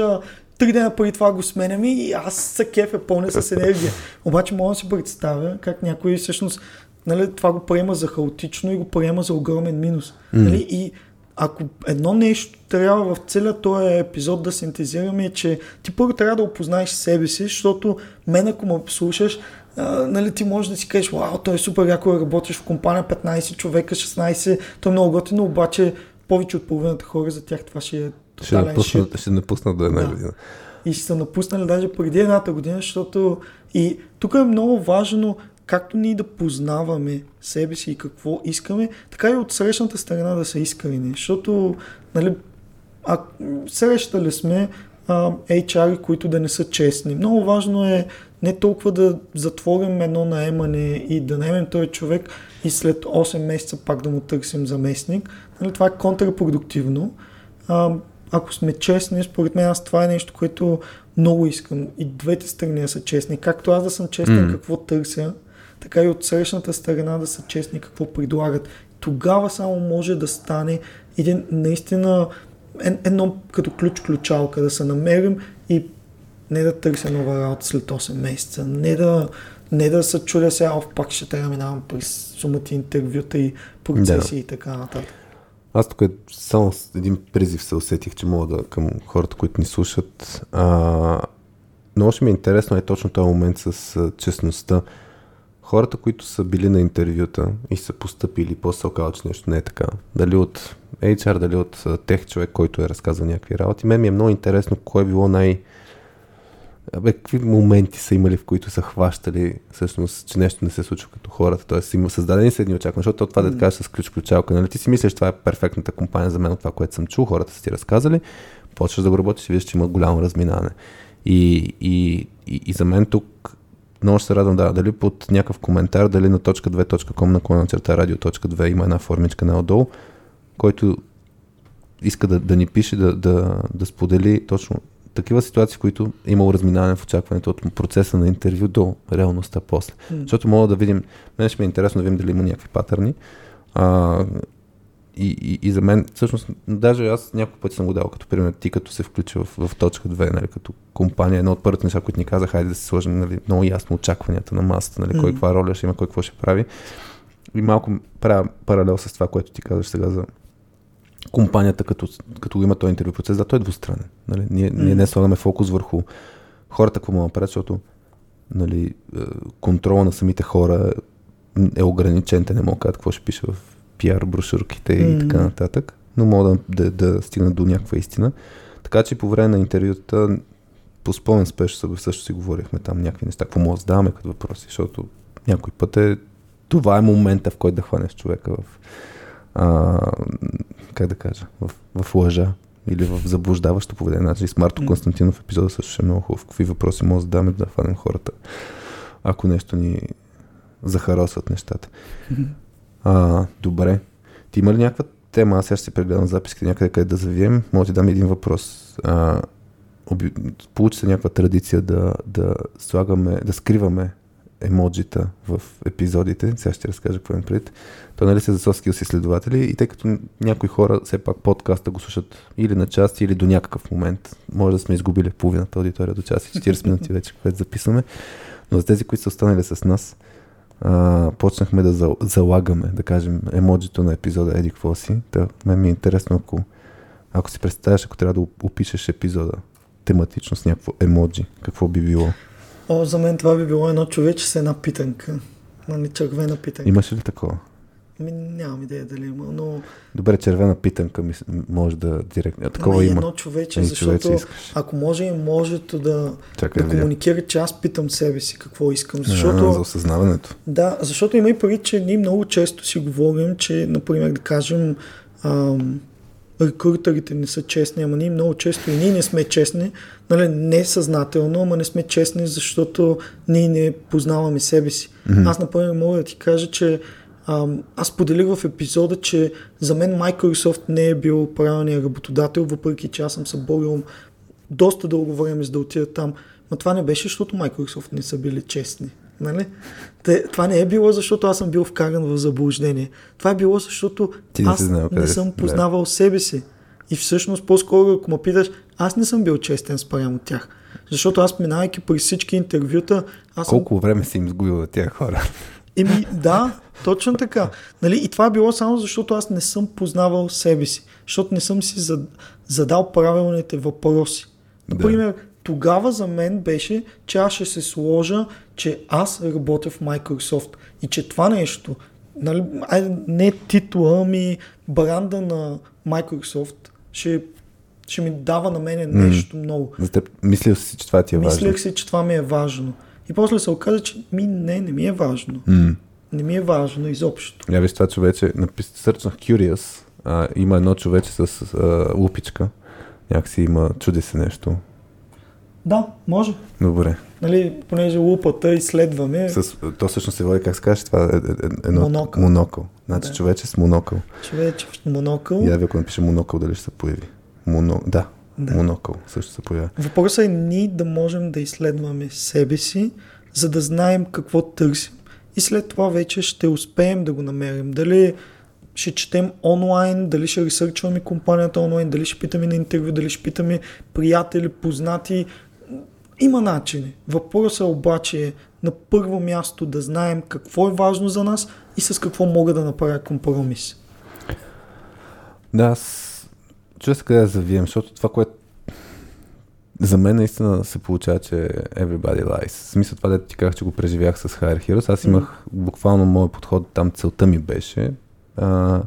три дена преди това го сменяме и аз се кефя пълня с *laughs* енергия. Обаче мога да си представя как някой всъщност нали, това го приема за хаотично и го приема за огромен минус. Нали, и ако едно нещо трябва в целия този епизод да синтезираме е, че ти първо трябва да опознаеш себе си, защото мен ако ме слушаш, а, нали, ти можеш да си кажеш, вау, той е супер да работиш в компания 15 човека, 16, той е много готино, обаче повече от половината хора за тях това ще е Ще напусна, шит ще напусна до една Да. година. и ще са напуснали даже преди едната година, защото и тук е много важно както ние да познаваме себе си и какво искаме, така и от срещната страна да са искрени, защото нали, а, срещали сме а, HR, които да не са честни. Много важно е не толкова да затворим едно наемане и да наемем този човек и след 8 месеца пак да му търсим заместник. Нали, това е контрапродуктивно. А, ако сме честни, според мен аз това е нещо, което много искам. И двете страни са честни. Както аз да съм честен mm. какво търся, така и от срещната страна да са честни какво предлагат. Тогава само може да стане един наистина едно като ключ-ключалка, да се намерим и не да търся нова работа след 8 месеца, не да, не да се чудя сега, пак ще трябва да минавам през сумати интервюта и процеси да. и така нататък. Аз тук само с един призив се усетих, че мога да към хората, които ни слушат. А, но още ми е интересно е точно този момент с а, честността. Хората, които са били на интервюта и са поступили, после се оказва, че нещо не е така. Дали от HR, дали от тех човек, който е разказал някакви работи. Мен ми е много интересно кое е било най- Абе, какви моменти са имали, в които са хващали всъщност, че нещо не се случва като хората? Тоест, има създадени са едни очаквания, защото това да кажеш с ключ-ключалка, нали? Ти си мислиш, това е перфектната компания за мен от това, което съм чул, хората са ти разказали, почваш да го работиш и виждаш, че има голямо разминаване. И, и, и, и за мен тук много ще се радвам, да, дали под някакъв коментар, дали на .2.com на клона черта радио.2 има една формичка на отдолу, който иска да, да ни пише, да, да, да сподели точно такива ситуации, в които е имало разминаване в очакването от процеса на интервю до реалността после. Mm. Защото мога да видим, мен ще ми е интересно да видим дали има някакви патърни. А, и, и, и за мен, всъщност, даже аз няколко пъти съм го дал, като пример, ти като се включи в, в точка 2, нали, като компания, едно от първите неща, които ни каза, хайде да се сложим нали, много ясно очакванията на масата, нали, mm. кой каква роля ще има, кой какво ще прави. И малко правя паралел с това, което ти казваш сега за компанията, като, като има този интервю процес, да, той е двустранен. Нали? Ние, mm. ние не слагаме фокус върху хората, какво могат да правят, защото нали, е, контрола на самите хора е ограничен, те не могат да кажат какво ще пише в пиар брошурките mm. и така нататък, но могат да, да, да стигнат до някаква истина. Така че по време на интервюта по спомен спешно също си говорихме там някакви неща, какво може да задаваме като въпроси, защото някой път е това е момента, в който да хванеш човека в а, как да кажа, в, в лъжа или в заблуждаващо поведение. Значи с Марто Константинов епизода също ще е много хубав. Какви въпроси може да даме да хванем хората, ако нещо ни захаросват нещата. А, добре. Ти има ли някаква тема? Аз сега ще си прегледам записките някъде къде да завием. Може да дам един въпрос. А, оби... Получи се някаква традиция да, да слагаме, да скриваме емоджита в епизодите. Сега ще разкажа какво им пред. То нали се за skills изследователи и тъй като някои хора все пак подкаста го слушат или на части, или до някакъв момент. Може да сме изгубили половината аудитория до час и 40 минути вече, което записваме. Но за тези, които са останали с нас, а, почнахме да залагаме, да кажем, емоджито на епизода Еди какво си. Та, мен ми е интересно, ако, ако си представяш, ако трябва да опишеш епизода тематично с някакво емоджи, какво би било? О, за мен това би било едно човече с една питанка. Нали, червена питанка. Имаш ли такова? Ми, нямам идея дали има, но... Добре, червена питанка ми, може да директно. А такова има. едно човече, защото човече ако може и можето да, Чакай, да комуникира, че аз питам себе си какво искам. Защото... А, за осъзнаването. Да, защото има и пари, че ние много често си говорим, че, например, да кажем, ам, рекрутерите не са честни, ама ние много често и ние не сме честни, нали, не съзнателно, ама не сме честни, защото ние не познаваме себе си. Mm-hmm. Аз, например, мога да ти кажа, че аз поделих в епизода, че за мен Microsoft не е бил правилният работодател, въпреки че аз съм се борил доста дълго време за да отида там. Но това не беше, защото Microsoft не са били честни. Нали? Те, това не е било, защото аз съм бил вкаран в заблуждение. Това е било, защото Ти не аз знал, не съм познавал да. себе си. И всъщност, по-скоро, ако ме питаш, аз не съм бил честен спрямо тях. Защото аз, минавайки през всички интервюта... Аз Колко съм... време си им сгубил от тях хора? Еми, да, точно така. Нали? И това е било само защото аз не съм познавал себе си. Защото не съм си задал правилните въпроси. Например, да тогава за мен беше, че аз ще се сложа, че аз работя в Microsoft и че това нещо, нали, не титла, ми бранда на Microsoft ще, ще ми дава на мене нещо mm. много. За теб, мислил си, че това ти е важно? Мислех си, че това ми е важно. И после се оказа, че ми не, не ми е важно. Mm. Не ми е важно изобщо. Я виж това човече, напис... сърчнах Curious, а, има едно човече с а, лупичка, някакси има, чуди се нещо, Да, може. Добре. Нали, понеже лупата изследваме С, то всъщност се води, как се каже, това е, е, е едно... Монокъл. монокъл. Значи Да. човече с монокъл. човече в монокъл. Я ви, ако напише монокъл, дали ще се появи. Моно... Да, Да. монокъл също се появява. Въпросът е ние да можем да изследваме себе си, за да знаем какво търсим. И след това вече ще успеем да го намерим. Дали ще четем онлайн, дали ще ресърчваме компанията онлайн, дали ще питаме на интервю, дали ще питаме приятели, познати. Има начини. Въпросът обаче е на първо място да знаем какво е важно за нас и с какво мога да направя компромис. Да, аз чуя къде да завием, защото това, което за мен наистина се получава, че everybody lies. В смисъл това, дето ти казах, че го преживях с Hire Heroes. Аз имах буквално моят подход, там целта ми беше а,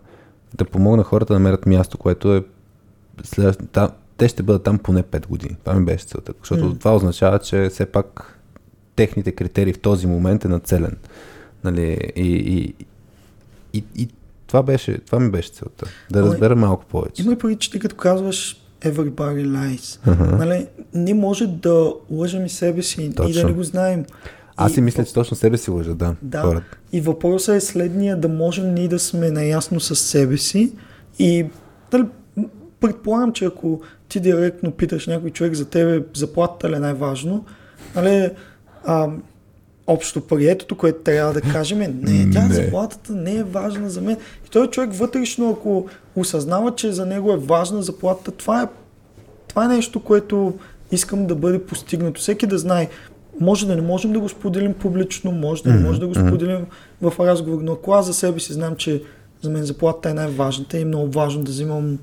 да помогна хората да намерят място, което е след, там, те ще бъдат там поне 5 години. Това ми беше целта. Защото Мгм. това означава, че все пак техните критерии в този момент е нацелен. Нали, и, и, и, и това, беше, това ми беше целта. Да Ами, разбера малко повече. Има преди, че ти като казваш everybody lies. Аха. Нали, не може да лъжем и себе си и да Точно. не го знаем. Аз И- си мисля, че точно себе си лъжа, да. Да. Хората. И въпросът е следния, да можем ние да сме наясно с себе си и дали, предполагам, че ако ти директно питаш някой човек за тебе, заплатата ли е най-важно, нали, а, общо приетото, което трябва да кажем е, не, тя Не. заплатата не е важна за мен. И той човек вътрешно, ако осъзнава, че за него е важна заплатата, това е, това е нещо, което искам да бъде постигнато. Всеки да знае, може да не можем да го споделим публично, може да не може да го споделим в разговор, но ако аз за себе си знам, че за мен заплатата е най-важната и е много важно да взимам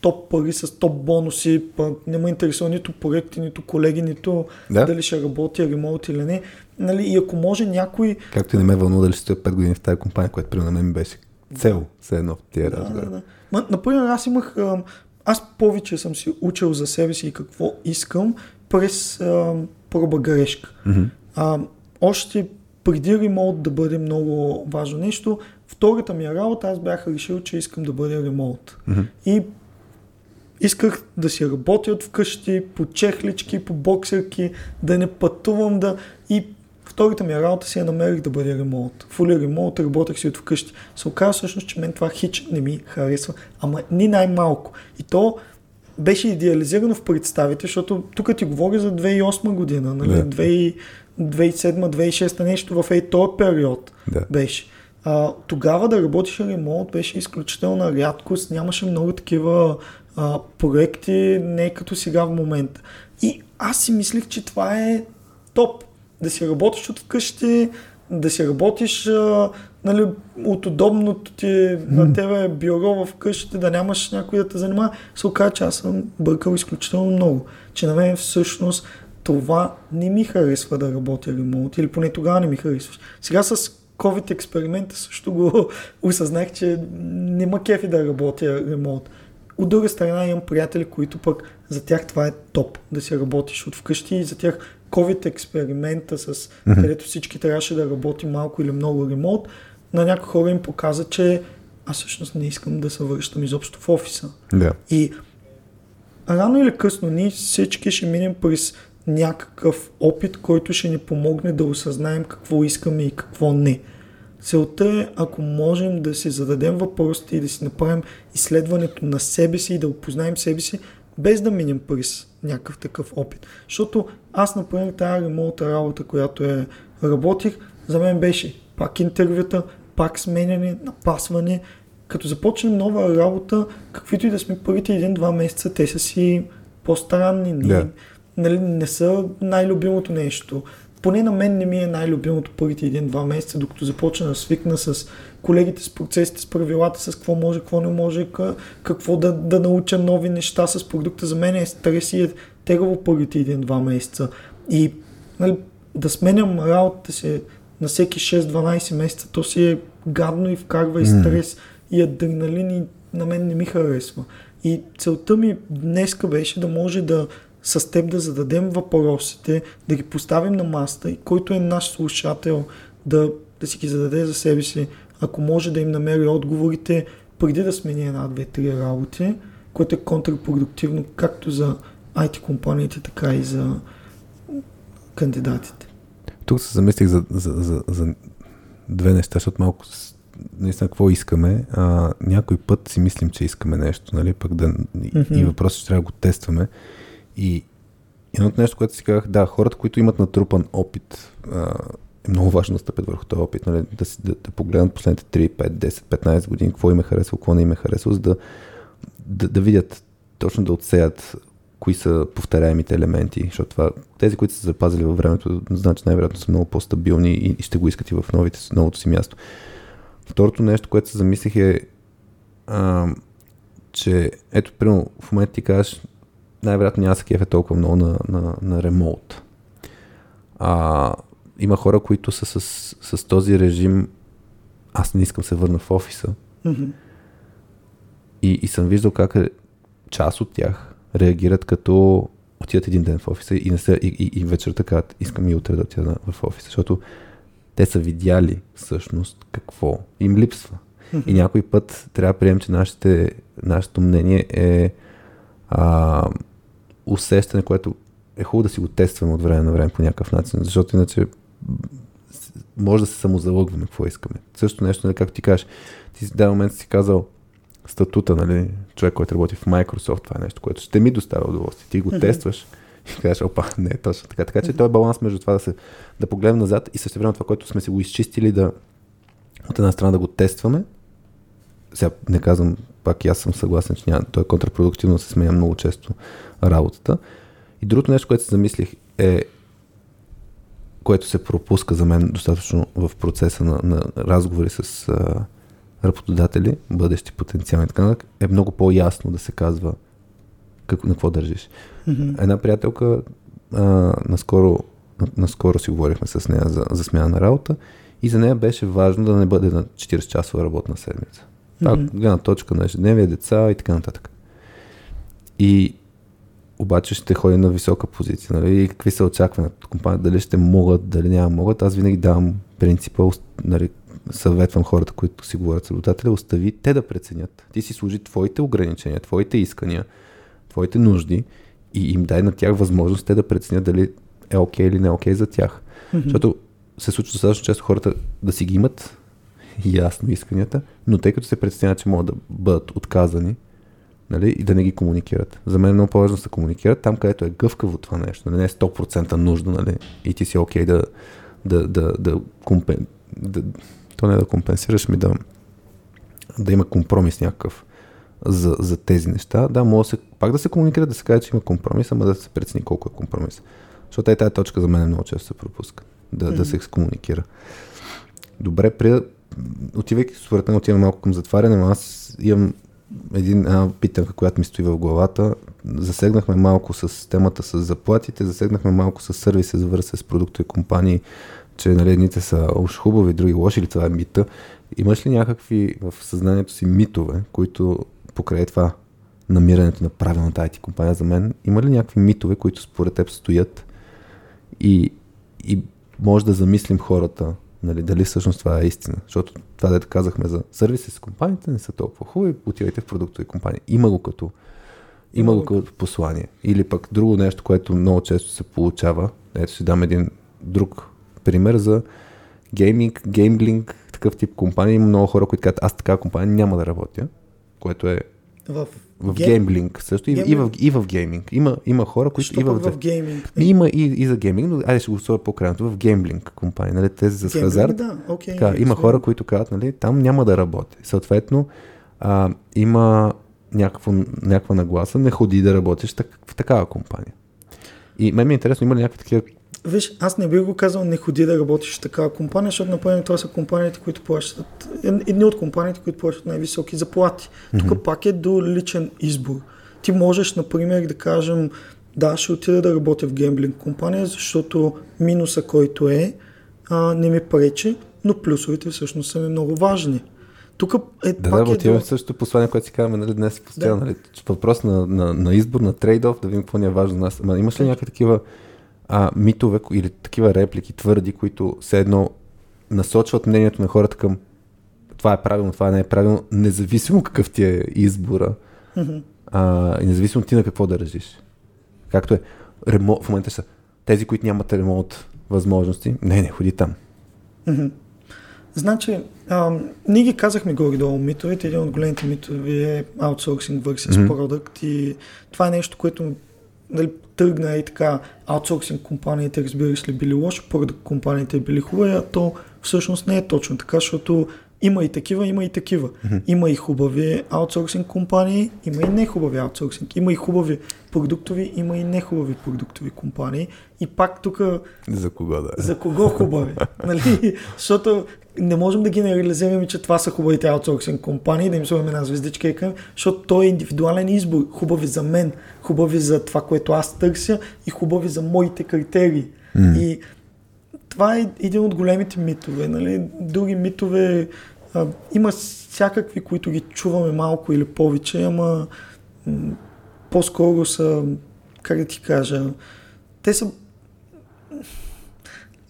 топ пари с топ бонуси, не ме интересува нито проекти, нито колеги, нито Да. дали ще работя ремонт или не. Нали, и ако може някой... Както и не ме вълнува дали ще стоя 5 години в тази компания, което при мен ми беше цел, все едно в тия Да, разговори. да, да. Ма, например, аз имах... Аз повече съм си учил за себе си и какво искам през проба грешка. А, още преди ремонт да бъде много важно нещо, втората ми работа аз бях решил, че искам да бъда ремонт. Мгм. И исках да си работя от вкъщи, по чехлички, по боксерки, да не пътувам, да... И втората ми работа си я намерих да бъде ремонт. Фули ремонт, работех си от вкъщи. Се оказа всъщност, че мен това хич не ми харесва, ама ни най-малко. И то беше идеализирано в представите, защото тук ти говоря за 2008 година, нали? Да. 2007-2006 нещо в ей този период Да. беше. А, тогава да работиш ремонт беше изключителна рядкост, нямаше много такива а, проекти, не е като сега в момента. И аз си мислих, че това е топ. Да си работиш от вкъщи, да си работиш а, нали, от удобното ти на тебе бюро в къщите, да нямаш някой да те занимава. Се оказа, че аз съм бъркал изключително много. Че на мен всъщност това не ми харесва да работя ремонт, или поне тогава не ми харесваш. Сега с COVID експеримента също го *laughs* осъзнах, че няма кефи да работя ремонт. От друга страна имам приятели, които пък за тях това е топ, да си работиш от вкъщи и за тях COVID експеримента, с, където всички трябваше да работи малко или много ремонт, на някои хора им показа, че аз всъщност не искам да се връщам изобщо в офиса. Да. И рано или късно ние всички ще минем през някакъв опит, който ще ни помогне да осъзнаем какво искаме и какво не. Целта е, ако можем да си зададем въпросите и да си направим изследването на себе си и да опознаем себе си, без да минем през някакъв такъв опит. Защото аз, например, тази ремонта работа, която е работих, за мен беше пак интервюта, пак сменяне, напасване. Като започнем нова работа, каквито и да сме първите един-два месеца, те са си по-странни. Не, Да. нали, не са най-любимото нещо. Поне на мен не ми е най-любимото първите един-два месеца, докато започна да свикна с колегите, с процесите, с правилата, с какво може, какво не може, какво да, да науча нови неща с продукта. За мен е стрес и е тегаво първите един-два месеца. И нали, да сменям работата си на всеки 6-12 месеца, то си е гадно и вкарва и стрес и адреналин и на мен не ми харесва. И целта ми днеска беше да може да с теб да зададем въпросите, да ги поставим на маста и който е наш слушател да, да си ги зададе за себе си, ако може да им намери отговорите преди да смени една, две, три работи, което е контрпродуктивно както за IT компаниите, така и за кандидатите. Тук се замислих за, за, за, за две неща, защото малко наистина какво искаме. А, някой път си мислим, че искаме нещо, нали, пък да, mm-hmm. и въпросът, че трябва да го тестваме. И едното нещо, което си казах, да, хората, които имат натрупан опит, а, е много важно да стъпят върху този опит, нали, да, да, да погледнат последните 3, 5, 10, 15 години, какво им е харесало, какво не им е харесало, за да, да, да видят, точно да отсеят кои са повторяемите елементи, защото това, тези, които са запазили във времето, значи най-вероятно са много по-стабилни и, и ще го искат и в новите, новото си място. Второто нещо, което се замислих е, а, че ето, примерно, в момента ти кажеш, най-вероятно няма се кефе толкова много на, на, на ремоут. А, има хора, които са с, с този режим, аз не искам се върна в офиса. Mm-hmm. И, и съм виждал как част от тях реагират като отидат един ден в офиса и, не са, и, и, и вечерта казват, искам и утре да отида в офиса, защото те са видяли всъщност какво им липсва. И някой път трябва да приемем, че нашите, нашето мнение е а, усещане, което е хубаво да си го тестваме от време на време по някакъв начин, защото иначе може да се самозалъгваме какво искаме. Също нещо, нали, както ти кажеш, ти в даден момент си казал статута, нали, човек, който работи в Microsoft, това е нещо, което ще ми доставя удоволствие. Ти го mm-hmm. тестваш и кажеш, опа, не е точно така. Така че mm-hmm. той е баланс между това да, се, да погледнем назад и също време това, което сме си го изчистили, да от една страна да го тестваме. Сега не казвам, пак и аз съм съгласен, че няма, той е контрапродуктивно, се сменя много често работата. И другото нещо, което се замислих е което се пропуска за мен достатъчно в процеса на, на разговори с а, работодатели, бъдещи потенциални така, е много по-ясно да се казва как, на какво държиш. Mm-hmm. Една приятелка, а, наскоро, наскоро си говорихме с нея за, за смяна на работа и за нея беше важно да не бъде на 40 часова работна седмица. Mm-hmm. гледна точка на ежедневие, деца и така нататък. И обаче ще ходи на висока позиция. Нали? И какви са очаквания от компанията? Дали ще могат, дали няма могат? Аз винаги давам принципа, нали, съветвам хората, които си говорят с работодателя, остави те да преценят. Ти си служи твоите ограничения, твоите искания, твоите нужди и им дай на тях възможност те да преценят дали е окей okay или не е окей okay за тях. Mm-hmm. Защото се случва достатъчно често хората да си ги имат *laughs* ясно исканията, но тъй като се преценяват, че могат да бъдат отказани, нали, и да не ги комуникират. За мен е много по-важно да се комуникират там, където е гъвкаво това нещо, нали, не е 100% нужно, нали, и ти си окей okay да, да, да, да, компен... да, то не е да компенсираш ми да, да има компромис някакъв за, за тези неща. Да, може се, пак да се комуникира, да се каже, че има компромис, ама да се прецени колко е компромис. Защото е тази точка за мен много често се пропуска. Да, mm-hmm. да се комуникира. Добре, при, отивайки, според мен отивам малко към затваряне, но аз имам една питанка, която ми стои в главата. Засегнахме малко с темата с заплатите, засегнахме малко с сервиса връзка с продуктови компании, че нали, едните са уж хубави, други лоши, или това е мита. Имаш ли някакви в съзнанието си митове, които покрай това намирането на правилната IT компания за мен, има ли някакви митове, които според теб стоят и, и може да замислим хората Нали, дали всъщност това е истина. Защото това, дето казахме за сервиси с компаниите, не са толкова хубави, отивайте в продуктови компании. Има го като, има го като послание. Или пък друго нещо, което много често се получава. Ето си дам един друг пример за гейминг, геймблинг, такъв тип компания. Има много хора, които казват, аз така компания няма да работя, което е в в Гейм... геймблинг също и, и, в, и в гейминг. Има, има хора, които Що и в, в гейминг. Има и, и за гейминг, но айде ще го сложа по-крайното. В геймблинг компания, нали, тези за хазарт. Да, okay, така, има хора, които казват, нали, там няма да работи. Съответно, а, има някакво, някаква нагласа, не ходи да работиш так, в такава компания. И мен ми е интересно, има ли някакви такива Виж, аз не бих го казал не ходи да работиш в такава компания, защото напълно това са компаниите, които плащат, едни от компаниите, които плащат най-високи заплати. Mm-hmm. Тук пак е до личен избор. Ти можеш, например, да кажем, да, ще отида да работя в гемблинг компания, защото минуса, който е, а, не ми пречи, но плюсовете всъщност са ми много важни. Тук е да, пак да, е до... същото послание, което си казваме нали, днес постоянно. Да. Нали, въпрос на, на, на избор, на трейдов, да видим какво ни е важно нас. Ама имаш ли някакви такива а, митове или такива реплики твърди, които все едно насочват мнението на хората към това е правилно, това не е правилно, независимо какъв ти е избора mm-hmm. а, и независимо ти на какво държиш. Както е, ремонт, в момента са тези, които нямат ремонт възможности, не, не, ходи там. Значи, а, ние ги казахме горе-долу митовете. Един от големите митови е аутсорсинг versus продукт и това е нещо, което нали, тръгна и така аутсорсинг компаниите, разбираш ли, били лоши, продукт компаниите били хубави, а то всъщност не е точно така, защото има и такива, има и такива. Има и хубави аутсорсинг компании, има и не хубави аутсорсинг. Има и хубави продуктови, има и не хубави продуктови компании. И пак тук За кого да за кого хубави? *laughs* нали? Защото не можем да генерализираме, че това са хубавите аутсорсинг компании, да им сложим една звездичка и към, защото то е индивидуален избор. Хубави за мен, хубави за това, което аз търся и хубави за моите критерии. М. И това е един от големите митове. Нали? Други митове има всякакви, които ги чуваме малко или повече, ама по-скоро са, как да ти кажа, те са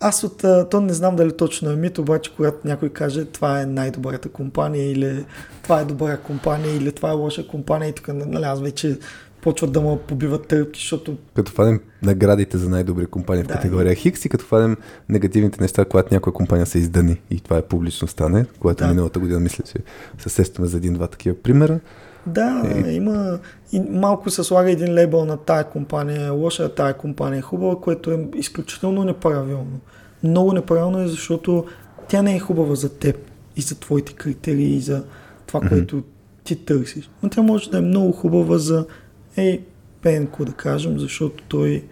аз от то не знам дали точно е мит, обаче когато някой каже това е най-добрата компания или това е добра компания или това е лоша компания и тук нали, аз вече почват да ме побиват тръпки, защото Като фанем наградите за най-добри компании в Да. категория Хикс и като фанем негативните неща, когато някоя компания се издъни и това е публично стане, което Да. миналата година мисля, че се сещаме за един-два такива примера. Да, Е. има и малко се слага един лейбъл на тая компания е лоша, тая компания е хубава, което е изключително неправилно. Много неправилно е, защото тя не е хубава за теб и за твоите критерии и за това, Мгм. което ти търсиш. Но тя може да е много хубава за ей, Пенко, да кажем, защото той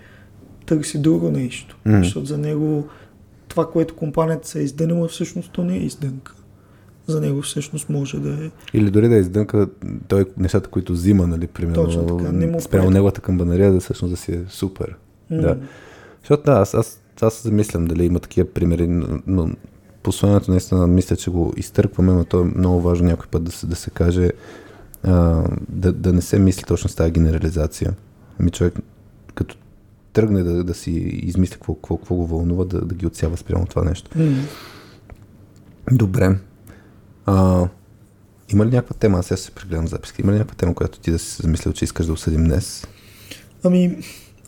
търси друго нещо. Мгм. Защото за него това, което компанията се е издънила, всъщност то не е издънка. За него всъщност може да е Или дори да издънка той нещата, които взима, нали, примерно, Точно така, не му спрямо неговата камбанария, да всъщност да си е супер. Да. М. Защото да, аз, аз, аз замислям дали има такива примери, но посланието наистина мисля, че го изтъркваме, но то е много важно някой път да се, да се каже, а, да, да не се мисли точно с тази генерализация. Ами човек, като тръгне да, да си измисли какво, какво, какво го вълнува, да, да ги отсява спрямо това нещо. М. Добре. А, има ли някаква тема, аз сега се прегледам записки, има ли някаква тема, която ти да си замислил, че искаш да осъдим днес? Ами,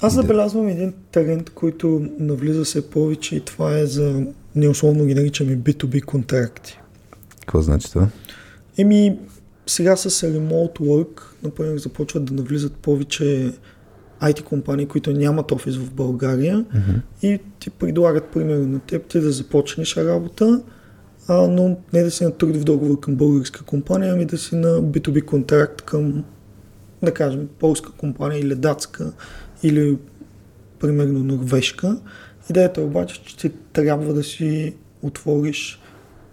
аз забелязвам един тренд, който навлиза все повече и това е за, ние условно ги наричаме B2B контракти. Какво значи това? Еми, сега с remote work, например, започват да навлизат повече IT компании, които нямат офис в България Мгм. и ти предлагат, примерно, на теб ти да започнеш работа, а, но не да си на трудов договор към българска компания, ами да си на B2B контракт към, да кажем, полска компания или датска, или примерно норвежка. Идеята е обаче, че ти трябва да си отвориш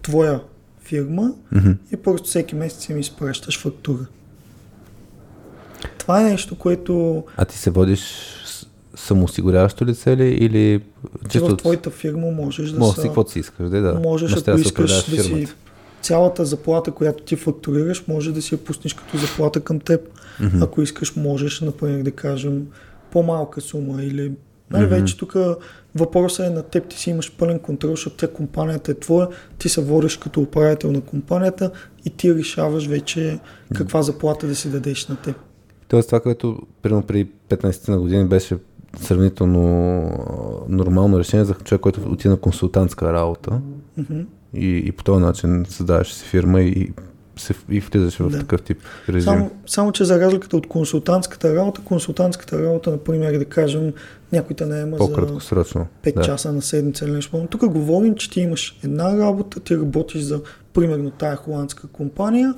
твоя фирма Мгм. и просто всеки месец им изпращаш фактура. Това е нещо, което А ти се водиш самоосигуряващо лице ли или ти в твоята фирма можеш да Може са... си каквото си искаш, да, да. Можеш, ако да искаш да си фирмата. цялата заплата, която ти фактурираш, може да си я пуснеш като заплата към теб. Мгм. Ако искаш, можеш, например, да кажем, по-малка сума или нали, Мгм. вече тук въпросът е на теб, ти си имаш пълен контрол, защото тя компанията е твоя, ти се водиш като управител на компанията и ти решаваш вече каква заплата да си дадеш на теб. Тоест това, което примерно преди 15 на години беше сравнително нормално решение за човек, който отиде на консултантска работа Мгм. и, и по този начин създаваш си фирма и, се, и влизаш в Да. такъв тип режим. Само, само, че за разликата от консултантската работа, консултантската работа, например, да кажем, някой те наема за По-краткосрочно. 5 да. часа на седмица или нещо. подобно. Тук говорим, че ти имаш една работа, ти работиш за, примерно, тая холандска компания,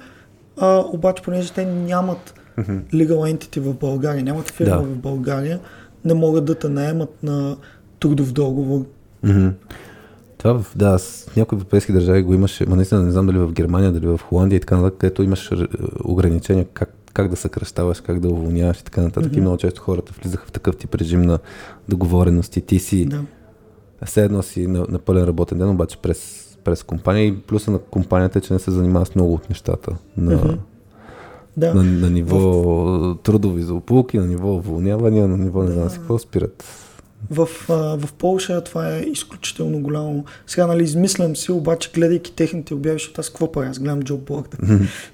а, обаче, понеже те нямат Мгм. legal entity в България, нямат фирма Да. в България, не могат да те наемат на трудов договор. Мгм. Това в, да, с някои европейски държави го имаше, ма наистина не знам дали в Германия, дали в Холандия и така нататък, където имаш р- ограничения как, как да съкръщаваш, как да уволняваш и така нататък. Мгм. И много често хората влизаха в такъв тип режим на договорености. Ти си, Да. все едно си на, на пълен работен ден, обаче през, през компания и плюса на компанията е, че не се занимава с много от нещата. На, Мгм. Да. на, на ниво трудови злополуки, на ниво уволнявания, на ниво не знам си какво спират. В, в Полша това е изключително голямо. Сега, нали, измислям си, обаче, гледайки техните обяви, защото аз какво правя? Аз гледам джобборда.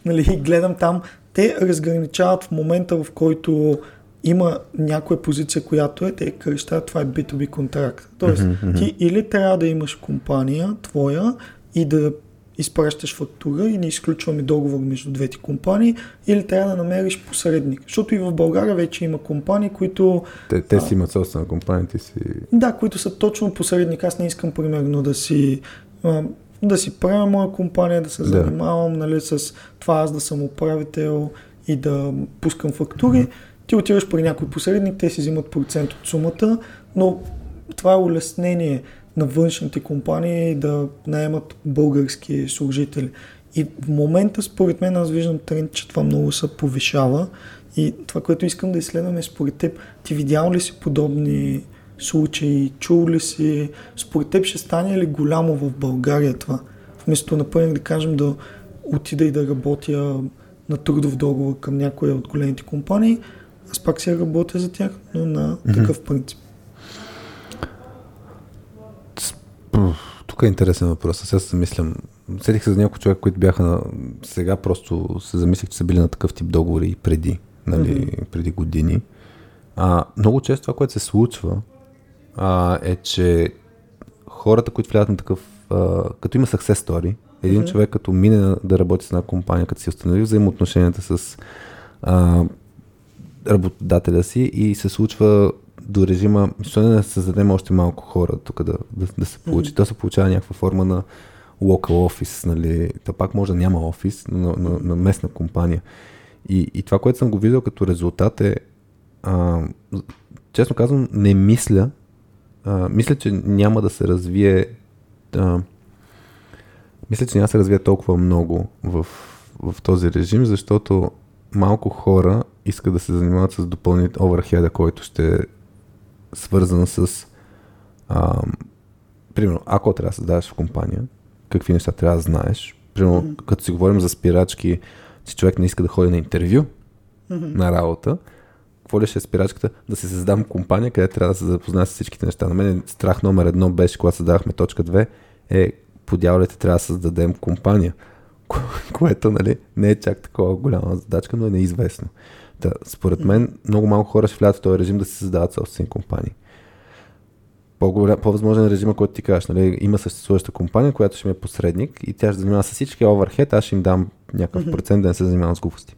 нали, и *laughs* гледам там, те разграничават в момента, в който има някоя позиция, която е, те кръщат, това е B2B контракт. Тоест, mm-hmm. ти или трябва да имаш компания твоя и да изпращаш фактура и не изключваме договор между двете компании, или трябва да намериш посредник. Защото и в България вече има компании, които... Те, те си имат собствена компания, ти си... Да, които са точно посредник. Аз не искам, примерно, да си да си правя моя компания, да се занимавам нали, с това аз да съм управител и да пускам фактури. Mm-hmm. Ти отиваш при някой посредник, те си взимат процент от сумата, но това е улеснение на външните компании да наемат български служители. И в момента, според мен, аз виждам тренд, че това много се повишава. И това, което искам да изследвам е според теб, ти видял ли си подобни случаи, чул ли си, според теб ще стане ли голямо в България това? Вместо, например, да кажем да отида и да работя на трудов договор към някоя от големите компании, аз пак си работя за тях, но на такъв принцип. Тук е интересен въпрос. Сега се замислям. Седих се за няколко човека, които бяха на... Сега просто се замислих, че са били на такъв тип договори преди, нали, mm-hmm. преди години. А, много често това, което се случва, а, е, че хората, които влязат на такъв, а, като има success story, един mm-hmm. човек като мине да работи с една компания, като си установи взаимоотношенията с а, работодателя си и се случва до режима, защо не да създадем още малко хора тук да, да, да се получи. Mm-hmm. То се получава някаква форма на local office, нали? То пак може да няма офис, на, на, на местна компания. И, и това, което съм го виждал като резултат е, а, честно казвам, не мисля, а, мисля, че няма да се развие а, мисля, че няма да се развие толкова много в, в този режим, защото малко хора искат да се занимават с допълнителен оверхеда, който ще свързан с а, примерно, ако трябва да създаваш в компания, какви неща трябва да знаеш. Примерно, mm-hmm. като си говорим за спирачки, че човек не иска да ходи на интервю mm-hmm. на работа, какво ли ще е спирачката? Да се създам компания, къде трябва да се запозная с всичките неща. На мен страх номер едно беше, когато създавахме точка 2, е по дяволите трябва да създадем компания, *laughs* което нали, не е чак такова голяма задачка, но е неизвестно. Да, според мен много малко хора ще влязат в този режим да се създават собствени компании. По-възможен режим, който ти кажеш, нали, има съществуваща компания, която ще ми е посредник и тя ще занимава с всички оверхед, аз ще им дам някакъв mm-hmm. процент да не се занимавам с глупости.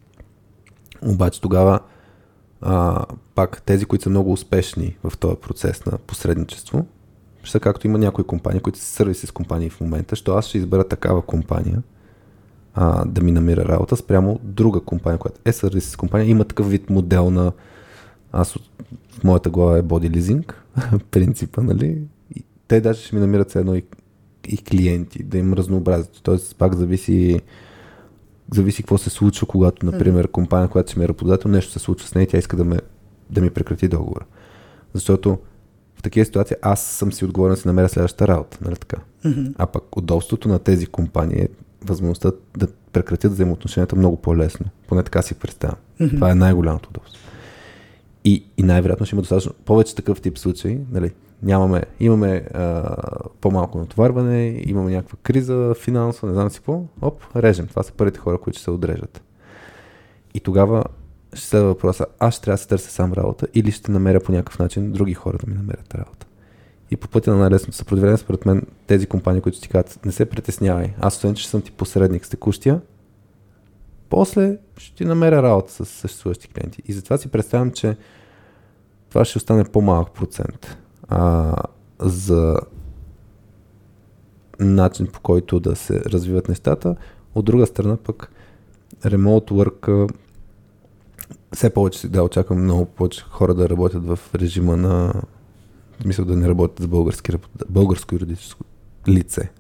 Обаче тогава а, пак тези, които са много успешни в този процес на посредничество, ще са както има някои компании, които са сервиси с компании в момента, що аз ще избера такава компания, а, да ми намира работа спрямо друга компания, която е сервис компания, има такъв вид модел на аз в моята глава е body leasing, *laughs* принципа, нали? И те даже ще ми намират се едно и, и клиенти, да им разнообразят. Тоест пак зависи зависи какво се случва, когато, например, компания, която си ми е работодател, нещо се случва с нея и тя иска да, ме, да ми прекрати договора. Защото в такива ситуации аз съм си отговорен да си намеря следващата работа, нали така? Mm-hmm. А пък удобството на тези компании е възможността да прекратят взаимоотношенията много по-лесно. Поне така си представям. Mm-hmm. Това е най-голямото удобство. И, и най-вероятно ще има достатъчно повече такъв тип случаи. Нали? Нямаме, имаме а, по-малко натоварване, имаме някаква криза финансова, не знам си какво. Оп, режем. Това са първите хора, които ще се отрежат. И тогава ще следва въпроса, аз ще трябва да се търся сам работа или ще намеря по някакъв начин други хора да ми намерят работа. И по пътя на най-лесното съпротивление, според мен, тези компании, които ти казват, не се притеснявай, аз освен, че съм ти посредник с текущия, после ще ти намеря работа с съществуващи клиенти. И затова си представям, че това ще остане по-малък процент а, за начин по който да се развиват нещата. От друга страна пък remote work все повече да очаквам много повече хора да работят в режима на мисля да не работят с български, българско юридическо лице.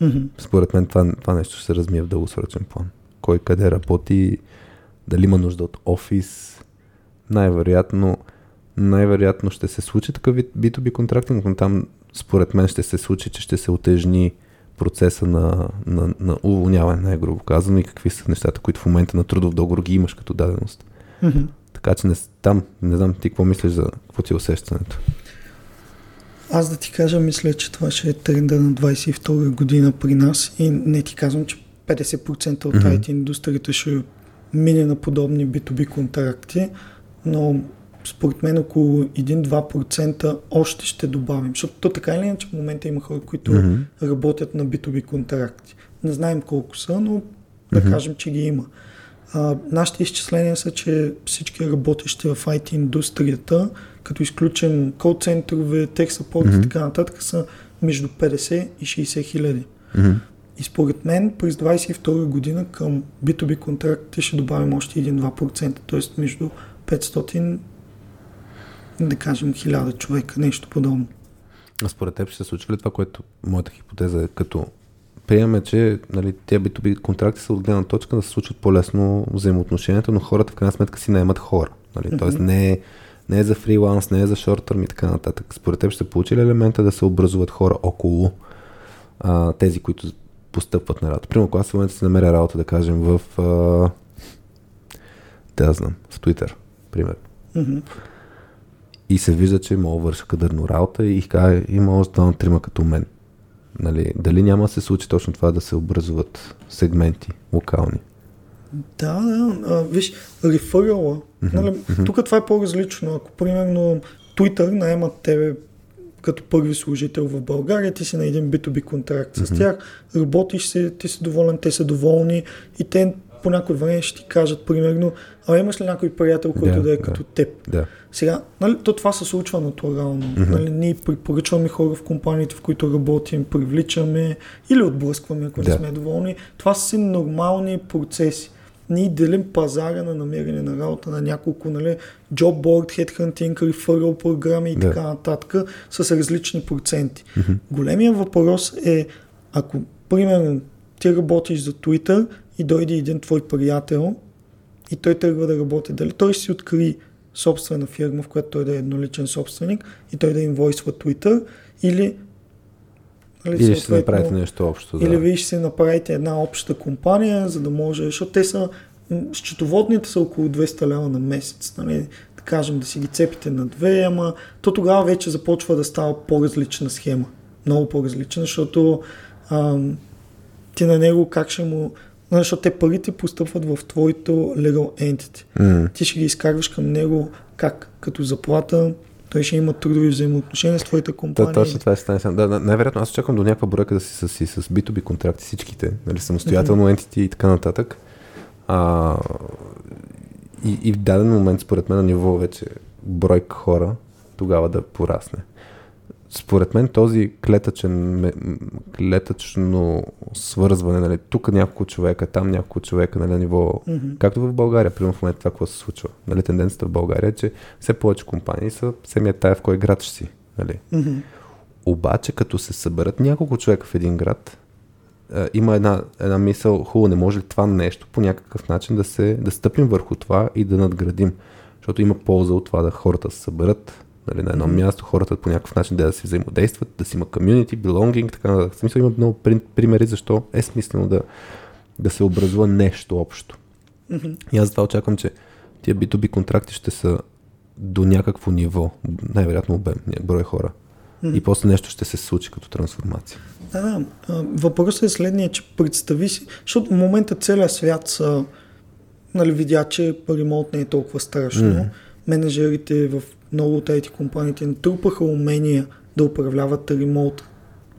Mm-hmm. Според мен това, това нещо ще се размие в дългосрочен план. Кой къде работи, дали има нужда от офис, най-вероятно най-вероятно ще се случи такъв B2B контрактинг, но там според мен ще се случи, че ще се отежни процеса на, на, на уволняване, най-грубо казано, и какви са нещата, които в момента на трудов договор ги имаш като даденост. Mm-hmm. Така че не, там, не знам ти какво мислиш за какво ти е усещането. Аз да ти кажа, мисля, че това ще е тренда на 22 година при нас и не ти казвам, че 50% от mm-hmm. IT индустрията ще мине на подобни B2B контракти, но според мен около 1-2% още ще добавим. Защото то така или иначе в момента има хора, които mm-hmm. работят на B2B контракти. Не знаем колко са, но да mm-hmm. кажем, че ги има. А, нашите изчисления са, че всички работещи в IT индустрията, като изключим кол-центрове, тех сапорт mm-hmm. и така нататък, са между 50 и 60 хиляди. Mm-hmm. И според мен през 22 година към B2B контрактите ще добавим още 1-2%, т.е. между 500 да кажем 1000 човека, нещо подобно. А според теб ще се случва ли това, което моята хипотеза е като приемаме, че нали, тези B2B контракти са от гледна точка да се случват по-лесно взаимоотношенията, но хората в крайна сметка си наемат хора. Нали? Mm-hmm. Тоест не е, не е за фриланс, не е за шорт и така нататък. Според теб ще получи ли елемента да се образуват хора около а, тези, които постъпват на работа? Примерно, когато в момента си намеря работа, да кажем, в а, да знам, в Twitter, пример. Mm-hmm. И се вижда, че мога върша кадърно работа и казва, има още два трима като мен. Нали, дали няма да се случи точно това да се образуват сегменти локални? Да, да. А, виж, рефърала. Mm-hmm. Нали, mm-hmm. Тук това е по-различно. Ако, примерно, Twitter наемат тебе като първи служител в България, ти си на един B2B контракт mm-hmm. с тях, работиш се, ти си доволен, те са доволни и те по някой време ще ти кажат, примерно, а имаш ли някой приятел, който yeah, да е yeah. като теб? Yeah. Сега, нали, то това се случва натурално. Mm-hmm. Нали, ние препоръчваме хора в компаниите, в които работим, привличаме или отблъскваме, ако yeah. не сме доволни. Това са си нормални процеси. Ние делим пазара на намиране на работа на няколко, нали, job board, headhunting, referral програми и yeah. така нататък с различни проценти. Mm-hmm. Големия въпрос е, ако, примерно, ти работиш за Twitter и дойде един твой приятел и той тръгва да работи. Дали той си откри собствена фирма, в която той да е едноличен собственик и той да инвойсва Twitter или Нали, или ще направите нещо общо. Да. Или вие ще си направите една обща компания, за да може, защото те са, счетоводните са около 200 лева на месец, нали, да кажем да си ги цепите на две, ама то тогава вече започва да става по-различна схема. Много по-различна, защото ам, ти на него как ще му защото те парите постъпват в твоето legal entity. Mm. Ти ще ги изкарваш към него как? Като заплата, той ще има трудови взаимоотношения с твоята компания. Да, точно това е стане. Да, да, най-вероятно аз очаквам до някаква бройка да си с, си, с B2B контракти всичките, нали, самостоятелно mm-hmm. entity и така нататък. А, и, и в даден момент, според мен, на ниво вече бройка хора, тогава да порасне според мен този клетъчен, клетъчно свързване, нали, тук няколко човека, там няколко човека нали, на ниво, mm-hmm. както в България, примерно в момента това какво се случва. Нали, тенденцията в България е, че все повече компании са самия тая в кой град ще си. Нали. Mm-hmm. Обаче, като се съберат няколко човека в един град, е, има една, една мисъл, хубаво, не може ли това нещо по някакъв начин да, се, да стъпим върху това и да надградим. Защото има полза от това да хората се съберат, нали, на едно mm-hmm. място, хората по някакъв начин да, да си взаимодействат, да си има community, belonging, така В смисъл има много примери защо е смислено да, да се образува нещо общо. Mm-hmm. И аз затова очаквам, че тия B2B контракти ще са до някакво ниво, най-вероятно обем, брой хора. Mm-hmm. И после нещо ще се случи като трансформация. Да, да. Въпросът е следния, че представи си, защото в момента целият свят са, нали, видя, че ремонт не е толкова страшно. Mm-hmm. Менеджерите в много от тези компаниите натрупаха умения да управляват ремонт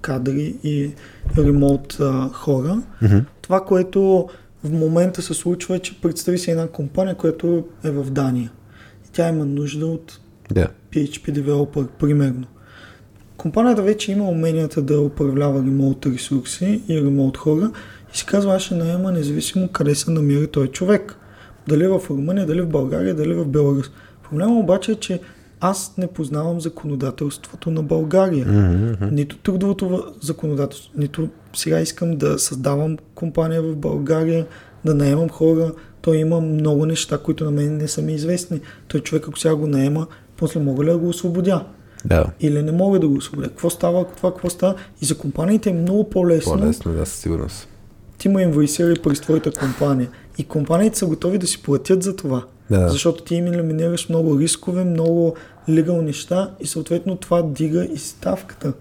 кадри и ремонт а, хора. Mm-hmm. Това, което в момента се случва е, че представи си една компания, която е в Дания. И тя има нужда от yeah. PHP developer, примерно. Компанията вече има уменията да управлява ремонт ресурси и ремонт хора и си казва, аз ще наема независимо къде се намира той човек. Дали в Румъния, дали в България, дали в Беларус. Проблема обаче е, че аз не познавам законодателството на България. Mm-hmm. Нито трудовото законодателство, нито сега искам да създавам компания в България, да наемам хора. Той има много неща, които на мен не са ми известни. Той човек, ако сега го наема, после мога ли да го освободя? Да. Или не мога да го освободя. Какво става, ако това какво става? И за компаниите е много по-лесно. По-лесно, да, със сигурност. Ти му инвойсирай през твоята компания. И компаниите са готови да си платят за това. Да. Защото ти им елиминираш много рискове, много легал неща и съответно това дига и ставката.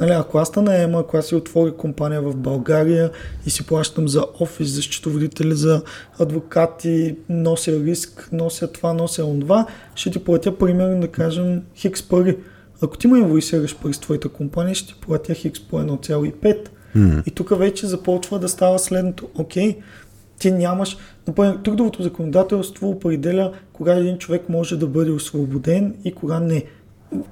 Нали, ако аз наема, ако аз си отворя компания в България и си плащам за офис, за счетоводители, за адвокати, нося риск, нося това, нося това, ще ти платя примерно да кажем хикс пари. Ако ти ме инвойсираш през твоята компания, ще ти платя хикс по 1,5. М. И тук вече започва да става следното. Окей, ти нямаш... Например, трудовото законодателство определя кога един човек може да бъде освободен и кога не.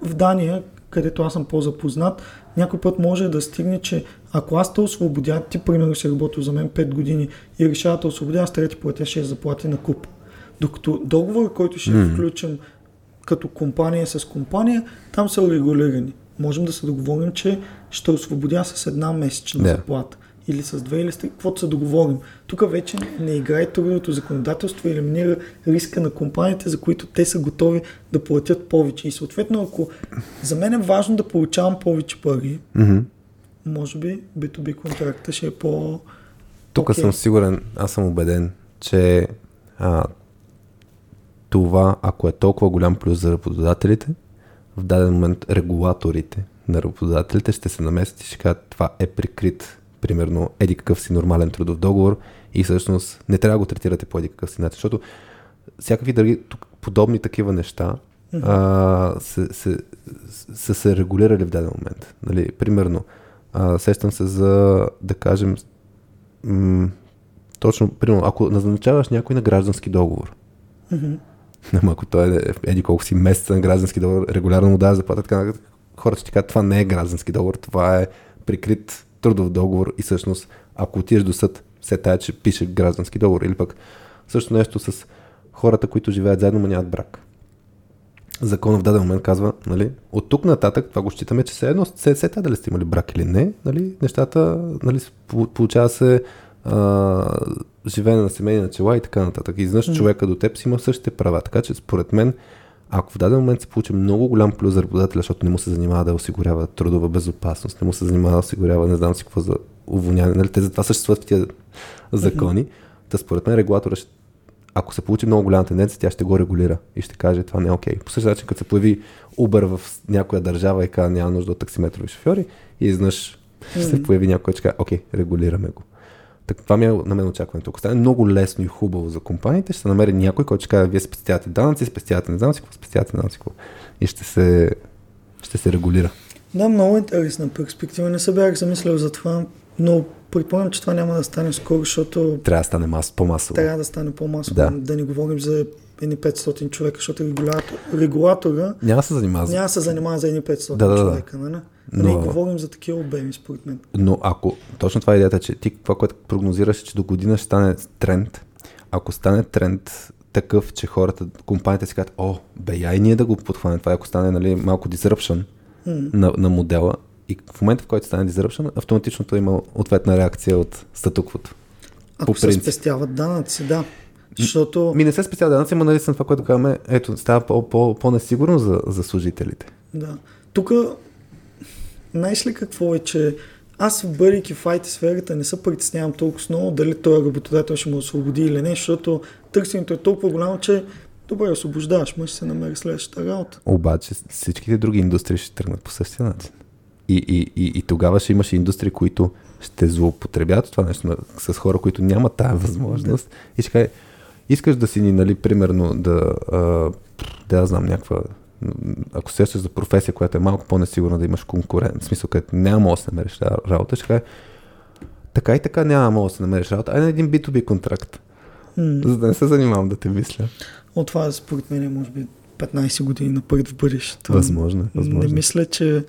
В Дания, където аз съм по-запознат, някой път може да стигне, че ако аз те освободя, ти примерно си работил за мен 5 години и решава да те освободя, аз трябва ти платя 6 заплати на куп. Докато договор, който ще М. включим като компания с компания, там са регулирани. Можем да се договорим, че ще освободя с една месечна Да. заплата. Или с две, или с три, каквото се договорим. Тук вече не играе трудовото законодателство и елиминира риска на компаниите, за които те са готови да платят повече. И съответно, ако за мен е важно да получавам повече пари, Мгм. може би B2B контракта ще е по... Тук Окей. съм сигурен, аз съм убеден, че а, това, ако е толкова голям плюс за работодателите, в даден момент регулаторите на работодателите ще се намесят и ще кажат, това е прикрит, примерно, еди какъв си нормален трудов договор и всъщност не трябва да го третирате по еди какъв си начин, защото всякакви други подобни такива неща а, се, се, са се регулирали в даден момент. Нали? Примерно, а, сещам се за, да кажем, м- точно, примерно, ако назначаваш някой на граждански договор. *laughs* Ама ако той е еди колко си месеца на граждански договор, регулярно му дава заплата, така хората ще ти кажат, това не е граждански договор, това е прикрит трудов договор и всъщност, ако отидеш до съд, се тая, че пише граждански договор. Или пък също нещо с хората, които живеят заедно, но нямат брак. Законът в даден момент казва, нали, от тук нататък, това го считаме, че все едно, се, се тая дали сте имали брак или не, нали, нещата, нали, получава се а, живеене на семейни начала и така нататък. И изведнъж човека до теб си има същите права. Така че според мен, ако в даден момент се получи много голям плюс за работодателя, защото не му се занимава да осигурява трудова безопасност, не му се занимава да осигурява не знам си какво за уволняване, нали, те затова съществуват в тия закони, та според мен регулатора ще ако се получи много голяма тенденция, тя ще го регулира и ще каже това не е окей. По същия начин, като се появи Uber в някоя държава и казва няма нужда от таксиметрови шофьори и изнъж ще се появи някой, ще каже окей, регулираме го. Так, това ми е на мен очакването. Ако стане много лесно и хубаво за компаниите, ще се намери някой, който ще каже, вие спестявате данъци, спестявате не знам си какво, спестявате не знам си какво. И ще се, ще се регулира. Да, много интересна перспектива. Не се бях замислял за това, но предполагам, че това няма да стане скоро, защото Трябва да стане мас, по-масово. трябва да стане по-масово. Да. Да. не говорим за едни 500 човека, защото регулятор, регулатора Няма се занимава. няма се занимава за едни 500 Да, да, да. човека, нали? Но-. Не говорим за такива обеми, според мен. Но ако, точно това е идеята, че ти това, което прогнозираш, е, че до година ще стане тренд. Ако стане тренд такъв, че хората, компаниите си казват, о, бе, я и ние да го подхванем. Това ако стане нали, малко disruption М. на, на модела. И в момента, в който стане disruption, автоматично той има ответна реакция от статуквото. Ако се спестяват данъци, да. Защото... Ми не се специал данъци, но нали това, което казваме, ето, става по, по, по-несигурно за, за служителите. Да. Тук, знаеш ли какво е, че аз, бъдейки в IT сферата, не се притеснявам толкова много дали този работодател ще му освободи или не, защото търсенето е толкова голямо, че добре, освобождаваш, може да се намери следващата работа. Обаче всичките други индустрии ще тръгнат по същия начин. И, и, и, и тогава ще имаш индустрии, които ще злоупотребят това нещо с хора, които нямат тази възможност. И ще каже, искаш да си ни, нали, примерно, да, а, да я знам, някаква, ако се сещаш за професия, която е малко по-несигурна, да имаш конкурент, в смисъл, където няма да се намериш ра- работа, ще каже, така и така няма да се намериш работа, ай на един B2B контракт, М. за да не се занимавам да те мисля. От това, според мен, е, може би 15 години напред в бъдещето. Възможно, е, възможно. Не мисля, че...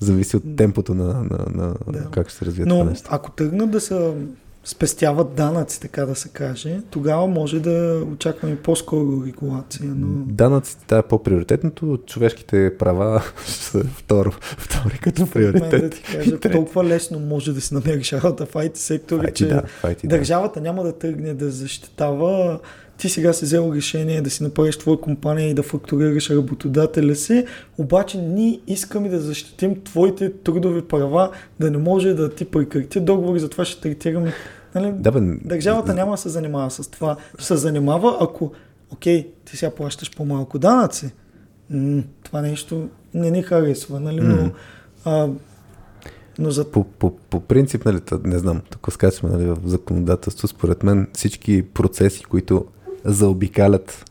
Зависи от темпото на, на, на Да. как ще се развие това Но нещо. ако тръгнат да се спестяват данъци, така да се каже, тогава може да очакваме по-скоро регулация. Но... Данъците това е по-приоритетното, човешките права *laughs* са второ, втори като мен да приоритет. ти кажа, толкова лесно може да си намериш работа в IT сектора, че да, да. държавата няма да тръгне да защитава. Ти сега си взел решение да си направиш твоя компания и да фактурираш работодателя си, обаче ние искаме да защитим твоите трудови права, да не може да ти прекрати договори, затова ще третираме. Нали? Да, бе, Държавата няма да се занимава с това. Се занимава, ако, окей, ти сега плащаш по-малко данъци. М, това нещо не ни харесва, нали? Но а, Но за... По, по, по принцип, нали, не знам, тук скачаме нали, в законодателство, според мен всички процеси, които заобикалят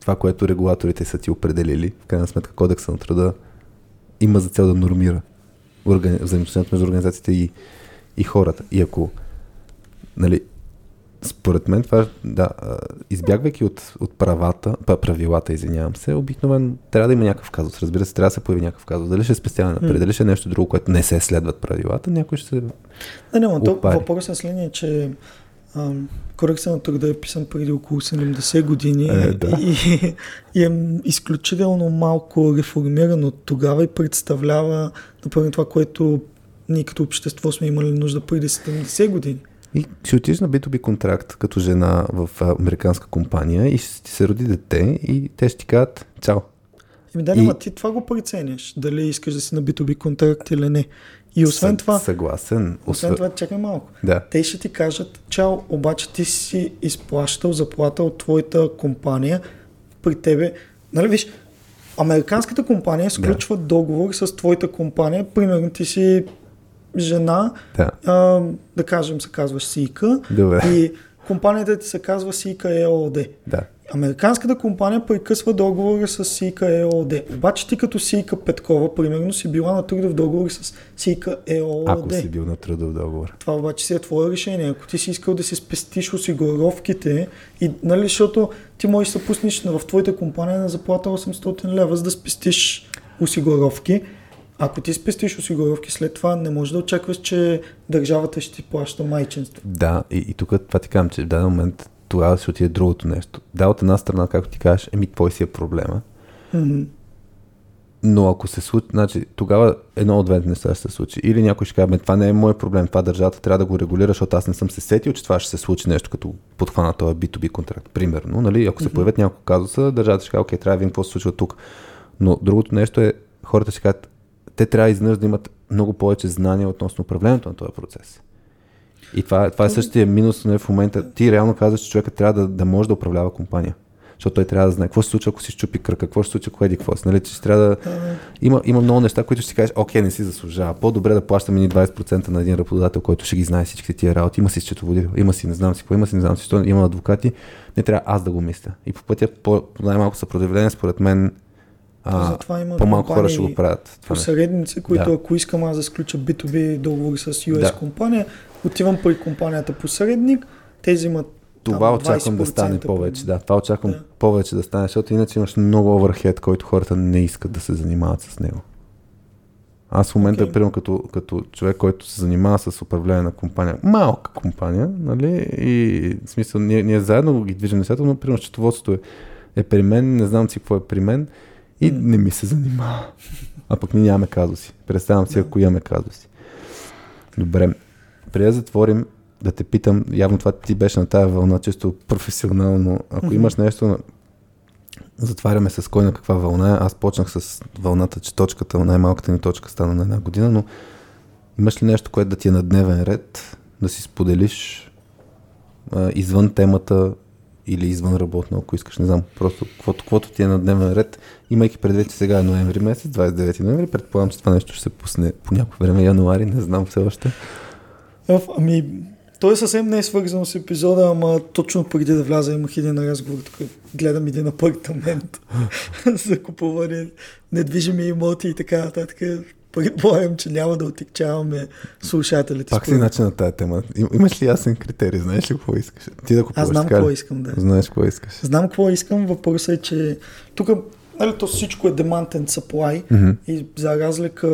това, което регулаторите са ти определили, в крайна сметка кодекса на труда има за цел да нормира органи... взаимоотношението между организациите и, и хората. И ако нали, според мен това, да, избягвайки от, от правата, правилата, извинявам се, обикновено трябва да има някакъв казус. Разбира се, трябва да се появи някакъв казус. Дали ще е спестяване напред, дали ще е нещо друго, което не се следват правилата, някой ще се. Не, не, но въпросът е следния, че Кодексът на труда е писан преди около 70 години е, да. и, и е изключително малко реформиран от тогава и представлява, например, това, което ние като общество сме имали нужда преди 70 години. И ще отидеш на B2B контракт като жена в американска компания и ще ти се роди дете и те ще ти кажат чао. Еми да, и... ти това го преценяш, дали искаш да си на B2B контракт или не. И освен това... Съгласен. Освен това, чакай малко. Да. Те ще ти кажат, чао, обаче ти си изплащал заплата от твоята компания при тебе. Нали виж, американската компания сключва да. договор с твоята компания, примерно ти си жена, да, а, да кажем се казваш Сика Добре. и компанията ти се казва Сика ЕОД. Да. Американската компания прекъсва договора с Сика ЕОД. Обаче ти като Сика Петкова, примерно, си била на трудов договор с Сика ЕОД. Ако си бил на трудов договор. Това обаче си е твое решение. Ако ти си искал да си спестиш осигуровките, и, нали, защото ти можеш да пуснеш в твоята компания на заплата 800 лева, за да спестиш осигуровки, ако ти спестиш осигуровки, след това не можеш да очакваш, че държавата ще ти плаща майчинство. Да, и, и тук това ти казвам, че в даден момент тогава ще отиде другото нещо. Да, от една страна, както ти кажеш, еми, твой си е проблема. Mm-hmm. Но ако се случи, значи тогава едно от двете неща ще се случи. Или някой ще каже, това не е мой проблем, това държавата трябва да го регулира, защото аз не съм се сетил, че това ще се случи нещо като подхвана този B2B контракт. Примерно, нали? ако се mm-hmm. появят няколко казуса, държавата ще каже, окей, трябва да видим какво се случва тук. Но другото нещо е, хората ще кажат, те трябва изведнъж да имат много повече знания относно управлението на този процес. И това, това е същия минус нали, в момента. Ти реално казваш, че човека трябва да, да може да управлява компания. Защото той трябва да знае какво се случва, ако си щупи кръг, какво ще се случва, ако еди какво си. Нали, че трябва да... Има, има много неща, които ще си кажеш, окей, не си заслужава. По-добре да плащаме ни 20% на един работодател, който ще ги знае всичките тия работи. Има си счетоводител, има си, не знам си какво, има си, не знам си, има адвокати. Не трябва аз да го мисля. И по пътя по, най-малко съпротивление, според мен, а, Затова има по-малко хора ще го правят. Това посредници, които да. ако искам аз да сключа B2B договори с US да. компания, отивам при компанията посредник, те взимат това там, очаквам да стане повече. Да, това очаквам да. повече да стане, защото иначе имаш много оверхед, който хората не искат да се занимават с него. Аз в момента, okay. примерно, като, като човек, който се занимава с управление на компания, малка компания, нали, и в смисъл, ние, ние заедно ги движим нещата, но, примерно, счетоводството е, е при мен, не знам си какво е при мен, и не ми се занимава. А пък ние нямаме казуси. Представям си, ако имаме казуси. Добре. Преди да затворим, да те питам, явно това ти беше на тая вълна, чисто професионално. Ако mm-hmm. имаш нещо, затваряме с кой на каква вълна е. Аз почнах с вълната, че точката, най-малката ни точка стана на една година, но имаш ли нещо, което да ти е на дневен ред, да си споделиш а, извън темата или извън работно, ако искаш, не знам, просто каквото, каквото ти е на дневен ред, имайки предвид, че сега е ноември месец, 29 ноември, предполагам, че това нещо ще се пусне по някое време, януари, не знам все още. Ами, той съвсем не е свързано с епизода, ама точно преди да вляза имах един разговор, тук гледам един апартамент *laughs* за купуване недвижими имоти и така нататък предполагам, че няма да отекчаваме слушателите. Пак си начин на тази тема. Имаш ли ясен критерий? Знаеш ли какво искаш? Ти да купуваш Аз знам какво искам, да. Знаеш какво искаш. Знам какво искам. Въпросът е, че тук нали, то всичко е demand and supply mm-hmm. и за разлика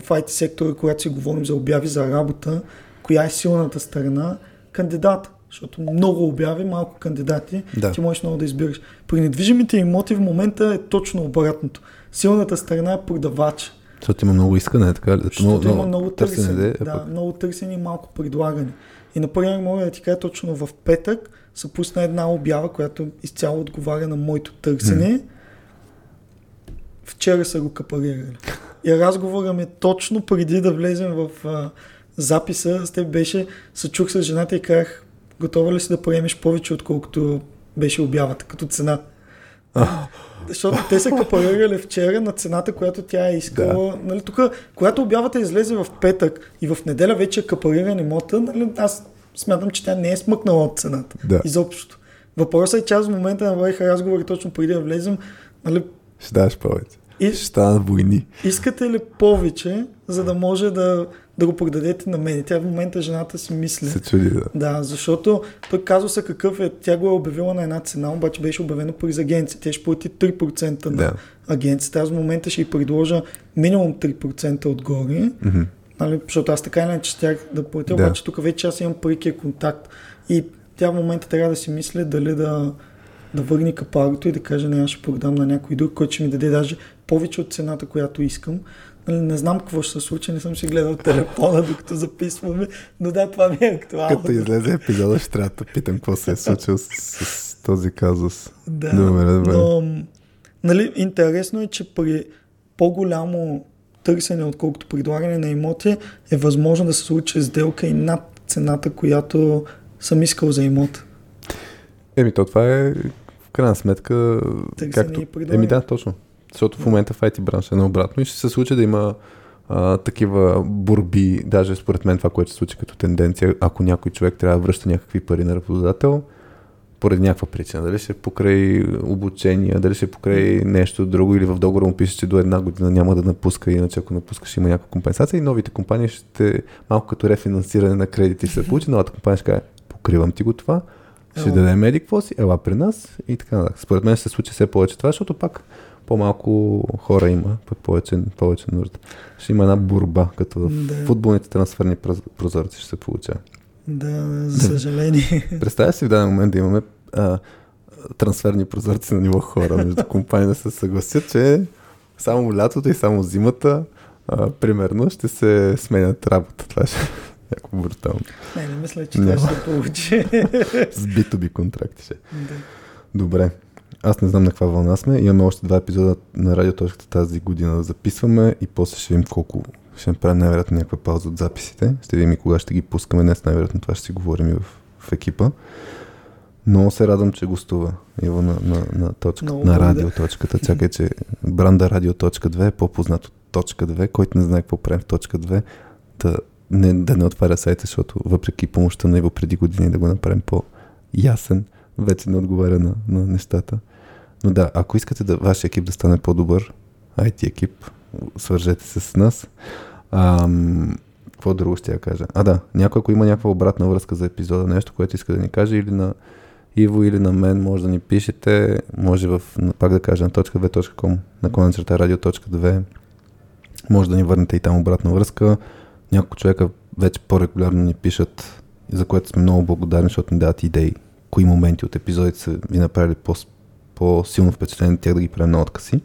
в IT сектора, когато си говорим за обяви за работа, коя е силната страна? Кандидат. Защото много обяви, малко кандидати, да. ти можеш много да избираш. При недвижимите имоти в момента е точно обратното. Силната страна е продавач. Защото има много искане, така ли? Защото много, има много търсене, търсене да, пък... много търсене и малко предлагане. И например, мога да ти кажа точно в петък се пусна една обява, която изцяло отговаря на моето търсене. Mm. Вчера са го капарирали. И разговора ми точно преди да влезем в а, записа с теб беше, се чух с жената и казах, готова ли си да приемеш повече, отколкото беше обявата като цена. Защото те са капарирали вчера на цената, която тя е искала. Да. Нали, тук, когато обявата излезе в петък и в неделя вече е капариран имота, нали, аз смятам, че тя не е смъкнала от цената. Да. Изобщо. Въпросът е, че аз в момента навалиха разговори точно преди да влезем. Нали, Ще даваш повече. И... Ще станат войни. Искате ли повече, за да може да, да го продадете на мен? Тя в момента жената си мисли. Се чуди, да. Да, защото казва се какъв е. Тя го е обявила на една цена, обаче беше обявено през агенция. Тя ще плати 3% на Да. агенцията. Аз в момента ще й предложа минимум 3% отгоре. Мгм. Нали, защото аз така иначе щях да платя, Да. обаче тук вече аз имам прекия контакт. И тя в момента трябва да си мисли дали да, да върне капарото и да каже, не, аз ще продам на някой друг, който ще ми даде даже повече от цената, която искам. Нали, не знам какво ще се случи, не съм си гледал телефона, докато записваме, но да, това ми е актуално. Като излезе епизода, ще трябва да питам какво се е случило с, с този казус. Да, Добре, добре. но нали, интересно е, че при по-голямо търсене, отколкото предлагане на имоти, е възможно да се случи сделка и над цената, която съм искал за имота. Еми, то това е в крайна сметка... Търсене както... и предлагане. Еми да, точно. Защото в момента в IT бранша е наобратно и ще се случи да има а, такива борби, даже според мен това, което се случи като тенденция, ако някой човек трябва да връща някакви пари на работодател, поради някаква причина. Дали ще покрай обучение, дали ще покрай нещо друго или в договора му пише, че до една година няма да напуска, иначе ако напуска ще има някаква компенсация и новите компании ще малко като рефинансиране на кредити ще се получи, новата компания ще каже, покривам ти го това, ще дадем еди какво си, ела при нас и така нататък. Според мен ще се случи все повече това, защото пак по-малко хора има, пък повече, повече нужда. Ще има една борба, като в Да. футболните трансферни проз- прозорци ще се получава. Да, за съжаление. *laughs* Представя си в даден момент да имаме а, трансферни прозорци на ниво хора между компании да се съгласят, че само лятото и само зимата а, примерно ще се сменят работа. Това ще е някакво брутално. Не, не мисля, че това ще се получи. *laughs* С B2B контракти ще. да. Добре. Аз не знам на каква вълна сме. Имаме още два епизода на радиоточката тази година да записваме и после ще видим колко ще направим най-вероятно някаква пауза от записите. Ще видим и кога ще ги пускаме. Днес най-вероятно това ще си говорим и в, в екипа. Много се радвам, че гостува Иво на, на, на, точка, Много на радиоточката. Чакай, че бранда радио.2 е по-познат от точка 2, който не знае какво правим в точка 2, да не, да не отваря сайта, защото въпреки помощта на Иво преди години да го направим по-ясен, вече не отговаря на, на нещата. Но да, ако искате да вашия екип да стане по-добър, IT екип, свържете се с нас. Ам, какво друго ще я кажа? А да, някой ако има някаква обратна връзка за епизода, нещо, което иска да ни каже или на Иво или на мен, може да ни пишете, може в, пак да кажа, на .2.com, на черта радио.2, може да ни върнете и там обратна връзка. Няколко човека вече по-регулярно ни пишат, за което сме много благодарни, защото ни дават идеи, кои моменти от епизодите са ви направили по, по-силно впечатление тях да ги правим на откази.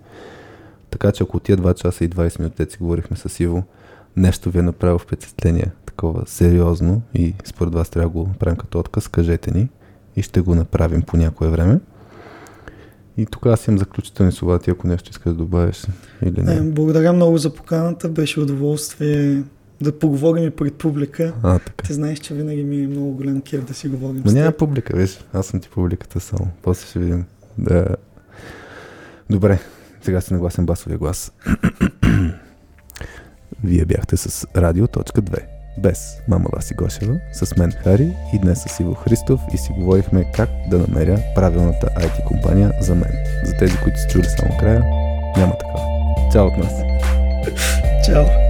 Така че ако тия 2 часа и 20 минути си говорихме с Иво, нещо ви е направило впечатление такова сериозно и според вас трябва да го правим като отказ, кажете ни и ще го направим по някое време. И тук аз имам заключителни слова, ти ако нещо искаш да добавиш или Е, не. благодаря много за поканата. Беше удоволствие да поговорим и пред публика. А, така. Ти знаеш, че винаги ми е много голям кеф да си говорим Но няма публика, виж. Аз съм ти публиката само. После ще видим. Да. Добре, сега си нагласен басовия глас. *clears throat* Вие бяхте с Радио.2. Без мама Васи Гошева, с мен Хари и днес с Иво Христов и си говорихме как да намеря правилната IT компания за мен. За тези, които са чули само края, няма такава. Чао от нас! Чао!